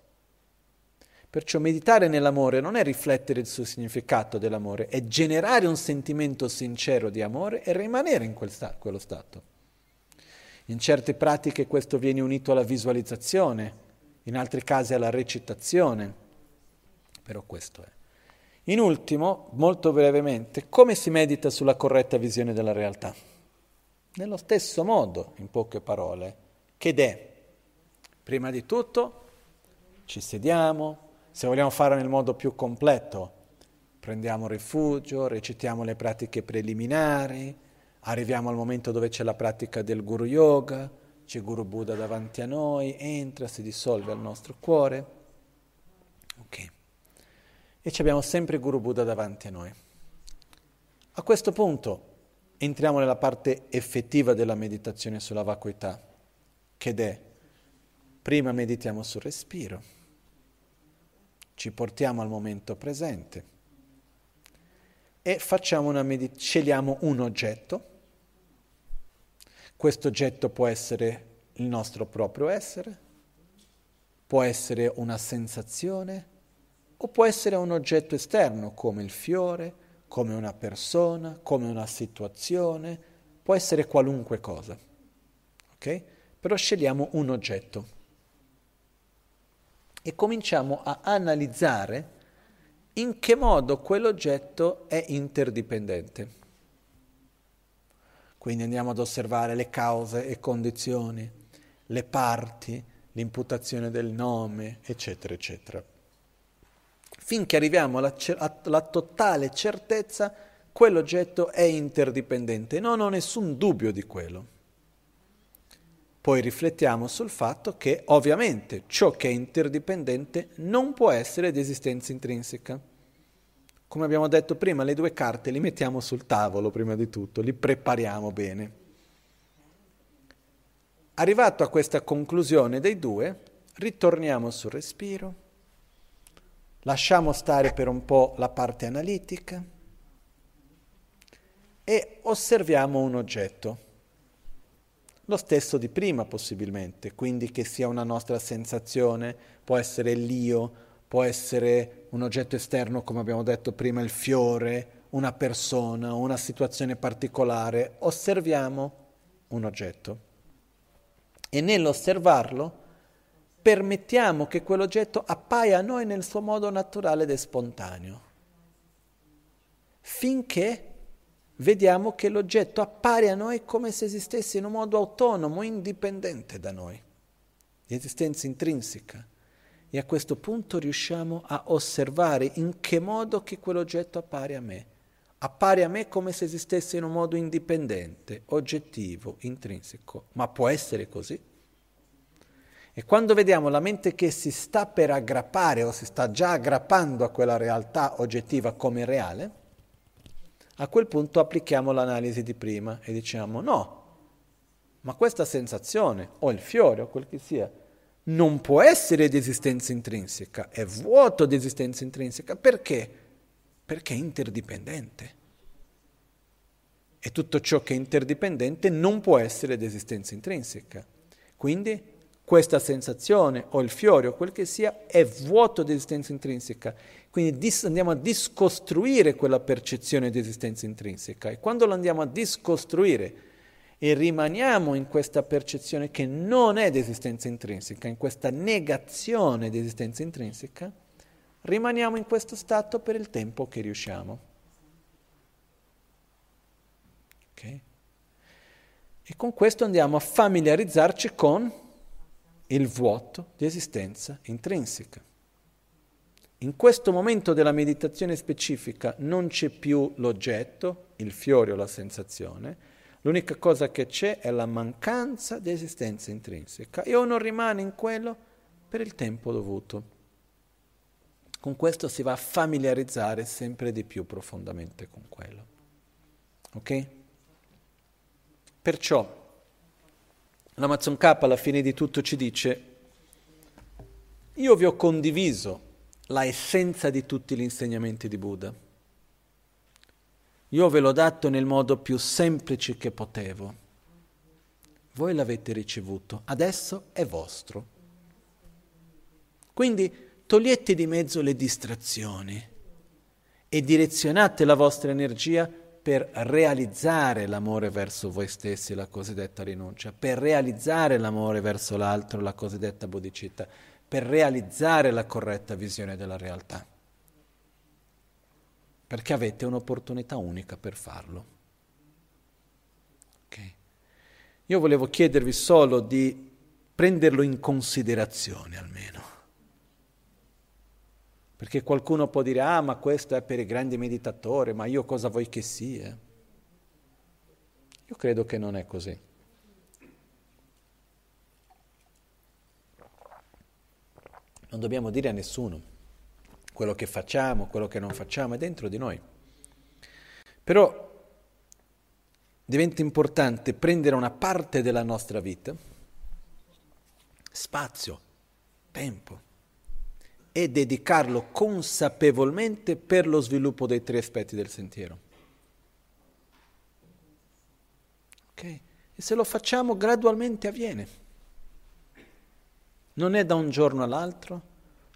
Perciò meditare nell'amore non è riflettere suo significato dell'amore, è generare un sentimento sincero di amore e rimanere in quel sta- quello stato. In certe pratiche questo viene unito alla visualizzazione, in altri casi alla recitazione, però questo è. In ultimo, molto brevemente, come si medita sulla corretta visione della realtà? Nello stesso modo, in poche parole, che è, prima di tutto, ci sediamo, se vogliamo fare nel modo più completo, prendiamo rifugio, recitiamo le pratiche preliminari, arriviamo al momento dove c'è la pratica del Guru Yoga, c'è Guru Buddha davanti a noi, entra, si dissolve al nostro cuore. Ok. E abbiamo sempre Guru Buddha davanti a noi. A questo punto entriamo nella parte effettiva della meditazione sulla vacuità, che è prima meditiamo sul respiro ci portiamo al momento presente e facciamo una medit- scegliamo un oggetto. Questo oggetto può essere il nostro proprio essere, può essere una sensazione o può essere un oggetto esterno come il fiore, come una persona, come una situazione, può essere qualunque cosa. Ok? Però scegliamo un oggetto e cominciamo a analizzare in che modo quell'oggetto è interdipendente. Quindi andiamo ad osservare le cause e condizioni, le parti, l'imputazione del nome, eccetera, eccetera. Finché arriviamo alla, alla totale certezza quell'oggetto è interdipendente, non ho nessun dubbio di quello. Poi riflettiamo sul fatto che ovviamente ciò che è interdipendente non può essere di esistenza intrinseca. Come abbiamo detto prima, le due carte li mettiamo sul tavolo prima di tutto, li prepariamo bene. Arrivato a questa conclusione dei due, ritorniamo sul respiro, lasciamo stare per un po' la parte analitica e osserviamo un oggetto. Lo stesso di prima possibilmente, quindi che sia una nostra sensazione, può essere l'io, può essere un oggetto esterno come abbiamo detto prima, il fiore, una persona, una situazione particolare. Osserviamo un oggetto e nell'osservarlo permettiamo che quell'oggetto appaia a noi nel suo modo naturale ed spontaneo, finché vediamo che l'oggetto appare a noi come se esistesse in un modo autonomo, indipendente da noi, di esistenza intrinseca. E a questo punto riusciamo a osservare in che modo che quell'oggetto appare a me. Appare a me come se esistesse in un modo indipendente, oggettivo, intrinseco. Ma può essere così? E quando vediamo la mente che si sta per aggrappare o si sta già aggrappando a quella realtà oggettiva come reale, a quel punto applichiamo l'analisi di prima e diciamo no, ma questa sensazione o il fiore o quel che sia non può essere di esistenza intrinseca, è vuoto di esistenza intrinseca. Perché? Perché è interdipendente. E tutto ciò che è interdipendente non può essere di esistenza intrinseca. Quindi questa sensazione o il fiore o quel che sia è vuoto di esistenza intrinseca. Quindi dis- andiamo a discostruire quella percezione di esistenza intrinseca e quando lo andiamo a discostruire e rimaniamo in questa percezione che non è di esistenza intrinseca, in questa negazione di esistenza intrinseca, rimaniamo in questo stato per il tempo che riusciamo. Okay? E con questo andiamo a familiarizzarci con il vuoto di esistenza intrinseca. In questo momento della meditazione specifica non c'è più l'oggetto, il fiore o la sensazione, l'unica cosa che c'è è la mancanza di esistenza intrinseca e uno rimane in quello per il tempo dovuto. Con questo si va a familiarizzare sempre di più profondamente con quello. Ok? Perciò L'Amazon K alla fine di tutto ci dice, io vi ho condiviso la essenza di tutti gli insegnamenti di Buddha. Io ve l'ho dato nel modo più semplice che potevo. Voi l'avete ricevuto, adesso è vostro. Quindi togliete di mezzo le distrazioni e direzionate la vostra energia per realizzare l'amore verso voi stessi, la cosiddetta rinuncia, per realizzare l'amore verso l'altro, la cosiddetta bodhicitta, per realizzare la corretta visione della realtà. Perché avete un'opportunità unica per farlo. Okay. Io volevo chiedervi solo di prenderlo in considerazione almeno. Perché qualcuno può dire, ah, ma questo è per i grandi meditatori, ma io cosa vuoi che sia? Io credo che non è così. Non dobbiamo dire a nessuno quello che facciamo, quello che non facciamo, è dentro di noi. Però diventa importante prendere una parte della nostra vita, spazio, tempo, e dedicarlo consapevolmente per lo sviluppo dei tre aspetti del sentiero. Ok? E se lo facciamo gradualmente avviene. Non è da un giorno all'altro,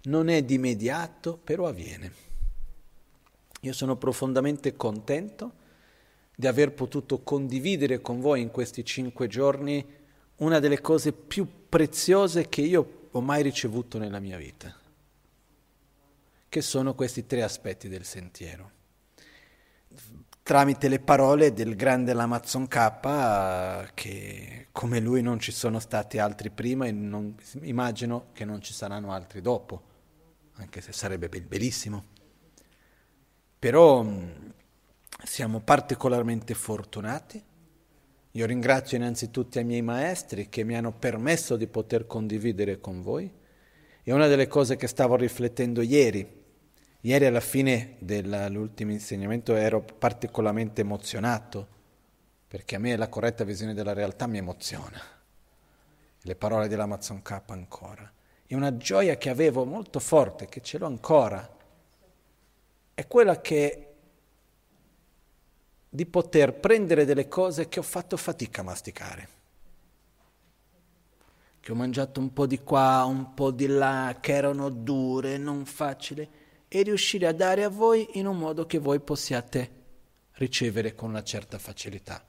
non è di immediato, però avviene. Io sono profondamente contento di aver potuto condividere con voi in questi cinque giorni una delle cose più preziose che io ho mai ricevuto nella mia vita, che sono questi tre aspetti del sentiero. Tramite le parole del grande Lamazon K, che come lui non ci sono stati altri prima e non, immagino che non ci saranno altri dopo, anche se sarebbe bellissimo. Però siamo particolarmente fortunati. Io ringrazio innanzitutto i miei maestri che mi hanno permesso di poter condividere con voi. E una delle cose che stavo riflettendo ieri, ieri alla fine dell'ultimo insegnamento ero particolarmente emozionato, perché a me la corretta visione della realtà mi emoziona. Le parole dell'Amazon K ancora. E una gioia che avevo molto forte, che ce l'ho ancora, è quella che di poter prendere delle cose che ho fatto fatica a masticare, che ho mangiato un po' di qua, un po' di là, che erano dure, non facili, e riuscire a dare a voi in un modo che voi possiate ricevere con una certa facilità.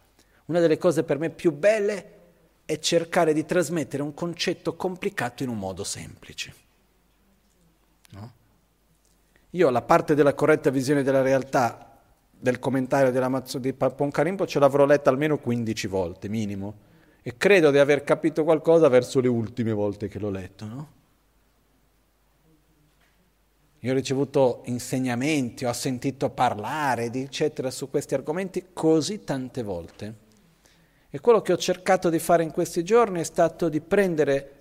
Una delle cose per me più belle è cercare di trasmettere un concetto complicato in un modo semplice. No? Io la parte della corretta visione della realtà del commentario Mazzo di Poncarimpo ce l'avrò letta almeno 15 volte, minimo, e credo di aver capito qualcosa verso le ultime volte che l'ho letto, no? Io ho ricevuto insegnamenti, ho sentito parlare, eccetera, su questi argomenti così tante volte. E quello che ho cercato di fare in questi giorni è stato di prendere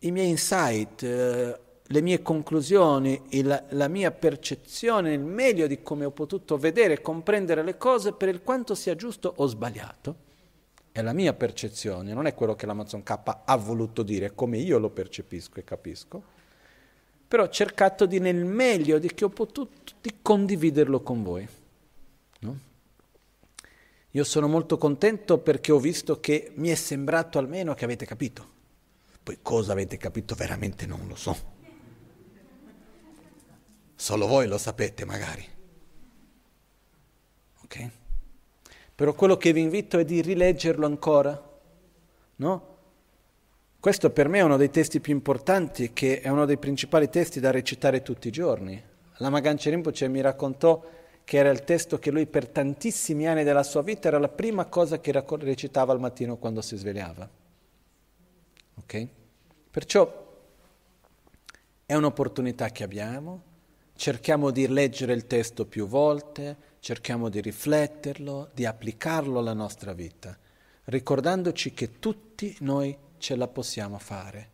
i miei insight, eh, le mie conclusioni, il, la mia percezione, il meglio di come ho potuto vedere e comprendere le cose per il quanto sia giusto o sbagliato. È la mia percezione, non è quello che l'Amazon K ha voluto dire, è come io lo percepisco e capisco. Però ho cercato di, nel meglio di che ho potuto, di condividerlo con voi. Io sono molto contento perché ho visto che mi è sembrato almeno che avete capito. Poi cosa avete capito veramente non lo so. Solo voi lo sapete magari. Ok? Però quello che vi invito è di rileggerlo ancora, no? Questo per me è uno dei testi più importanti, che è uno dei principali testi da recitare tutti i giorni. La Maganche Rinpoche mi raccontò che era il testo che lui per tantissimi anni della sua vita era la prima cosa che recitava al mattino quando si svegliava. Ok? Perciò è un'opportunità che abbiamo, cerchiamo di leggere il testo più volte, cerchiamo di rifletterlo, di applicarlo alla nostra vita, ricordandoci che tutti noi ce la possiamo fare.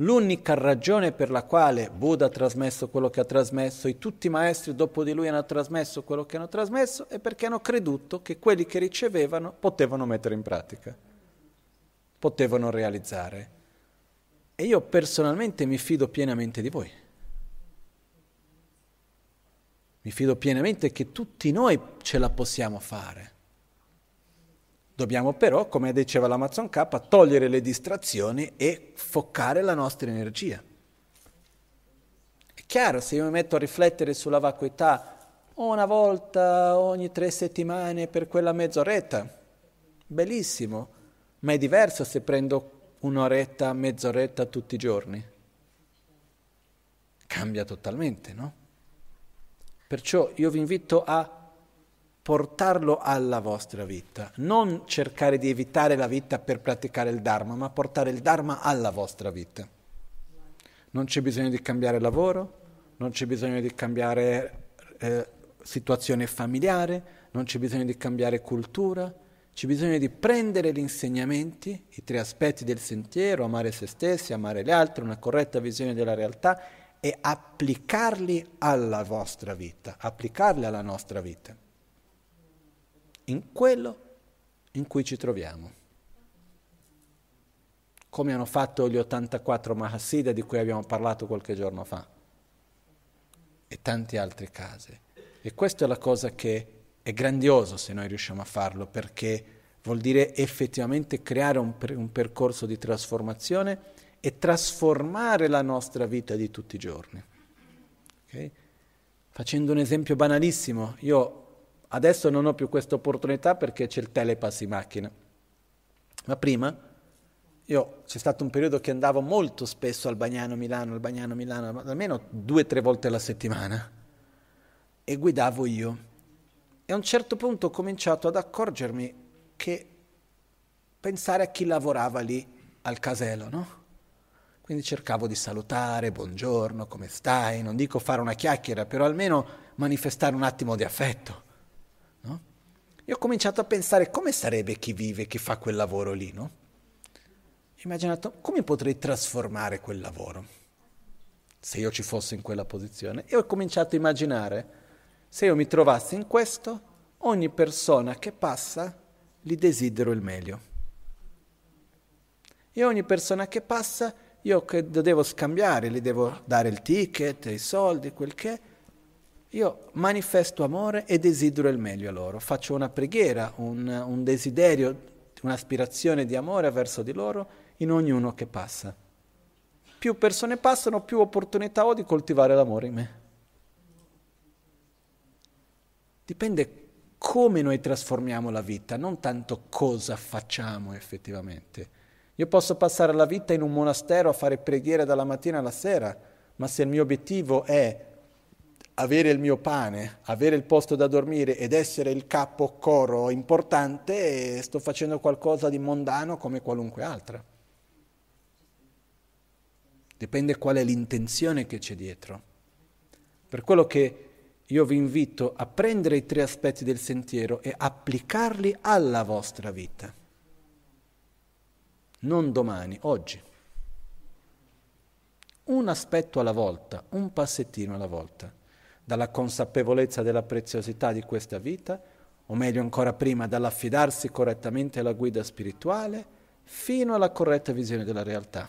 L'unica ragione per la quale Buddha ha trasmesso quello che ha trasmesso e tutti i maestri dopo di lui hanno trasmesso quello che hanno trasmesso è perché hanno creduto che quelli che ricevevano potevano mettere in pratica, potevano realizzare. E io personalmente mi fido pienamente di voi. Mi fido pienamente che tutti noi ce la possiamo fare. Dobbiamo però, come diceva l'Amazon K, togliere le distrazioni e foccare la nostra energia. È chiaro, se io mi metto a riflettere sulla vacuità una volta ogni tre settimane per quella mezz'oretta, bellissimo, ma è diverso se prendo un'oretta, mezz'oretta tutti i giorni. Cambia totalmente, no? Perciò io vi invito a portarlo alla vostra vita, non cercare di evitare la vita per praticare il Dharma, ma portare il Dharma alla vostra vita. Non c'è bisogno di cambiare lavoro, non c'è bisogno di cambiare eh, situazione familiare, non c'è bisogno di cambiare cultura, c'è bisogno di prendere gli insegnamenti, i tre aspetti del sentiero, amare se stessi, amare gli altri, una corretta visione della realtà e applicarli alla vostra vita, applicarli alla nostra vita, in quello in cui ci troviamo. Come hanno fatto gli 84 Mahasiddha di cui abbiamo parlato qualche giorno fa, e tanti altri casi. E questa è la cosa che è grandioso se noi riusciamo a farlo, perché vuol dire effettivamente creare un, per, un percorso di trasformazione e trasformare la nostra vita di tutti i giorni. Okay? Facendo un esempio banalissimo, io adesso non ho più questa opportunità perché c'è il telepass in macchina, ma prima io c'è stato un periodo che andavo molto spesso al Bagnano Milano, al Bagnano Milano, almeno due o tre volte alla settimana, e guidavo io. E a un certo punto ho cominciato ad accorgermi che pensare a chi lavorava lì al casello, no? Quindi cercavo di salutare, buongiorno, come stai? Non dico fare una chiacchiera, però almeno manifestare un attimo di affetto. No? E ho cominciato a pensare come sarebbe chi vive, chi fa quel lavoro lì, no? Ho immaginato come potrei trasformare quel lavoro se io ci fossi in quella posizione. E ho cominciato a immaginare se io mi trovassi in questo, ogni persona che passa gli desidero il meglio. E ogni persona che passa io che devo scambiare, gli devo dare il ticket, i soldi, quel che io manifesto amore e desidero il meglio a loro, faccio una preghiera, un, un desiderio, un'aspirazione di amore verso di loro in ognuno che passa. Più persone passano, più opportunità ho di coltivare l'amore in me. Dipende come noi trasformiamo la vita, non tanto cosa facciamo effettivamente. Io posso passare la vita in un monastero a fare preghiere dalla mattina alla sera, ma se il mio obiettivo è avere il mio pane, avere il posto da dormire ed essere il capo coro importante, sto facendo qualcosa di mondano come qualunque altra. Dipende qual è l'intenzione che c'è dietro. Per quello che io vi invito a prendere i tre aspetti del sentiero e applicarli alla vostra vita non domani, oggi. Un aspetto alla volta, un passettino alla volta, dalla consapevolezza della preziosità di questa vita, o meglio ancora prima dall'affidarsi correttamente alla guida spirituale, fino alla corretta visione della realtà.